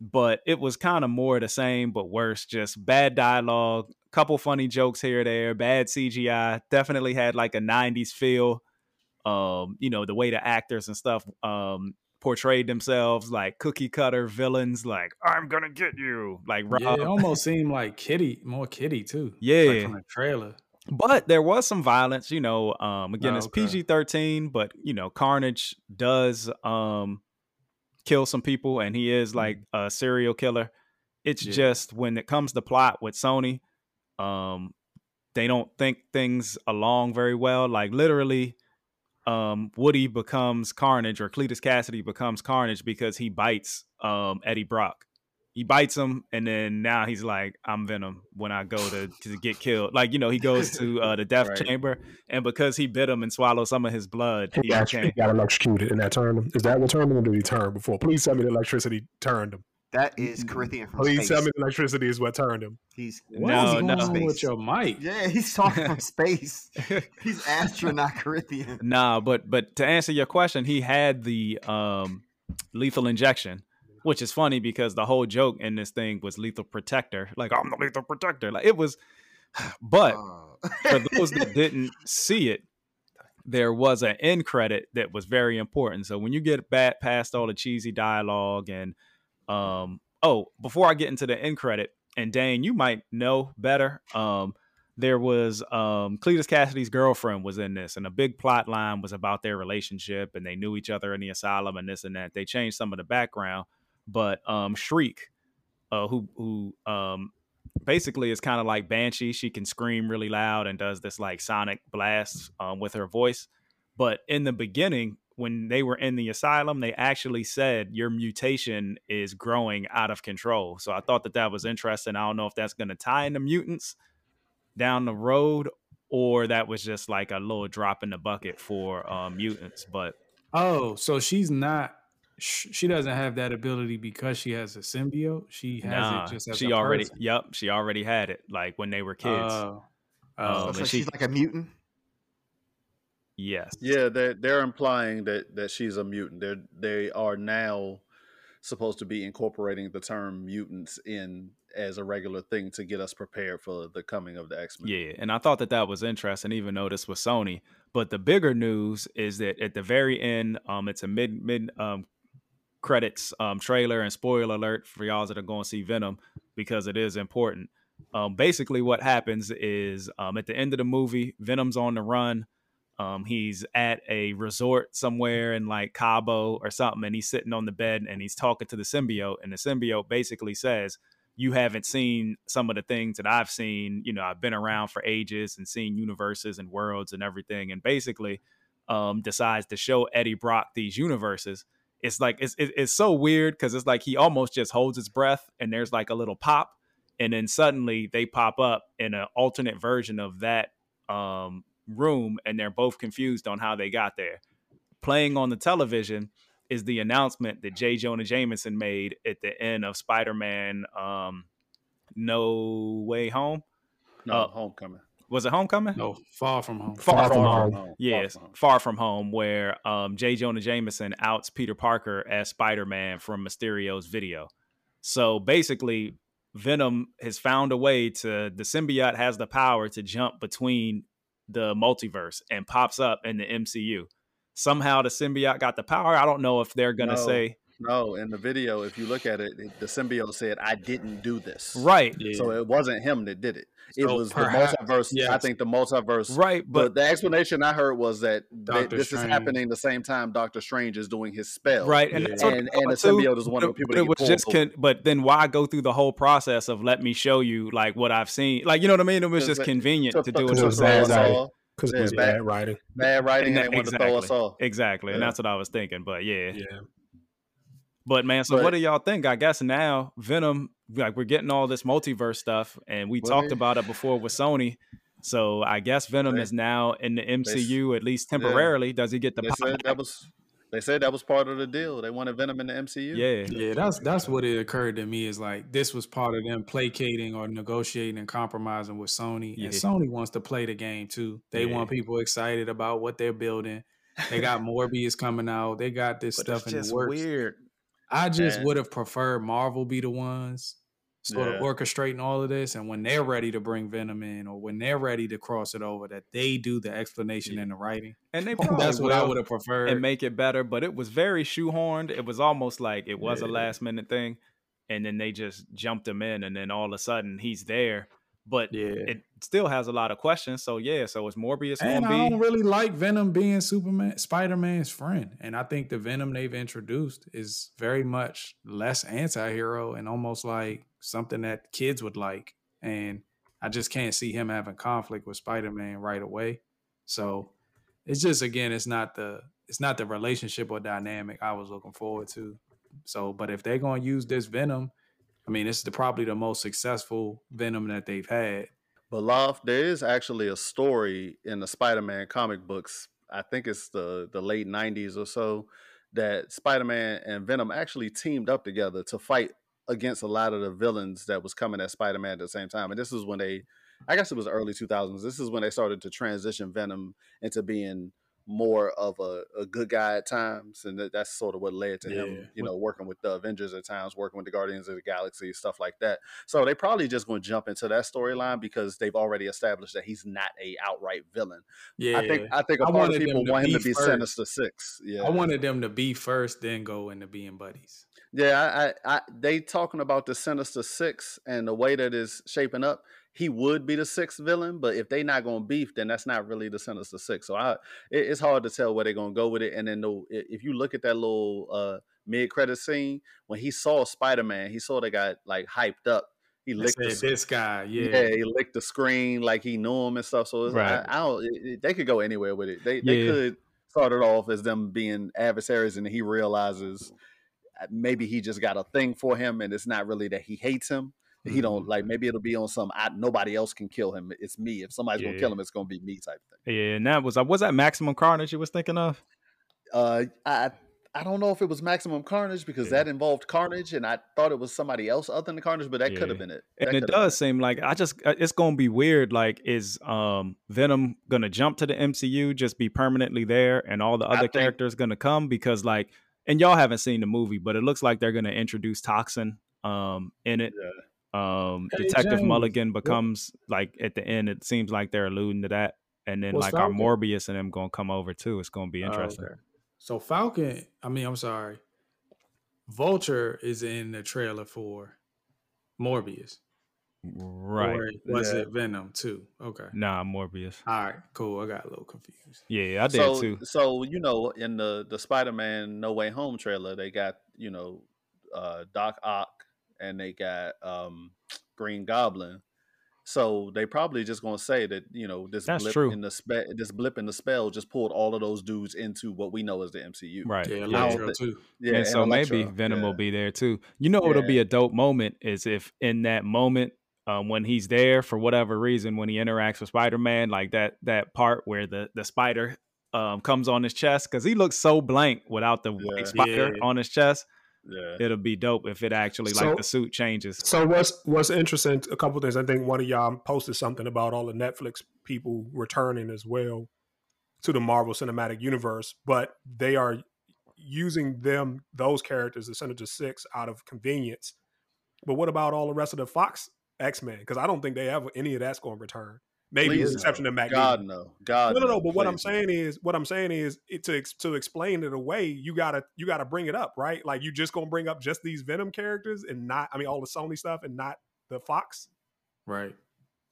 But it was kind of more the same, but worse. Just bad dialogue, couple funny jokes here or there, bad CGI. Definitely had like a '90s feel um, you know, the way the actors and stuff um portrayed themselves like cookie cutter villains, like I'm gonna get you, like Rob. Yeah, it almost seemed like Kitty, more Kitty too. Yeah. like from the trailer. But there was some violence, you know. Um, again, Oh, it's okay. PG thirteen, but you know, Carnage does um kill some people, and he is like a serial killer. It's Yeah. just when it comes to plot with Sony, um, they don't think things along very well. Like literally, um, Woody becomes Carnage, or Cletus Kasady becomes Carnage because he bites um Eddie Brock. He bites him, and then now he's like, "I'm Venom." When I go to, to get killed, like you know, he goes to uh, the death Right. chamber, and because he bit him and swallowed some of his blood, He he got, became he got electrocuted, and that turned him. Is that what turned him, or did he turn before? Please tell me the electricity turned him. That is Corinthian from Please space. tell me the electricity is what turned him. He's What No, is going no. on with your mic? yeah, he's talking from space. He's astronaut Corinthian. Nah, but but to answer your question, he had the um lethal injection, which is funny because the whole joke in this thing was lethal protector. Like I'm the lethal protector. Like it was but Uh, for those that didn't see it, there was an end credit that was very important. So when you get back past all the cheesy dialogue and um oh, before I get into the end credit, and Dane, you might know better. Um there was um Cletus Kasady's girlfriend was in this, and a big plot line was about their relationship, and they knew each other in the asylum and this and that. They changed some of the background, but um Shriek, uh, who who um basically is kind of like Banshee. She can scream really loud and does this like sonic blast um, with her voice. But in the beginning, when they were in the asylum, they actually said your mutation is growing out of control. So I thought that that was interesting. I don't know if that's going to tie into mutants down the road or that was just like a little drop in the bucket for um, mutants. But oh, so she's not. She doesn't have that ability because she has a symbiote. She has nah, it just as she a already. person? Yep, she already had it. Like when they were kids. Oh. Um. Looks she- she's like a mutant. yes. Yeah, they're they're implying that that she's a mutant. They're they are now supposed to be incorporating the term mutants in as a regular thing to get us prepared for the coming of the X Men. Yeah, and I thought that that was interesting, even though this was Sony. But the bigger news is that at the very end, um, it's a mid mid um credits um trailer and spoiler alert for y'all that are going to see Venom because it is important. Um, basically, what happens is um, at the end of the movie, Venom's on the run. Um, he's at a resort somewhere in like Cabo or something, and he's sitting on the bed and he's talking to the symbiote, and the symbiote basically says, "You haven't seen some of the things that I've seen. You know, I've been around for ages and seen universes and worlds and everything." And basically, um, decides to show Eddie Brock these universes. It's like it's it- it's so weird because it's like he almost just holds his breath, and there's like a little pop, and then suddenly they pop up in an alternate version of that um, room, and they're both confused on how they got there. Playing on the television is the announcement that J. Jonah Jameson made at the end of Spider-Man um, No Way Home. No, Uh, Homecoming. Was it Homecoming? No, far from home. Far, from from Home. Home. Yes, Far from Home. Far From Home, where um, J. Jonah Jameson outs Peter Parker as Spider Man from Mysterio's video. So basically, Venom has found a way to the symbiote has the power to jump between the multiverse and pops up in the MCU. Somehow the symbiote got the power. I don't know if they're gonna No. say No, in the video, if you look at it, it- the symbiote said, "I didn't do this." right, So it wasn't him that did it. It So was perhaps- the multiverse. I think the multiverse. right, But but the explanation I heard was that th- this Strange. is happening the same time Doctor Strange is doing his spell. right, and Yeah. that's And, and the symbiote is one of the But- people it was just over. con- but then why go through the whole process of let me show you like what I've seen like you know what I mean it was just convenient to- to do it it was throw bad us writing. off. because Yeah, it was bad- bad writing. Bad writing, and they wanted to throw us exactly. off. exactly and that's what I was thinking but yeah Yeah. But man so But- what do y'all think I guess now Venom like we're getting all this multiverse stuff and we Well, talked about it before with Sony so I guess Venom They- is now in the MCU at least yeah. temporarily does he get the They said that was. They said that was part of the deal. They wanted Venom in the MCU. yeah Yeah, that's that's what it occurred to me is like this was part of them placating or negotiating and compromising with Sony. Yeah. And Sony wants to play the game too. They Yeah. want people excited about what they're building. They got Morbius coming out. They got this but stuff it's in just the works. weird I just would have preferred Marvel be the ones sort Yeah. of orchestrating all of this, and when they're ready to bring Venom in, or when they're ready to cross it over, that they do the explanation Yeah. and the writing. and they probably That's what I would have preferred. and make it better. But it was very shoehorned. It was almost like it was a last minute thing, and then they just jumped him in, and then all of a sudden he's there. But yeah. it still has a lot of questions. So yeah, so it's Morbius And I don't really like Venom being Superman, Spider Man's friend. And I think the Venom they've introduced is very much less anti hero and almost like something that kids would like. And I just can't see him having conflict with Spider Man right away. So it's just again, it's not the it's not the relationship or dynamic I was looking forward to. So, but if they're gonna use this Venom, I mean, it's the, probably the most successful Venom that they've had. But Loft, there is actually a story in the Spider-Man comic books. I think it's the the late '90s or so that Spider-Man and Venom actually teamed up together to fight against a lot of the villains that was coming at Spider-Man at the same time. And this is when they, I guess it was early 2000s. This is when they started to transition Venom into being more of a, a good guy at times, and that, that's sort of what led to Yeah. him, you know, working with the Avengers at times, working with the Guardians of the Galaxy, stuff like that. So they probably just going to jump into that storyline because they've already established that he's not a outright villain. Yeah, I think I think a I part of people want him to be be first. Sinister Six. Yeah, I wanted them to be first, then go into being buddies. Yeah, I, I, I they talking about the Sinister Six and the way that is shaping up. He would be the sixth villain, but if they not gonna beef, then that's not really the Sinister Six. So I, it, it's hard to tell where they're gonna go with it. And then the, if you look at that little uh, mid credit scene when he saw Spider Man, he sort of got like hyped up. He licked the, this guy, yeah. yeah. he licked the screen like he knew him and stuff. So it's Right. like, I, don't. It, it- they could go anywhere with it. They they Yeah. could start it off as them being adversaries, and he realizes uh, maybe he just got a thing for him, and it's not really that he hates him. He Mm-hmm. don't like. Maybe it'll be on some. I, nobody else can kill him. It's me. If somebody's gonna Yeah. kill him, it's gonna be me type thing. Yeah, and that was uh, was that Maximum Carnage you was thinking of? Uh, I I don't know if it was Maximum Carnage because Yeah. that involved Carnage, and I thought it was somebody else other than Carnage, but that could have been it. And it does seem like I just uh, it's gonna be weird. Like, is um Venom gonna jump to the MCU, just be permanently there, and all the other think- characters gonna come? Because like, and y'all haven't seen the movie, but it looks like they're gonna introduce Toxin um in it. been. Um, Hey, Detective James, Mulligan what- becomes like at the end. It seems like they're alluding to that, and then Was like our Falcon- Morbius and them gonna come over too. It's gonna be Oh, interesting. okay. So Falcon, I mean, I'm sorry. Vulture is in the trailer for Morbius. Right? Or was Yeah. it Venom too? Okay. Nah, Morbius. All right, cool. I got a little confused. Yeah, I did so, too. So you know, in the the Spider Man No Way Home trailer, they got you know uh, Doc Ock and they got um, Green Goblin. So they probably just gonna say that you know this That's blip true. in the spe- this blip in the spell just pulled all of those dudes into what we know as the MCU. Right. Yeah, I Electro thi- too. Yeah, and so maybe Venom yeah. will be there too. You know, it'll be a dope moment is if in that moment um, when he's there for whatever reason when he interacts with Spider Man, like that that part where the the spider um, comes on his chest because he looks so blank without the Yeah. white spider Yeah. on his chest. Yeah. It'll be dope if it actually So- like the suit changes. So what's what's interesting? A couple things. I think one of y'all posted something about all the Netflix people returning as well to the Marvel Cinematic Universe, but they are using them those characters, the Sinister Six, out of convenience. But what about all the rest of the Fox X Men? Because I don't think they have any of that's going to return. Maybe with Please the exception no. of Magneto. God no. God no, no, no. But what I'm saying is, what I'm saying is, it, to to explain it away, you gotta you gotta bring it up, right? Like you just gonna bring up just these Venom characters and not, I mean, all the Sony stuff and not the Fox. Right.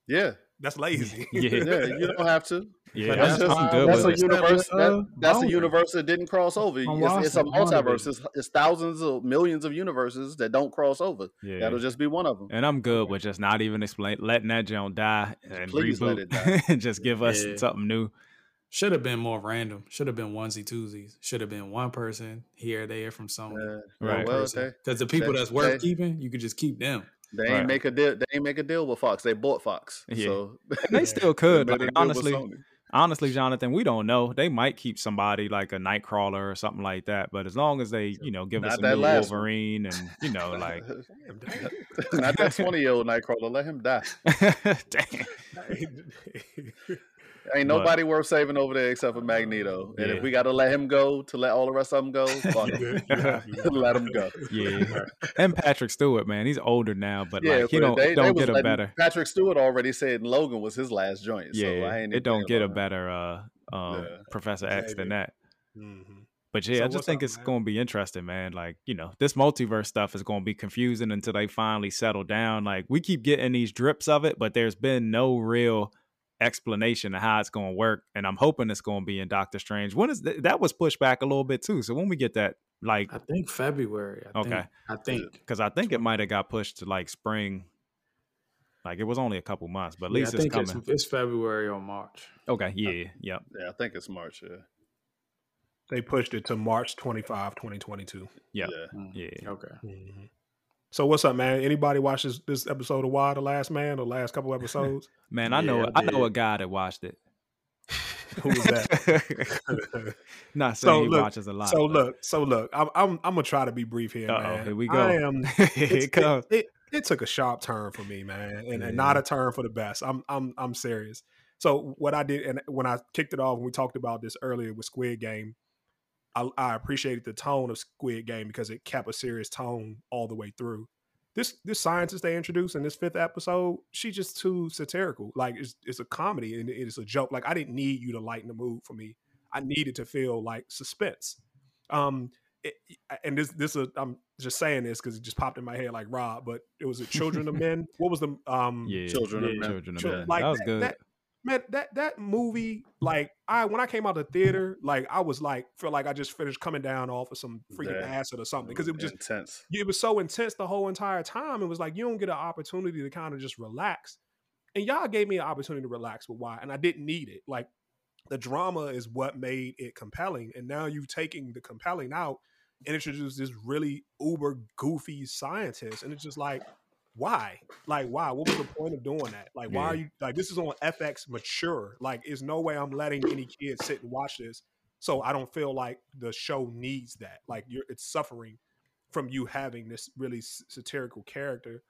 Yeah. That's lazy. Yeah. Yeah. You don't have to. Yeah, But that's just- I'm good that's a it. Universe. that- that's a universe that didn't cross over. It's, it's a multiverse. It's, it's thousands of millions of universes that don't cross over. Yeah. That'll just be one of them. And I'm good with just not even explain, letting that junk die and Please let reboot, it die. and just give us Yeah. something new. Should have been more random. Should have been onesie twosies. Should have been one person here, there from Sony. Uh, Right. Well, they, Because the people they- that's worth they- keeping, you could just keep them. They ain't Right. make a deal. They ain't make a deal with Fox. They bought Fox. Yeah. So And they still could. made Like, a deal with honestly, honestly, Jonathan, we don't know. They might keep somebody like a Nightcrawler or something like that. But as long as they, you know, give us a that new last one. Wolverine and you know, like, not that twenty year old Nightcrawler. Let him die. dang. Ain't But- nobody worth saving over there except for Magneto. And Yeah. if we got to let him go to let all the rest of them go, fuck it. let him go. yeah. And Patrick Stewart, man, he's older now, but Yeah, like he but don't they, don't they get a better. Patrick Stewart already said Logan was his last joint. so I Yeah, ain't it don't get a better uh um Yeah. Professor X than Maybe. that. Mhm. But yeah, So I just think up, it's going to be interesting, man. Like, you know, this multiverse stuff is going to be confusing until they finally settle down. Like, we keep getting these drips of it, but there's been no real explanation of how it's going to work. And I'm hoping it's going to be in Doctor Strange. When is th- that was pushed back a little bit too. So when we get that, like, I think February. I Okay. Think, I think. because I think it might have got pushed to like spring. Like it was only a couple months, but at Yeah, least I it's think coming. it's, it's February or March. okay, yeah, yep, Yeah, I think it's March. Yeah. They pushed it to March 25, 2022. yep, Yeah. Mm, yeah. Okay. So what's up, man? Anybody watch this, this episode of Y the Last Man, the last couple episodes? Man, I know, Yeah, I know a guy that watched it. Who was that? Not So, he look, watches a lot. so but- look, so look, I'm I'm, I'm gonna try to be brief here, Uh-oh, man. here we go. I am. It comes. It, it, it took a sharp turn for me, man, and, and not a turn for the best. I'm I'm I'm serious. So what I did, and when I kicked it off, and we talked about this earlier with Squid Game, I, I appreciated the tone of Squid Game because it kept a serious tone all the way through. This this scientist they introduced in this fifth episode, she just too satirical. Like it's it's a comedy and it's a joke. Like I didn't need you to lighten the mood for me. I needed to feel like suspense. Um, it, and this this is I'm just saying this because it just popped in my head like Rob, but it was a Children of Men. What was the um yeah, Children of Men. Children of Chil- Men. like that was that- good. that- man, that that movie, like I when I came out of the theater, like I was like feel like I just finished coming down off of some freaking Yeah. acid or something because it was just intense. it was so intense the whole entire time. It was like you don't get an opportunity to kind of just relax. And y'all gave me an opportunity to relax with Y, and I didn't need it. Like the drama is what made it compelling, and now you've taken the compelling out and introduced this really uber goofy scientist, and it's just like, why? Like, why? What was the point of doing that? Like, why are you like this is on FX mature? Like, there's no way I'm letting any kid sit and watch this. So I don't feel like the show needs that. Like, you're it's suffering from you having this really satirical character.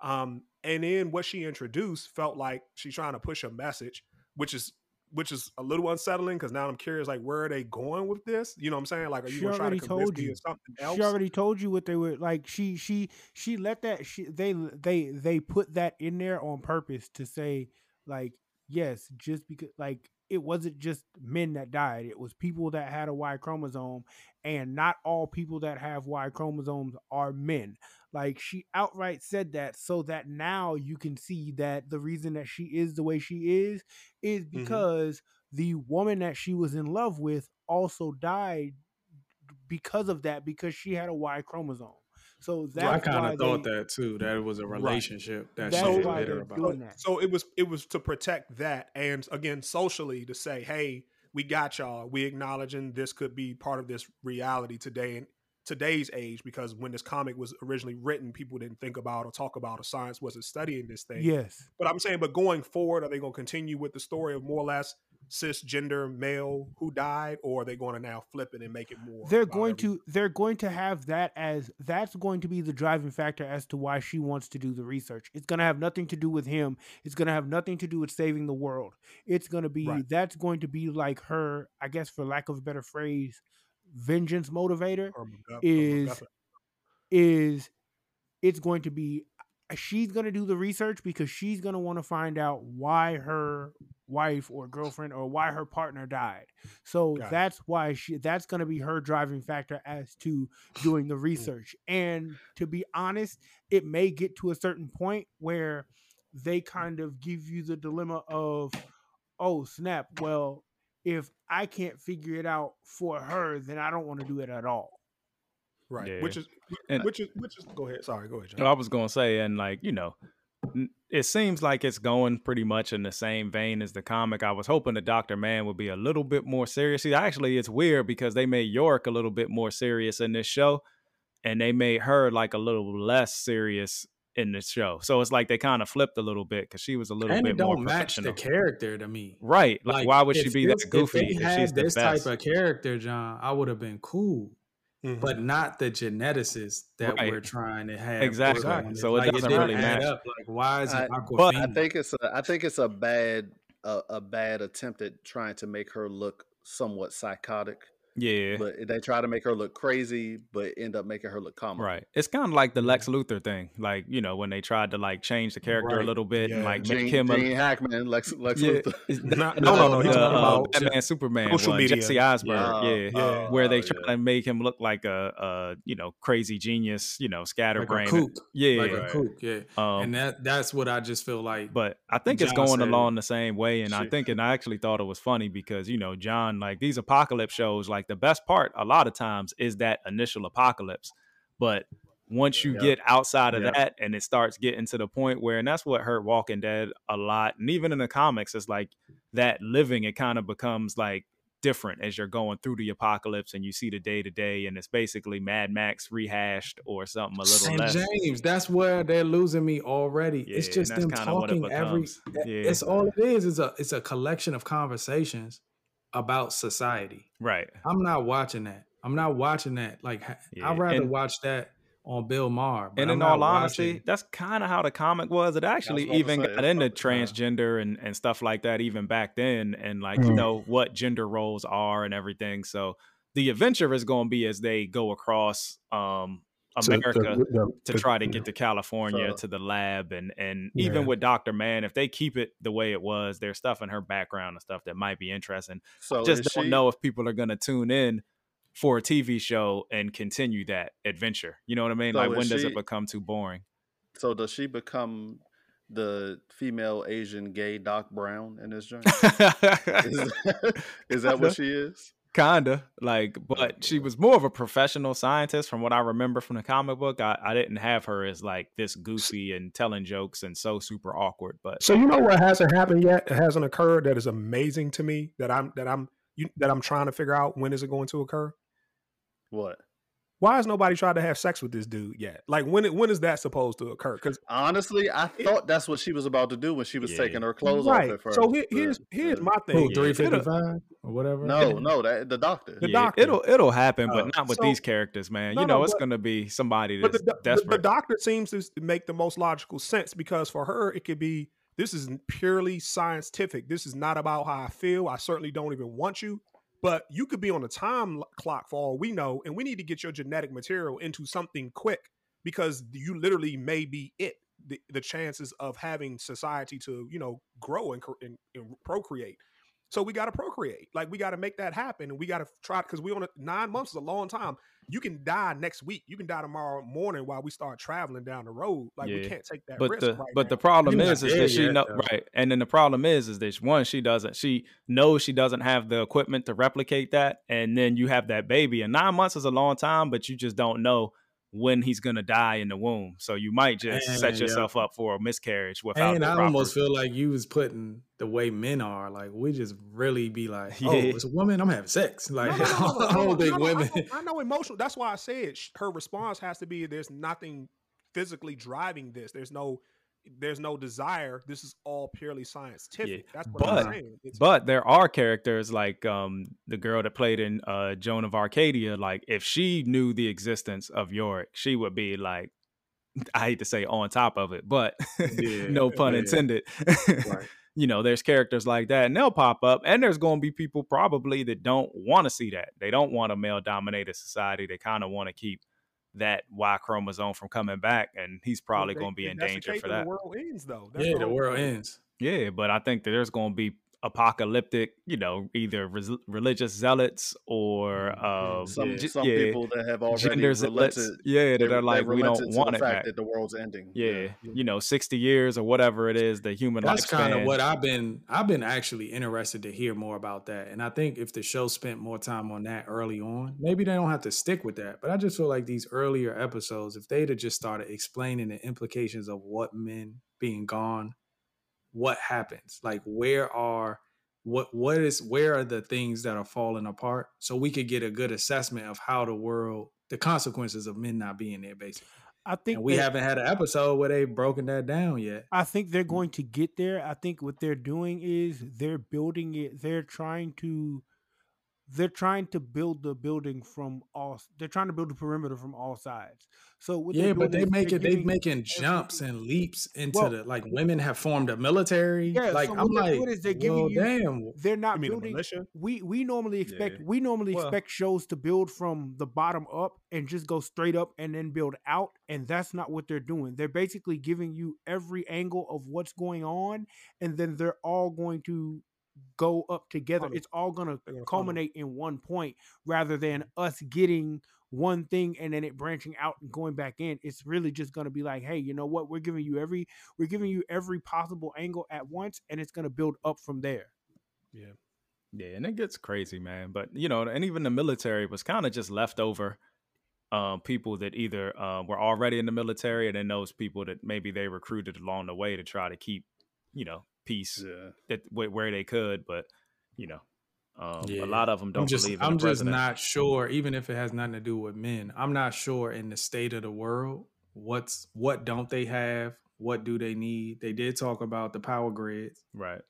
Um, and then what she introduced felt like she's trying to push a message, which is which is a little unsettling because now I'm curious, like, where are they going with this? You know what I'm saying? Like, are you She gonna try to convince me you. of something else? She already told you what they were like. She she she let that she they they they put that in there on purpose to say like yes, just because like it wasn't just men that died. It was people that had a Y chromosome, and not all people that have Y chromosomes are men. Like she outright said that, so that now you can see that the reason that she is the way she is is mm-hmm. because the woman that she was in love with also died because of that because she had a Y chromosome. So that's I kind of thought they- that too. That it was a relationship that That's she was why bitter they're about. so, that. so it was it was to protect that and again socially to say hey we got y'all we acknowledging this could be part of this reality today in today's age because when this comic was originally written people didn't think about or talk about or science wasn't studying this thing Yes. but i'm saying but going forward are they going to continue with the story of more or less cisgender male who died or are they going to now flip it and make it more They're going every- to they're going to have that as that's going to be the driving factor as to why she wants to do the research. It's going to have nothing to do with him. It's going to have nothing to do with saving the world. It's going to be Right. that's going to be like her, I guess for lack of a better phrase, vengeance motivator or MacGuff- or is MacGuffin. is it's going to be she's going to do the research because she's going to want to find out why her wife or girlfriend or why her partner died. So Got it. that's why she that's going to be her driving factor as to doing Mm. the research. And to be honest, it may get to a certain point where they kind of give you the dilemma of oh snap, well if I can't figure it out for her, then I don't want to do it at all. right Yeah. which is And- which is which is go ahead sorry go ahead John. I was gonna say, and like you know, it seems like it's going pretty much in the same vein as the comic. I was hoping the Doctor Mann would be a little bit more serious. See, Actually, it's weird because they made Yorick a little bit more serious in this show, and they made her like a little less serious in this show. So it's like they kind of flipped a little bit because she was a little And bit it don't more match the character to me. Right? Like, why would she be this- that goofy If, if, they had she's the this best? type of character, John, I would have been cool. Mhm. But not the geneticist that Right. we're trying to have. Exactly. work on So it Like, doesn't didn't really add match. Up. Like, why is it I- But I think it's a, I think it's a bad a, a bad attempt at trying to make her look somewhat psychotic. Yeah. But they try to make her look crazy, but end up making her look comical. Right. It's kind of like the Lex Luthor thing. Like, you know, when they tried to like change the character a little bit and like Gene, make him a Hackman, Lex, Lex Yeah. Luthor. No, no, no, no, the, he's talking uh, about Batman Superman social one, media. Jesse Eisenberg, Yeah. yeah. Yeah. Where they Oh, try yeah. to make him look like a, a you know crazy genius, you know, like a scatterbrain. kook. yeah, Like a Right. kook, yeah. um, and that that's what I just feel like. but I think it's going said- along the same way, and I think and I actually thought it was funny because you know John, like these apocalypse shows, like the best part a lot of times is that initial apocalypse, but once you Yeah. get outside of Yeah. that and it starts getting to the point where and that's what hurt Walking Dead a lot, and even in the comics, it's like that living it kind of becomes like different as you're going through the apocalypse and you see the day to day and it's basically Mad Max rehashed or something a little and less. James, that's where they're losing me already. it's just them talking every. Yeah. It's all it is. It's a it's a collection of conversations about society. Right. I'm not watching that. I'm not watching that. Like Yeah, I'd rather and- watch that on Bill Maher. But and I'm in not all honesty, watching- that's kind of how the comic was. It actually about even say, got into about to say. transgender and, and stuff like that even back then, and like you Mm. know what gender roles are and everything. So the adventure is going to be as they go across um, So the- America the- to try to get to California So- to the lab, and and Yeah. even with Doctor Mann, if they keep it the way it was, there's stuff in her background and stuff that might be interesting. So Just don't she- know if people are going to tune in for a TV show and continue that adventure. You know what I mean? So like is when does it become too boring? So does she become the female Asian gay Doc Brown in this joint? is, that, is that what she is? Kinda like, but she was more of a professional scientist from what I remember from the comic book. I, I didn't have her as like this goofy and telling jokes and so super awkward. But So you know what hasn't happened yet? It hasn't occurred. That is amazing to me. That I'm that I'm you, that I'm trying to figure out when is it going to occur. What? Why has nobody tried to have sex with this dude yet? Like when it, when is that supposed to occur? Because Honestly, I thought that's what she was about to do when she was Yeah. taking her clothes right. off at first. So here, here's here's my thing. Who, Yeah. three fifty It'll- five or whatever? No, no, that the doctor. The yeah, doctor. it'll it'll happen, but Oh, not with so- these characters, man. No, you know, no, it's gonna be somebody But that's the, the, the doctor seems to make the most logical sense because for her, it could be this is purely scientific. This is not about how I feel. I certainly don't even want you. But you could be on a time clock for all we know, and we need to get your genetic material into something quick because you literally may be it. The, the chances of having society to you know grow and, and, and procreate. So we got to procreate. Like we got to make that happen, and we got to try because we on a, nine months is a long time. You can die next week. You can die tomorrow morning while we start traveling down the road. Like we can't take that but risk. the right but now. the problem is is that she yet, know right, and then the problem is is that one she doesn't she knows she doesn't have the equipment to replicate that, and then you have that baby, and nine months is a long time, but you just don't know when he's gonna die in the womb, so you might just Man, set yeah. yourself up for a miscarriage without. And I proper- almost feel like you was putting the way men are. Like we just really be like, oh, Yeah. it's a woman. I'm having sex. Like No, no, no, no, no, I don't no, think no, no, I women. know- I know emotional. That's why I said sh- her response has to be there's nothing physically driving this. There's no there's no desire. This is all purely scientific. That's what But- I'm saying. It's, But there are characters like um, the girl that played in uh, Joan of Arcadia. Like, if she knew the existence of Yorick, she would be like, I hate to say on top of it, but Yeah, no pun yeah. intended. Right. you know, there's characters like that, and they'll pop up. And there's going to be people probably that don't want to see that. They don't want a male dominated society. They kind of want to keep that Y chromosome from coming back, and he's probably they- going to be in danger for that. The world ends though. That's yeah, the whole world thing. ends. Yeah, but I think that there's going to be apocalyptic, you know, either res- religious zealots or uh, some yeah. Some yeah, people that have already gender zealots. relented. Yeah, that are like we don't want the it fact back. that the world's ending. Yeah, you know, sixty years or whatever it is, the human That's kind of what I've been. I've been actually interested to hear more about that, and I think if the show spent more time on that early on, maybe they don't have to stick with that. But I just feel like these earlier episodes, if they'd have just started explaining the implications of what men being gone, what happens, like where are what what is where are the things that are falling apart, so we could get a good assessment of how the world, the consequences of men not being there, basically. I think And we that- haven't had an episode where they've broken that down yet. I think they're mm. going to get there. I think what they're doing is they're building it. They're trying to they're trying to build the building from all they're trying to build the perimeter from all sides. So what Yeah, but they is make they're it. They giving making jumps and leaps into Well- the like women have formed a military. Yeah, like so I'm they're like, doing is they're giving well, you- damn. they're not You building militia? we we normally expect Yeah. we normally Well- expect shows to build from the bottom up and just go straight up and then build out and that's not what they're doing they're basically giving you every angle of what's going on and then they're all going to go up together. It's all going to gonna culminate in one point rather than us getting one thing and then it branching out and going back in. It's really just going to be like hey you know what? We're giving you every we're giving you every possible angle at once and it's going to build up from there. Yeah. Yeah, and it gets crazy, man. But you know, and even the military was kind of just leftover um, people that either uh, were already in the military, and then those people that maybe they recruited along the way to try to keep, you know, peace Yeah. that where they could. But you know, um, Yeah. a lot of them don't I'm just, believe in I'm just not sure. Even if it has nothing to do with men, I'm not sure in the state of the world. What's what don't they have? What do they need? They did talk about the power grids, right.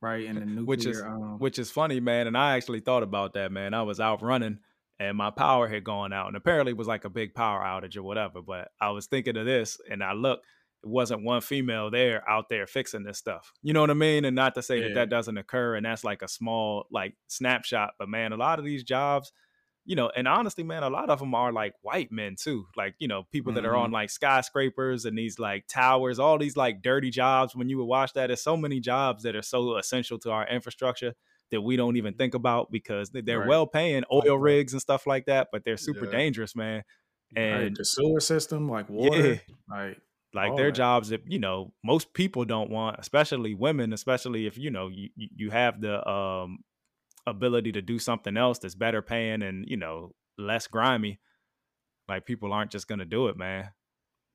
right? And the nuclear. Which is- um, Which is funny, man. And I actually thought about that, man. I was out running and my power had gone out, and apparently it was like a big power outage or whatever. But I was thinking of this, and I looked. It wasn't one female there out there fixing this stuff. You know what I mean? And not to say that Yeah. that doesn't occur, and that's like a small like snapshot. But man, a lot of these jobs, you know, and honestly, man, a lot of them are like white men too. Like you know, people that are on mm-hmm. like skyscrapers and these like towers, all these like dirty jobs. When you would watch that, there's so many jobs that are so essential to our infrastructure that we don't even think about because they- they're Right. well paying oil rigs and stuff like that, but they're super Yeah. dangerous, man. right, And the sewer system, like water, yeah, like Like All their jobs that you know most people don't want, especially women, especially if you know you you have the um ability to do something else that's better paying and you know less grimy. Like people aren't just gonna do it, man.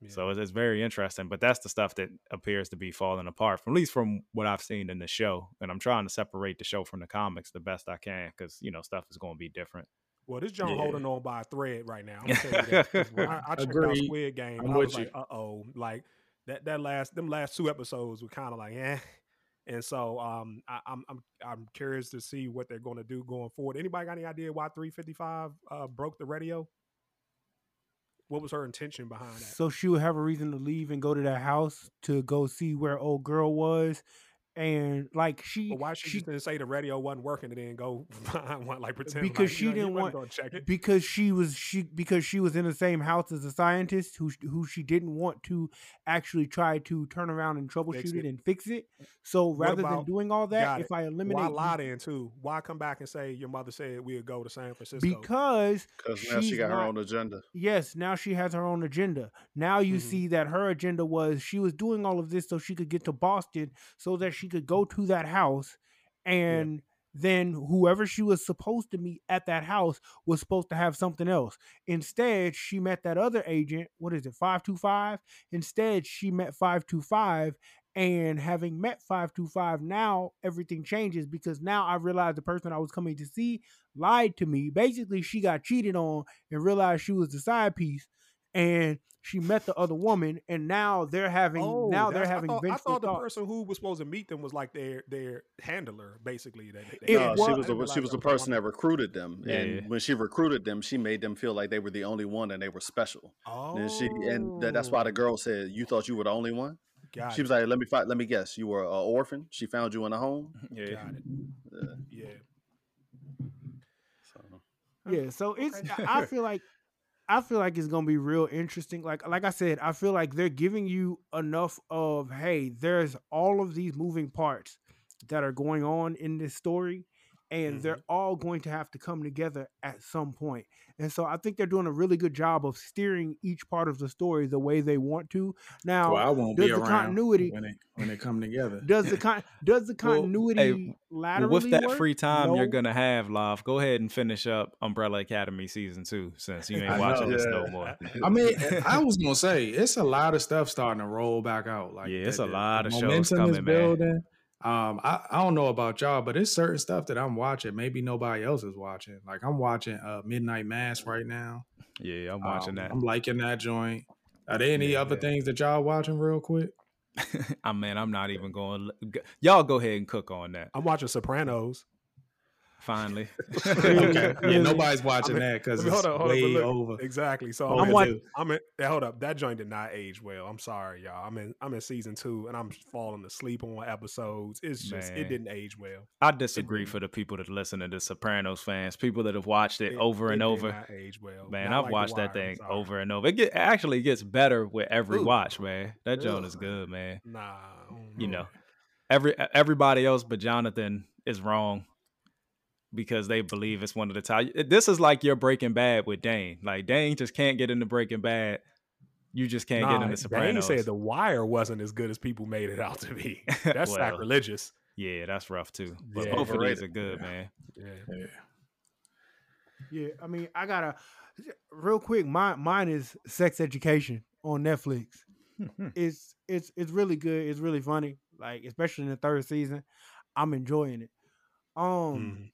So it's, it's very interesting. But that's the stuff that appears to be falling apart, from at least from what I've seen in the show. And I'm trying to separate the show from the comics the best I can because you know stuff is going to be different. Well, this John Yeah. holding on by a thread right now. I'm gonna tell you that, 'cause when I, I checked out Squid Game. I'm I was with like, uh oh, like that that last them last two episodes were kind of like eh. And so um, I, I'm I'm I'm curious to see what they're going to do going forward. Anybody got any idea why 355 uh, broke the radio? What was her intention behind that? So she would have a reason to leave and go to that house to go see where old girl was, and like she, But why she, she didn't say the radio wasn't working and then go find one like pretend Because like, she know, didn't wasn't want- gonna check it. because she was she because she was in the same house as a scientist who who she didn't want to actually try to turn around and troubleshoot it. it. and fix it. So rather than doing all that, if it. I eliminate Why lie then too? Why come back and say your mother said we'd go to San Francisco? because Because now she she's got her own agenda. Yes, now she has her own agenda. Now you Mhm. see that her agenda was she was doing all of this so she could get to Boston so that she could go to that house and then whoever she was supposed to meet at that house was supposed to have something else. Instead, she met that other agent, what is it, 525? Instead, she met 525 and having met 525 now everything changes because now I realized the person I was coming to see lied to me. Basically, she got cheated on and realized she was the side piece, and she met the other woman, and now they're having oh, now they're Oh, having I thought, I thought the thoughts. person who was supposed to meet them was like their their handler, basically. That It no, was- she was didn't the she was the a person that recruited them, Yeah. and when she recruited them, she made them feel like they were the only one and they were special. Oh, And she and tha- that's why the oh. girl said, "You thought you were the only one." got She it, was like, "Let me find, let me guess, you were an orphan. She found you in a home." Yeah. got it. Yeah, Yeah, so. Yeah, so it's I I feel like I feel like it's gonna be real interesting. Like like I said, I feel like they're giving you enough of hey, there's all of these moving parts that are going on in this story, and they're mm-hmm. all going to have to come together at some point. And so I think they're doing a really good job of steering each part of the story the way they want to. Now, well, I won't does be the around continuity- when they when they come together. does the con does the Well, hey, continuity Well, laterally with that work? free time you're gonna have, Love, go ahead and finish up Umbrella Academy season two since you ain't watching know. this Yeah. no more. I mean, I was gonna say it's a lot of stuff starting to roll back out. Like, Yeah, it's the- a the lot of shows momentum is coming, man. Building. Um, I, I don't know about y'all, but it's certain stuff that I'm watching. Maybe nobody else is watching. Like I'm watching uh Midnight Mass right now. Yeah, I'm watching Um, that. I'm liking that joint. Are there any Yeah, other yeah. things that y'all watching real quick? I mean, I'm not even going. to Y'all go ahead and cook on that. I'm watching Sopranos. Finally, okay. Yeah, nobody's watching I mean, that because I mean, it's hold on, hold way but look, over. Exactly. So over I'm I'm, wa- due. I'm in. yeah, Hold up, that joint did not age well. I'm sorry, y'all. I'm in. I'm in season two, and I'm falling asleep on episodes. It's just Man. it didn't age well. I disagree for the people that listen to the Sopranos fans, people that have watched it, It- over it and did over. not age well. Man, Not I've like watched that thing sorry. over and over. It get, actually gets better with every Ooh. watch, man. That joint Ugh. is good, man. Nah, I You know, every everybody else but Jonathan is wrong because they believe it's one of the top. This is like your Breaking Bad with Dane. Like Dane just can't get into Breaking Bad. You just can't Nah, get into Dane Sopranos. said The Wire wasn't as good as people made it out to be. That's Well, sacrilegious. Yeah, that's rough too. But Yeah. both of these are good, man. Yeah. Yeah. Yeah, I mean, I gotta real quick. My mine is Sex Education on Netflix. it's it's it's really good. It's really funny. Like especially in the third season, I'm enjoying it. Um, Mhm.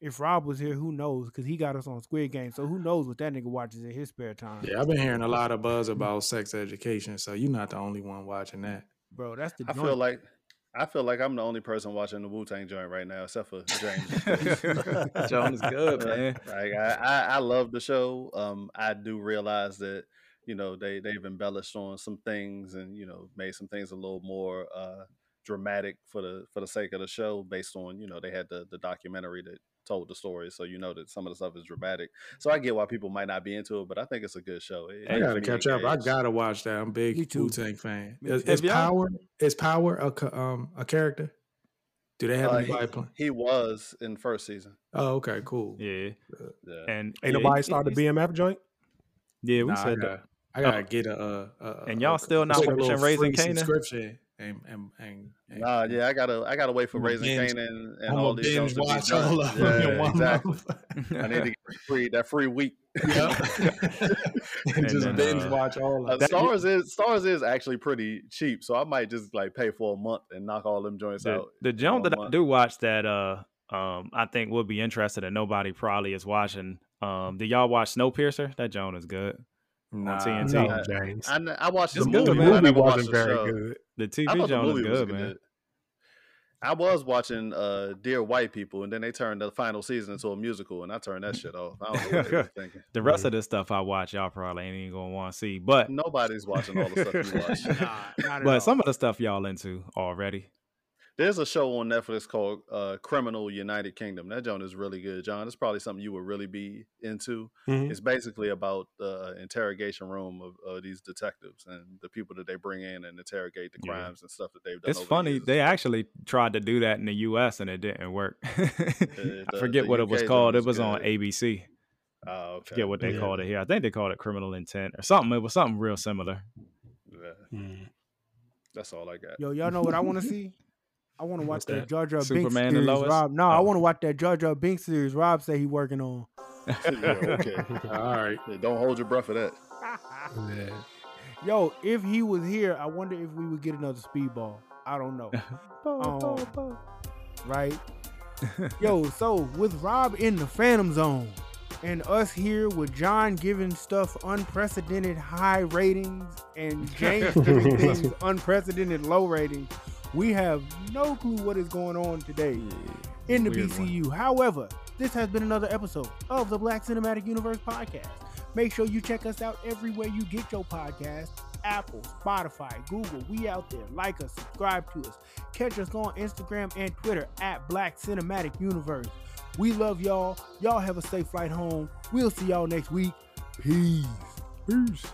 If Rob was here, who knows? Because he got us on Squid Game, so who knows what that nigga watches in his spare time? Yeah, I've been hearing a lot of buzz about sex education, so you're not the only one watching that. bro, that's the. I joint. feel like I feel like I'm the only person watching the Wu Tang joint right now, except for James. Joan is good, man. Like I, I, I love the show. Um, I do realize that you know they they've embellished on some things and you know made some things a little more uh, dramatic for the for the sake of the show, based on you know they had the the documentary that told the story, so you know that some of the stuff is dramatic. So I get why people might not be into it, but I think it's a good show. It- I gotta keeps me catch up. I gotta watch that. I'm big too. Wu Tang fan. Me Is, is Power is Power a um a character? Do they have Uh, anybody he, playing? he was in first season. Oh, okay, cool. Yeah, Yeah. and Ain't yeah, nobody he- started the BMF joint. Yeah, we Nah, I, said got, that. I gotta get a, uh, a, a And y'all a- still not get watching Raising free Kanan? subscription and and and, and Nah, yeah, I gotta, I gotta wait for Raising binge- Kanan and I'm all gonna these shows binge to be watch done. all of them Yeah, exactly. I need to get free that free week. Yep. and just then, binge uh, watch all Uh, of them. Starz is Starz is actually pretty cheap, so I might just like pay for a month and knock all them joints the, out. the in jump one that I do watch that uh um I think would be interested and nobody probably is watching. Um, did y'all watch Snowpiercer? That Joan is good. Nah, TNT. No, James. I, kn- I watched It's the movie, the but movie wasn't the very show. good. The TV show the Joan is movie was good, man. I was watching uh Dear White People, and then they turned the final season into a musical, and I turned that shit off. I don't know what they were thinking. The rest of the stuff I watch, y'all probably ain't even gonna want to see. But Nobody's watching all the stuff you watch. Nah, not at all. but some of the stuff y'all into already. There's a show on Netflix called uh, Criminal United Kingdom. That joint is really good, John. It's probably something you would really be into. Mhm. It's basically about the interrogation room of, of these detectives and the people that they bring in and interrogate the Yeah. crimes and stuff that they've done. It's over the funny. years. They actually tried to do that in the U.S. and it didn't work. I forget the what it was called. joint It was is on. ABC. Oh, okay. Forget what they Yeah. called it here. I think they called it Criminal Intent or something. It was something real similar. Yeah, Mm. that's all I got. Yo, y'all know what I want to see? I want to watch that, that? Jar Jar Binks Superman series. Lois? Rob, no, I Oh. want to watch that Jar Jar Binks series. Rob say he working on. yeah, okay. All right. Yeah, don't hold your breath for that. Yeah. Yo, if he was here, I wonder if we would get another speedball. I don't know. Um, right? Yo, so with Rob in the Phantom Zone and us here with John giving stuff unprecedented high ratings and James giving things unprecedented low ratings, we have no clue what is going on today in the Weird one. BCU. However, this has been another episode of the Black Cinematic Universe podcast. Make sure you check us out everywhere you get your podcast. Apple, Spotify, Google, we out there. Like us, subscribe to us. Catch us on Instagram and Twitter at Black Cinematic Universe. We love y'all. Y'all have a safe flight home. We'll see y'all next week. Peace. Peace.